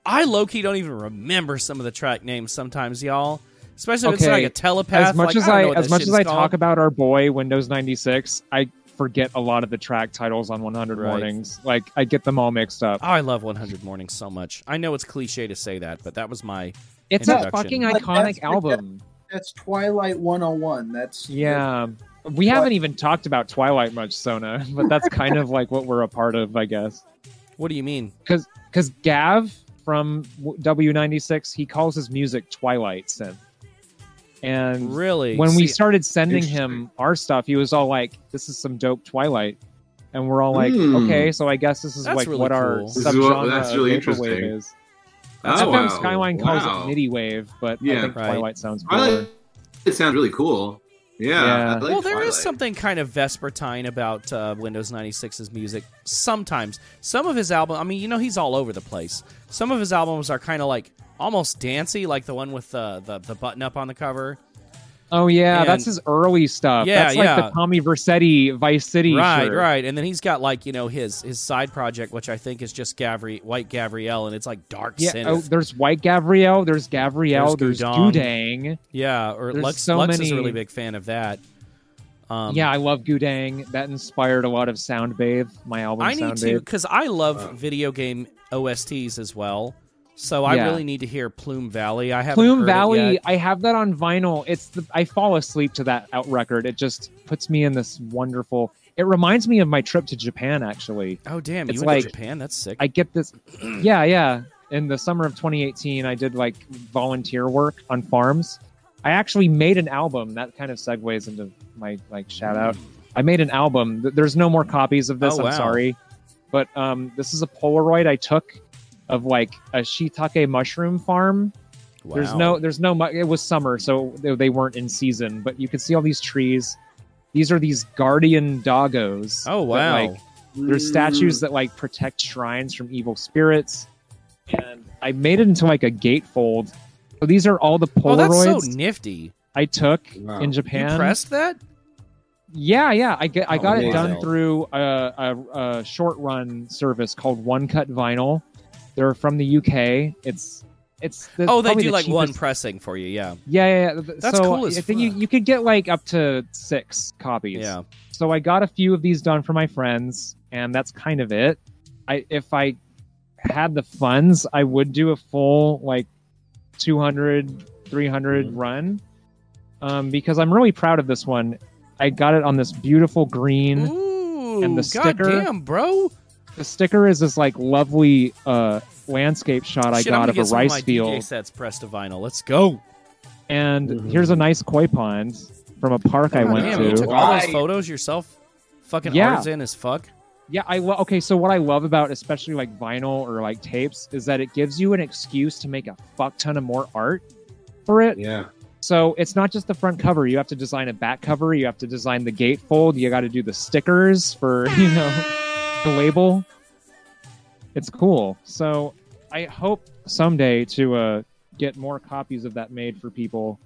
I low key don't even remember some of the track names sometimes, y'all. Especially if it's like a telepath. as much like, as I, I, as much as I called. talk about our boy Windows 96, I forget a lot of the track titles on 100 Right. Mornings. Like I get them all mixed up. Oh, I love 100 Mornings so much. I know it's cliche to say that, but that was my It's a fucking iconic that's- album. That's Twilight 101. That's Yeah. We haven't even talked about Twilight much, Sona, [laughs] but that's kind of like what we're a part of, I guess. What do you mean? Because because Gav from W- W96, he calls his music Twilight synth. And Really? when we See, started sending him our stuff, he was all like, "This is some dope Twilight," and we're all like, Hmm. "Okay, so I guess this is That's like really what our cool. This is what- subgenre that's of really vaporwave interesting. is." Oh, FM wow. Skyline calls Wow. it MIDI wave, but Yeah. I think Right. Twilight sounds cooler. Twilight, it sounds really cool. Yeah. Yeah. Like well, there is Twilight. something kind of Vespertine about uh, Windows 96's music. Sometimes, some of his albums, I mean, you know, he's all over the place. Some of his albums are kind of like almost dancey, like the one with the the, the button up on the cover. Oh yeah, And- that's his early stuff. Yeah, that's like yeah. the Tommy Vercetti Vice City. right, shirt. right. And then he's got like you know his his side project, which I think is just Gavri White Gavriel, and it's like dark Yeah. synth. Oh, there's White Gabrielle. There's Gabrielle. There's There's. Gudang. yeah, or there's Lux, so Lux is a really big fan of that. Um, yeah, I love Gudang. That inspired a lot of Soundbathe. My album. I need to because I love video game OSTs as well. So I Yeah. really need to hear Plume Valley. I haven't Plume Valley. I have that on vinyl. It's the I fall asleep to that out record. It just puts me in this wonderful. It reminds me of my trip to Japan. Actually, Oh damn! You It's went like- to Japan? That's sick. I get this. [clears throat] Yeah, yeah. In the summer of 2018, I did like volunteer work on farms. I actually made an album. That kind of segues into my like shout out. I made an album. There's no more copies of this. Oh, wow. I'm sorry, but um, this is a Polaroid I took of like a shiitake mushroom farm. Wow. There's no, there's no. mu- It was summer, so they, they weren't in season. But you can see all these trees. These are these guardian doggos. Oh that, wow! like, there's statues that like protect shrines from evil spirits, and I made it into like a gatefold. So these are all the oh, that's Polaroids so nifty. I took Wow. in You Japan. pressed that? Yeah, yeah. I get I Oh, got it amazing. done through a, a, a short run service called One Cut Vinyl. They're from the UK. It's it's the, Oh, they do the like one pressing for you. Yeah. Yeah, yeah. yeah. That's so cool as I think you, fuck. you could get like up to six copies. Yeah. So I got a few of these done for my friends, and that's kind of it. I if I had the funds, I would do a full like 200, 300 Mm-hmm. run, um, because I'm really proud of this one. I got it on this beautiful green. Ooh, And the sticker- goddamn, bro. The sticker is this like lovely uh, landscape shot I Shit, I'm got gonna of get a some of rice my field. DJ sets pressed to vinyl. Let's go. And Mhm. here's a nice koi pond from a park I God went damn, you to. took all those Right. photos yourself. Fucking Yeah. artisan as fuck. Yeah, I lo- okay. So what I love about especially like vinyl or like tapes is that it gives you an excuse to make a fuck ton of more art for it. Yeah. So it's not just the front cover. You have to design a back cover. You have to design the gatefold. You got to do the stickers for [laughs] you know the label. It's cool. So I hope someday to uh, get more copies of that made for people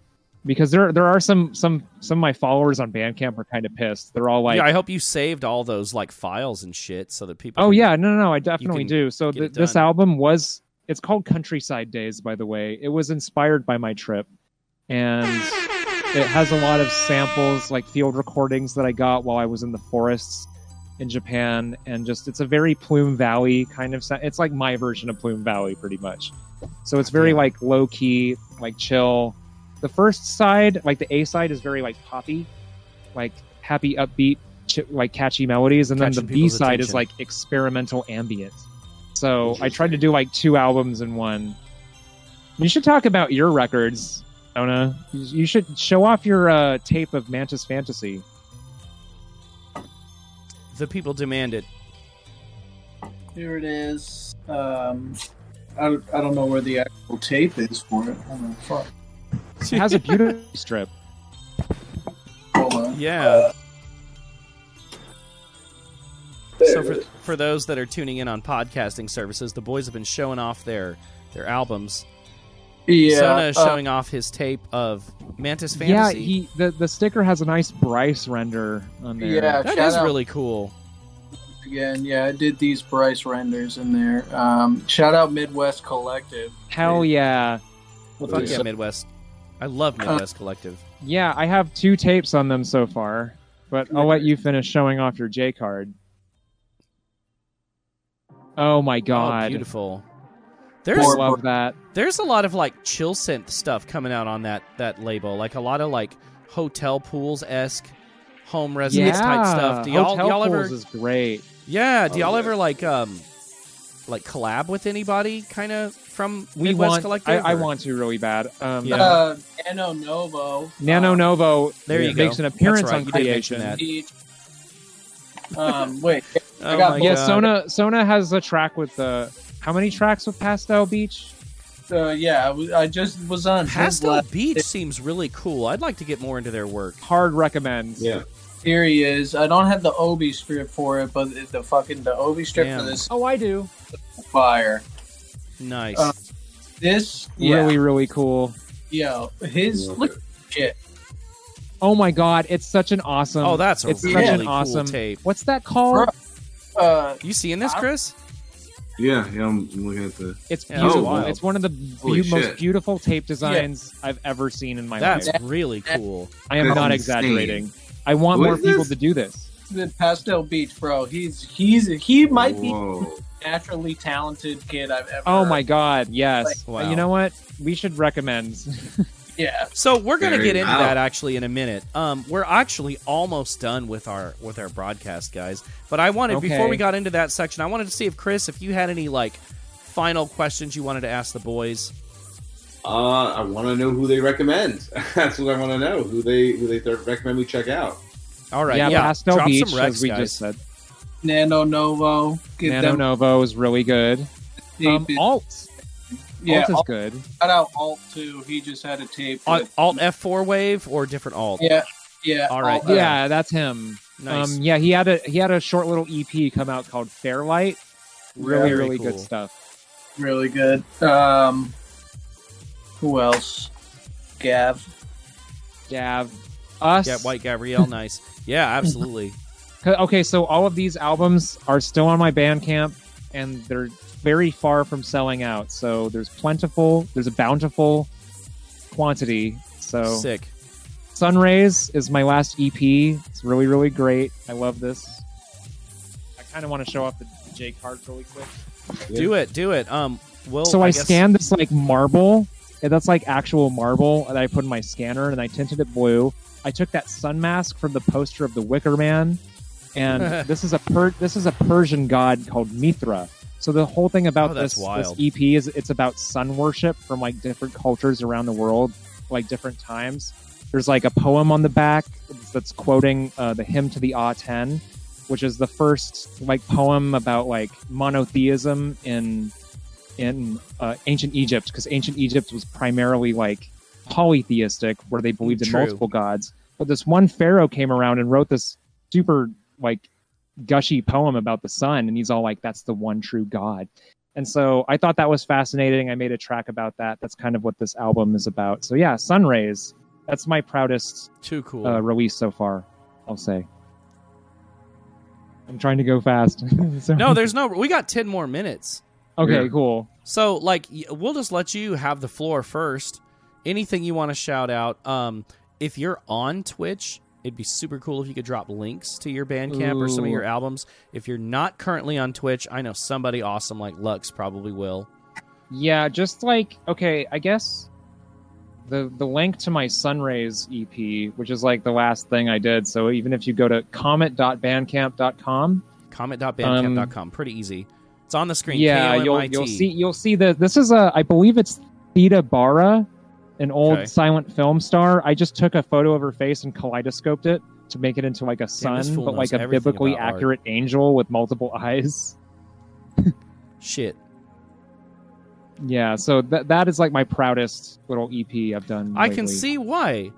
because there there are some some some of my followers on Bandcamp are kind of pissed. They're all like, yeah, I hope you saved all those like files and shit so that people. Oh can- yeah, no, no, no I definitely do. So th- this album was it's called Countryside Days, by the way. It was inspired by my trip, and it has a lot of samples, like field recordings that I got while I was in the forests in Japan, and just it's a very Plume Valley kind of. It's like my version of Plume Valley, pretty much. So it's very like low key, like chill. The first side, like the A side, is very like poppy, like happy, upbeat, ch- like catchy melodies, and then the B side is like experimental ambient. So I tried to do like two albums in one. You should talk about your records, Sona. You you should show off your uh, tape of Mantis Fantasy. The people demand it. Here it is. Um, I, I don't know where the actual tape is for it. Hold on, fuck. It has a beautiful [laughs] strip. Hold on. Yeah. So for for those that are tuning in on podcasting services, the boys have been showing off their their albums. Yeah. Sona is uh, showing off his tape of Mantis Fantasy. Yeah, Fantasy. he the, the sticker has a nice Bryce render on there. Yeah, that shout is out really cool. again. Yeah, I did these Bryce renders in there. Um, shout out Midwest Collective. Hell yeah. Fuck yeah, Midwest. I love Midwest Collective. Yeah, I have two tapes on them so far, but I'll let you finish showing off your J card. Oh my Oh, god. beautiful. I There's Or- love that. there's a lot of like chill synth stuff coming out on that that label. Like a lot of like hotel pools esque home residence type stuff. Do y'all Hotel y'all ever Pools is great. Yeah, do Oh, y'all yeah. ever like um like collab with anybody kind of from We Midwest want. I, Collective? I or- want to really bad. Um, Yeah. Uh, Nano Novo. Nano uh, Novo There you makes go. an appearance right, on you did Creation. that. Um, wait. Oh got my both. Yeah, God. Sona Sona has a track with the how many tracks with Pastel Beach? Uh, yeah, I just was on Pastel last- Beach seems really cool. I'd like to get more into their work. Hard recommends. Yeah. Here he is. I don't have the Obi strip for it, but the fucking the Obi strip Damn. for this Oh, I do. fire. Nice. Uh, This, yeah, Really, really cool. yo, his look shit. Oh my god, it's such an awesome. oh, that's a it's really such an cool awesome tape. What's that called? Uh, You seeing this, Chris? Yeah, yeah, I'm looking at the. It's beautiful. Oh, that's wild. it's one of the Holy beau- most beautiful tape designs I've ever seen in my That's life. That's really cool. I am That's not insane. exaggerating. I want What more people this? to do this. the Pastel Beach, bro. He's he's he might be Whoa. the naturally talented kid I've ever. Oh my god, yes. Like, wow. You know what? We should recommend. Yeah, So we're gonna get into wow. that actually in a minute. Um, we're actually almost done with our with our broadcast, guys. But I wanted before we got into that section, I wanted to see if Chris, if you had any like final questions you wanted to ask the boys. Uh, I want to know who they recommend. [laughs] That's what I want to know. Who they who they th- recommend we check out. All right, yeah, yeah, Pastel drop Beach, some recs, as we guys. just said. Nano Novo. Give Nano them Novo is really good. Um. Alt. Yeah, Alt is Alt- good. shout out Alt too. He just had a tape. Alt, With, Alt F4 wave or different Alt. yeah, yeah. All right, Alt- uh, Yeah, that's him. Nice. Um, yeah, he had a he had a short little EP come out called Fairlight. Really, Very really cool. good stuff. really good. Um, who else? Gav. Gav, us. yeah, White Gabrielle, nice. Yeah, absolutely. [laughs] Okay, so all of these albums are still on my Bandcamp, and they're very far from selling out. So there's plentiful, there's a bountiful quantity. So Sick. Sunrays is my last EP. It's really, really great. I love this. I kind of want to show off the J card really quick. Do it. Do it. Um. Well. so I, guess- scanned this like marble. and That's like actual marble that I put in my scanner, and I tinted it blue. I took that sun mask from the poster of the Wicker Man, and [laughs] this is a per- this is a Persian god called Mithra. So the whole thing about Oh, this, this EP is it's about sun worship from like different cultures around the world, like different times. There's like a poem on the back that's quoting uh, the hymn to the Aten, which is the first like poem about like monotheism in in uh, ancient Egypt, because ancient Egypt was primarily like polytheistic, where they believed in True. multiple gods. But this one pharaoh came around and wrote this super like gushy poem about the sun, and he's all like, "That's the one true God." And so I thought that was fascinating. I made a track about that. That's kind of what this album is about. So yeah, Sun Rays. That's my proudest Too cool. uh, release so far. I'll say. I'm trying to go fast. [laughs] So- no, there's no. We got ten more minutes. Okay, Yeah. cool. So, like, we'll just let you have the floor first. Anything you want to shout out. Um, if you're on Twitch, it'd be super cool if you could drop links to your Bandcamp or some of your albums. If you're not currently on Twitch, I know somebody awesome like Lux probably will. Yeah, just like okay, I guess the the link to my Sunrays EP, which is like the last thing I did. So even if you go to comet.bandcamp.com, Comment.bandcamp.com. Pretty easy. It's on the screen. Um, yeah, you'll you'll see you'll see that this is a I believe it's Theda Bara, an old Okay. silent film star. I just took a photo of her face and kaleidoscoped it to make it into like a sun, fool but like a biblically about art. accurate angel with multiple [laughs] eyes. Shit. Yeah, so that that is like my proudest little EP I've done. I can see why.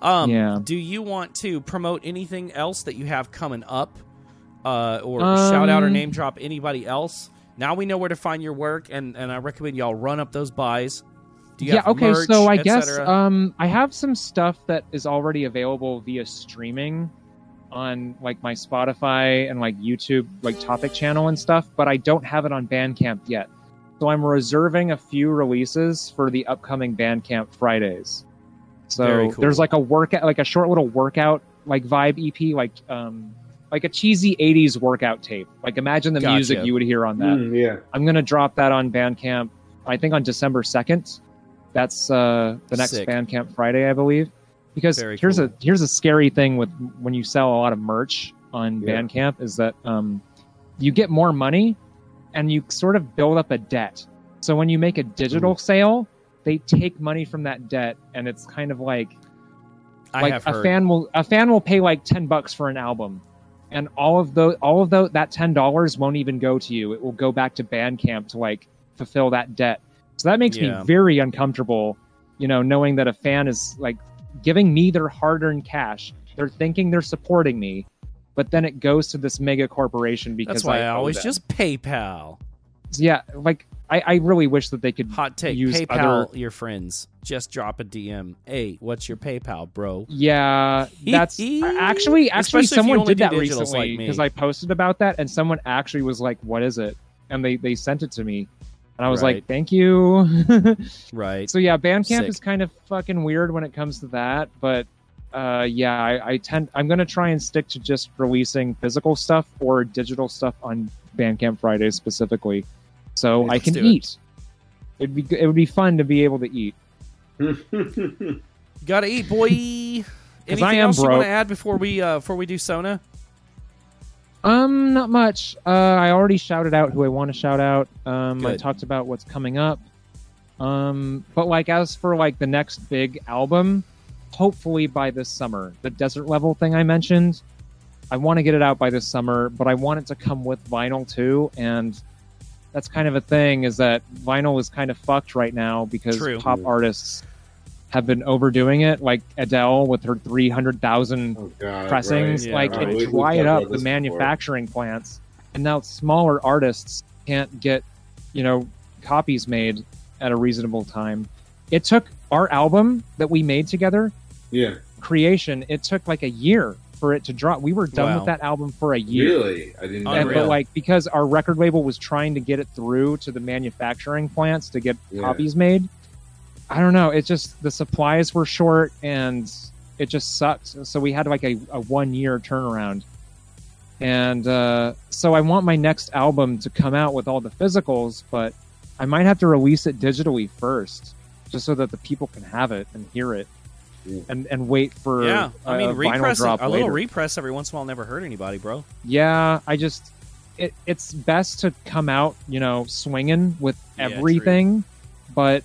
Um, Yeah. Do you want to promote anything else that you have coming up, uh, or shout out or Um, name drop anybody else? Now we know where to find your work, and and I recommend y'all run up those buys. Do you yeah have okay merch, so i guess um i have some stuff that is already available via streaming on like my spotify and like youtube like topic channel and stuff but i don't have it on bandcamp yet so i'm reserving a few releases for the upcoming bandcamp fridays Very so cool. there's like a workout like a short little workout like vibe ep like um like a cheesy 80s workout tape like imagine the music you would hear on that Mm, yeah. I'm gonna drop that on Bandcamp. I think on December second. That's uh, the next Sick. Bandcamp Friday, I believe. Because Very here's cool. a here's a scary thing with when you sell a lot of merch on Yeah. Bandcamp is that um, you get more money and you sort of build up a debt. So when you make a digital Mm. sale, they take money from that debt, and it's kind of like I like a heard. fan will a fan will pay like 10 bucks for an album and all of those all of those that $10 won't even go to you it will go back to bandcamp to like fulfill that debt so that makes Yeah. me very uncomfortable you know knowing that a fan is like giving me their hard-earned cash they're thinking they're supporting me but then it goes to this mega corporation because That's why I, owe always them. just PayPal. yeah like I, I really wish that they could Hot take. use PayPal other- your friends. Just drop a DM. Hey, what's your PayPal, bro? Yeah, that's [laughs] actually actually Especially someone did that recently like because I posted about that and someone actually was like, "What is it?" and they they sent it to me, and I was Right. like, "Thank you." [laughs] Right. so yeah, Bandcamp Sick. is kind of fucking weird when it comes to that, but uh, yeah, I, I tend I'm gonna try and stick to just releasing physical stuff or digital stuff on Bandcamp Fridays specifically, so I Let's can do it. eat. It'd be it would be fun to be able to eat. [laughs] Gotta eat, boy. [laughs] Anything I am else you want to add before we uh, before we do Sona? Um, not much. Uh, I already shouted out who I want to shout out. Um, I talked about what's coming up. Um, but like as for like the next big album, hopefully by this summer, the desert level thing I mentioned, I want to get it out by this summer. But I want it to come with vinyl too, and that's kind of a thing. Is that vinyl is kind of fucked right now because True. pop artists have been overdoing it, like Adele with her three hundred thousand Oh, God, pressings right. Yeah, like right. it dried up the this before. manufacturing plants and now smaller artists can't get you know copies made at a reasonable time it took our album that we made together Yeah. creation it took like a year for it to drop. We were done Wow. with that album for a year. Really, I didn't. know And, but like because our record label was trying to get it through to the manufacturing plants to get Yeah. copies made. I don't know. It just the supplies were short and it just sucked. So we had like a, a one year turnaround. And uh, so I want my next album to come out with all the physicals, but I might have to release it digitally first, just so that the people can have it and hear it, and and wait for yeah, I a mean, vinyl repress drop a little repress every once in a while never hurt anybody, bro. Yeah, I just it, it's best to come out, you know, swinging with Yeah, everything, but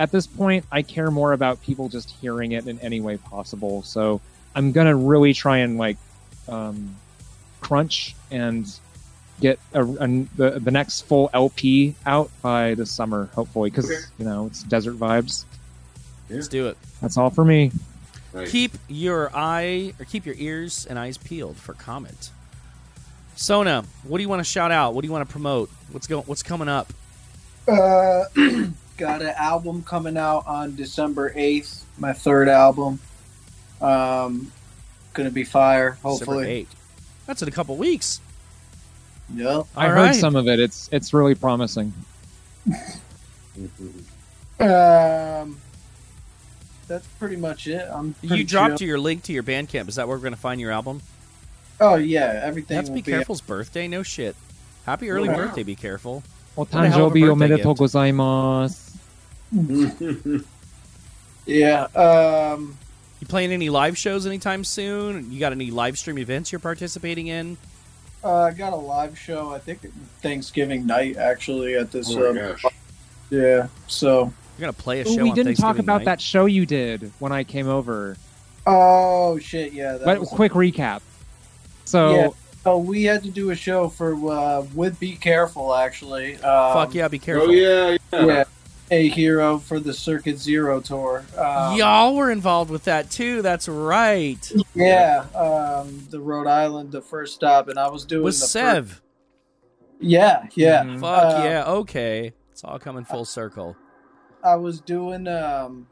at this point, I care more about people just hearing it in any way possible. So I'm gonna really try and like um, crunch and get a, a- the the next full LP out by the summer, hopefully, because Okay. you know it's desert vibes. Let's do it. That's all for me. Nice. Keep your eye or keep your ears and eyes peeled for Comet. Sona, what do you want to shout out? What do you want to promote? What's going? What's coming up? Uh, [clears throat] got an album coming out on December eighth. My third album. Um, gonna be fire. December Hopefully. 8th. That's in a couple weeks. Yep. I All heard right. some of it. It's it's really promising. [laughs] Um, that's pretty much it. I'm. You pretty dropped chill. your link to your Bandcamp. Is that where we're going to find your album? Oh yeah, everything. That's will Be be Careful's birthday. No shit. Happy early Wow. birthday, Be Careful. お What a hell of a 誕生日おめ birthday でとう gift. ございます。 [laughs] Yeah. Um. You playing any live shows anytime soon? You got any live stream events you're participating in? Uh, I got a live show. I think Thanksgiving night actually at this. Oh uh, my gosh. Yeah. So. You're going to play a Ooh, show we on didn't talk about night? that show you did when I came over. Oh shit! Yeah. That But was- quick recap. So Yeah. Oh, we had to do a show for uh, with Be Careful actually. Um, Fuck yeah, Be Careful. Oh yeah, yeah. Yeah. A hero for the Circuit Zero tour. Um, Y'all were involved with that too. That's right. Yeah. Um, the Rhode Island, the first stop, and I was doing Was the Sev? First, yeah. Yeah. Mhm. Fuck Uh, yeah. Okay. It's all coming full circle. I was doing um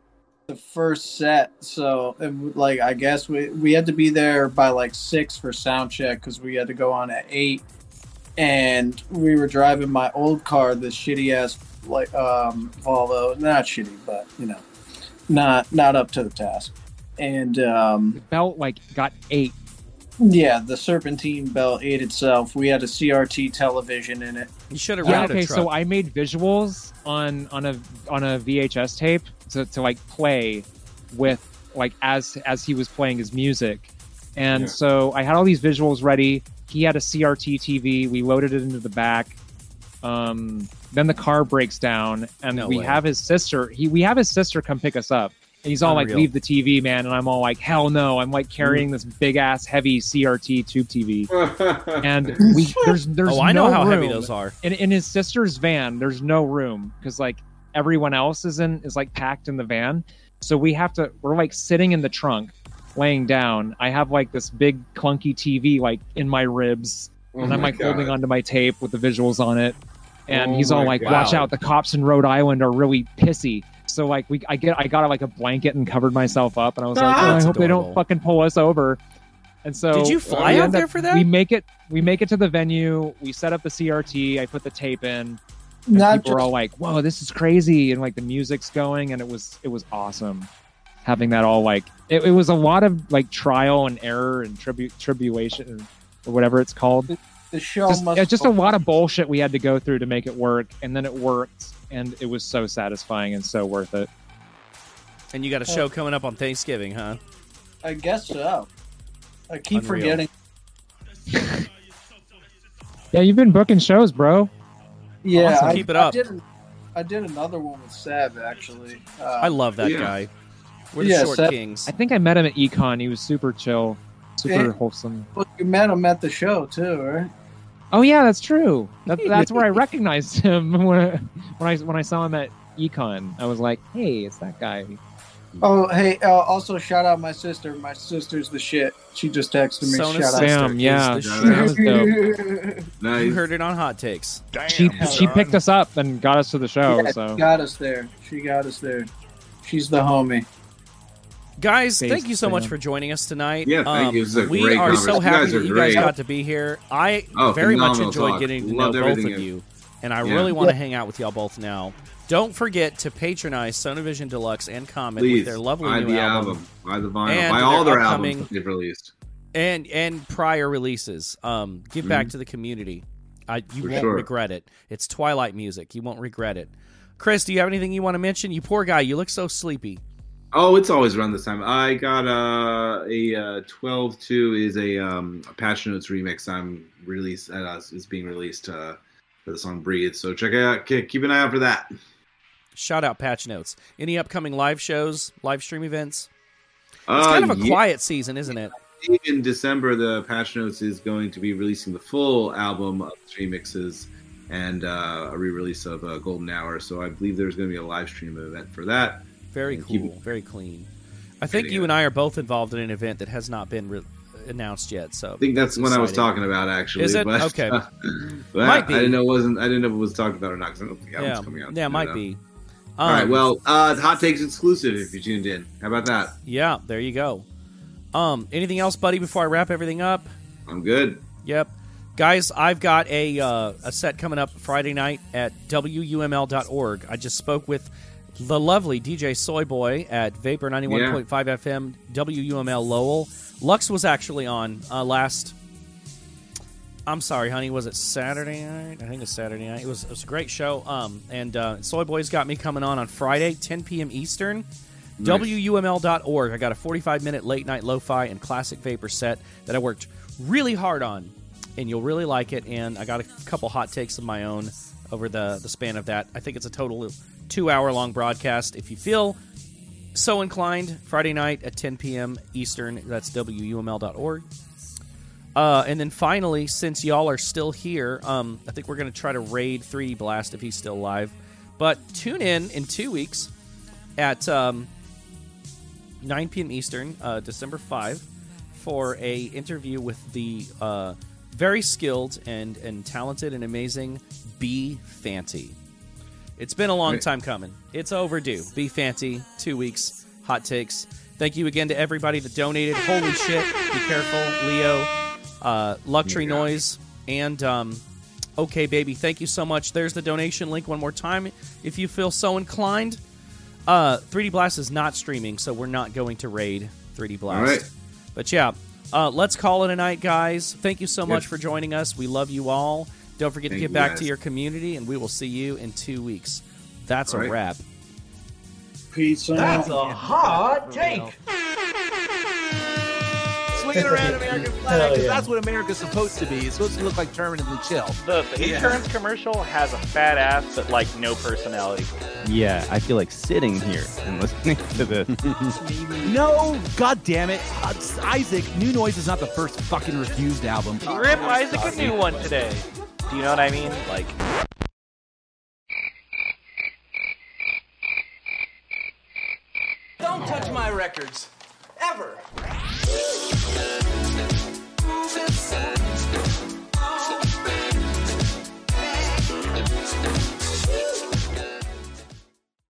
the first set, so and, like I guess we we had to be there by like six for sound check because we had to go on at eight, and we were driving my old car, this shitty ass like um Volvo, not shitty, but you know, not not up to the task, and um the belt like got eight. yeah, the Serpentine belt ate itself. We had a CRT television in it. You should have Yeah, okay, a truck. so I made visuals on on a on a VHS tape to, to like play with like as as he was playing his music. And Yeah. so I had all these visuals ready. He had a CRT TV. We loaded it into the back. Um, then the car breaks down, and No we way. have his sister. He we have his sister come pick us up. And he's all like, "Leave the TV, man!" And I'm all like, "Hell no!" I'm like carrying this big ass heavy CRT tube TV, [laughs] and we there's there's oh, I know no how heavy those are. in, in his sister's van there's no room because like everyone else is in is like packed in the van so we have to we're like sitting in the trunk laying down i have like this big clunky tv like in my ribs Oh and i'm my like holding onto my tape with the visuals on it and Oh he's all like God. watch out the cops in rhode island are really pissy so like we i get i got like a blanket and covered myself up and i was like oh, i that's hope they don't fucking pull us over and so Did you fly out there up- for that? we make it we make it to the venue we set up the crt i put the tape in and Not people were just all like whoa this is crazy and like the music's going and it was it was awesome having that all like it, it was a lot of like trial and error and tribu- tribulation or whatever it's called the show just, must it's just a lot of bullshit we had to go through to make it work and then it worked and it was so satisfying and so worth it And you got a show coming up on Thanksgiving, huh? I guess so. I keep Unreal. forgetting. [laughs] yeah you've been booking shows bro Yeah, Awesome. I, Keep it I up. did, I did another one with Sab actually. Uh, I love that Yeah. guy. We're the Yeah, short Seth- kings. i think i met him at econ he was super chill super Yeah. wholesome well, you met him at the show too, right? Oh yeah, that's true. That, [laughs] that's where I recognized him [laughs] when I, when I when I saw him at Econ. I was like, "Hey, it's that guy." Oh, hey! Uh, also, shout out my sister. My sister's the shit. She just texted me. Sona's shout sister Sam, is yeah. the shit. That was dope. [laughs] nice. You heard it on Hot Takes. She she picked us up and got us to the show. Yeah, So she got us there. She got us there. She's the homie. Guys, Space thank you so much for joining us tonight. Yeah, thank Um, you. This is a we great are so conversation. You happy that you guys got to be here. I Oh, very much enjoyed talk. getting to Loved know both of you- you, and I Yeah. really want to hang out with y'all both now. Don't forget to patronize Sonavision Deluxe and Comet with their lovely buy new the album, album, buy the vinyl, And buy all their their albums that they've released. and and prior releases. Um, give back to the community. I, you Mm-hmm. For won't sure. regret it. It's Twilight music. You won't regret it. Chris, do you have anything you want to mention? You poor guy. You look so sleepy. Oh, it's always around this time. I got uh, a uh, 12-2 is a, um, a Patch Notes remix. I'm released uh, is being released uh, for the song "Breathe." So check it out. Keep an eye out for that. Shout out Patch Notes. Any upcoming live shows, live stream events? It's Uh, kind of a yeah. quiet season, isn't it? in December, the Patch Notes is going to be releasing the full album of remixes and uh, a re-release of uh, Golden Hour. So I believe there's going to be a live stream event for that. Very Yeah, keep cool. it- Very clean. I think you and I are both involved in an event that has not been re- announced yet. So I think that's what I was talking about actually. Is it? But, Okay. uh, [laughs] but Might be. I didn't know it wasn't. I didn't know if it was talked about or not because I don't think Yeah, coming out. yeah, it might be. All right. Um, Well, uh, hot takes exclusive if you tuned in. How about that? yeah, there you go. Um, anything else, buddy? Before I wrap everything up. I'm good. Yep. Guys, I've got a uh, a set coming up Friday night at WUML.org. I just spoke with the lovely DJ Soy Boy at Vapor 91.5 FM, WUML Lowell. Lux was actually on uh, last. I'm sorry, honey. Was it Saturday night? I think it's Saturday night. It was, it was a great show. Um, and uh, Soy Boy's got me coming on on Friday, 10 p.m. Eastern. Nice. WUML.org. I got a 45 minute late night lo fi and classic vapor set that I worked really hard on, and you'll really like it. And I got a couple hot takes of my own over the, the span of that. I think it's a total two hour long broadcast. If you feel so inclined, Friday night at 10 p.m. Eastern, that's WUML.org. Uh, and then finally, since y'all are still here, um, I think we're going to try to raid 3D Blast if he's still alive. But tune in in two weeks at um, 9 p.m. Eastern, uh, December 5, for a interview with the uh, very skilled and, and talented and amazing B Fanti. It's been a long time coming. It's overdue. Be fancy. two weeks, hot takes. Thank you again to everybody that donated. Holy shit! Be careful, Leo, uh, Luxury Yeah. Noise, and um, Okay Baby. Thank you so much. There's the donation link one more time if you feel so inclined. Uh, 3D Blast is not streaming, so we're not going to raid 3D Blast. Right. But yeah, uh, let's call it a night, guys. Thank you so much Yes. for joining us. We love you all. Don't forget to Thank get back guys. to your community, and we will see you in two weeks. That's All a right. wrap. Peace out. That's a hot take. [laughs] Swing it around American flag, 'cause that's what America's supposed to be. It's supposed to look like permanently chill. The, the insurance commercial has a fat ass, but like no personality. Yeah, I feel like sitting here and listening to this. [laughs] No, god damn it. Uh, Isaac, New Noise is not the first fucking Refused album. Rip Isaac a new one today. Do you know what I mean? Like. Don't touch my records. Ever.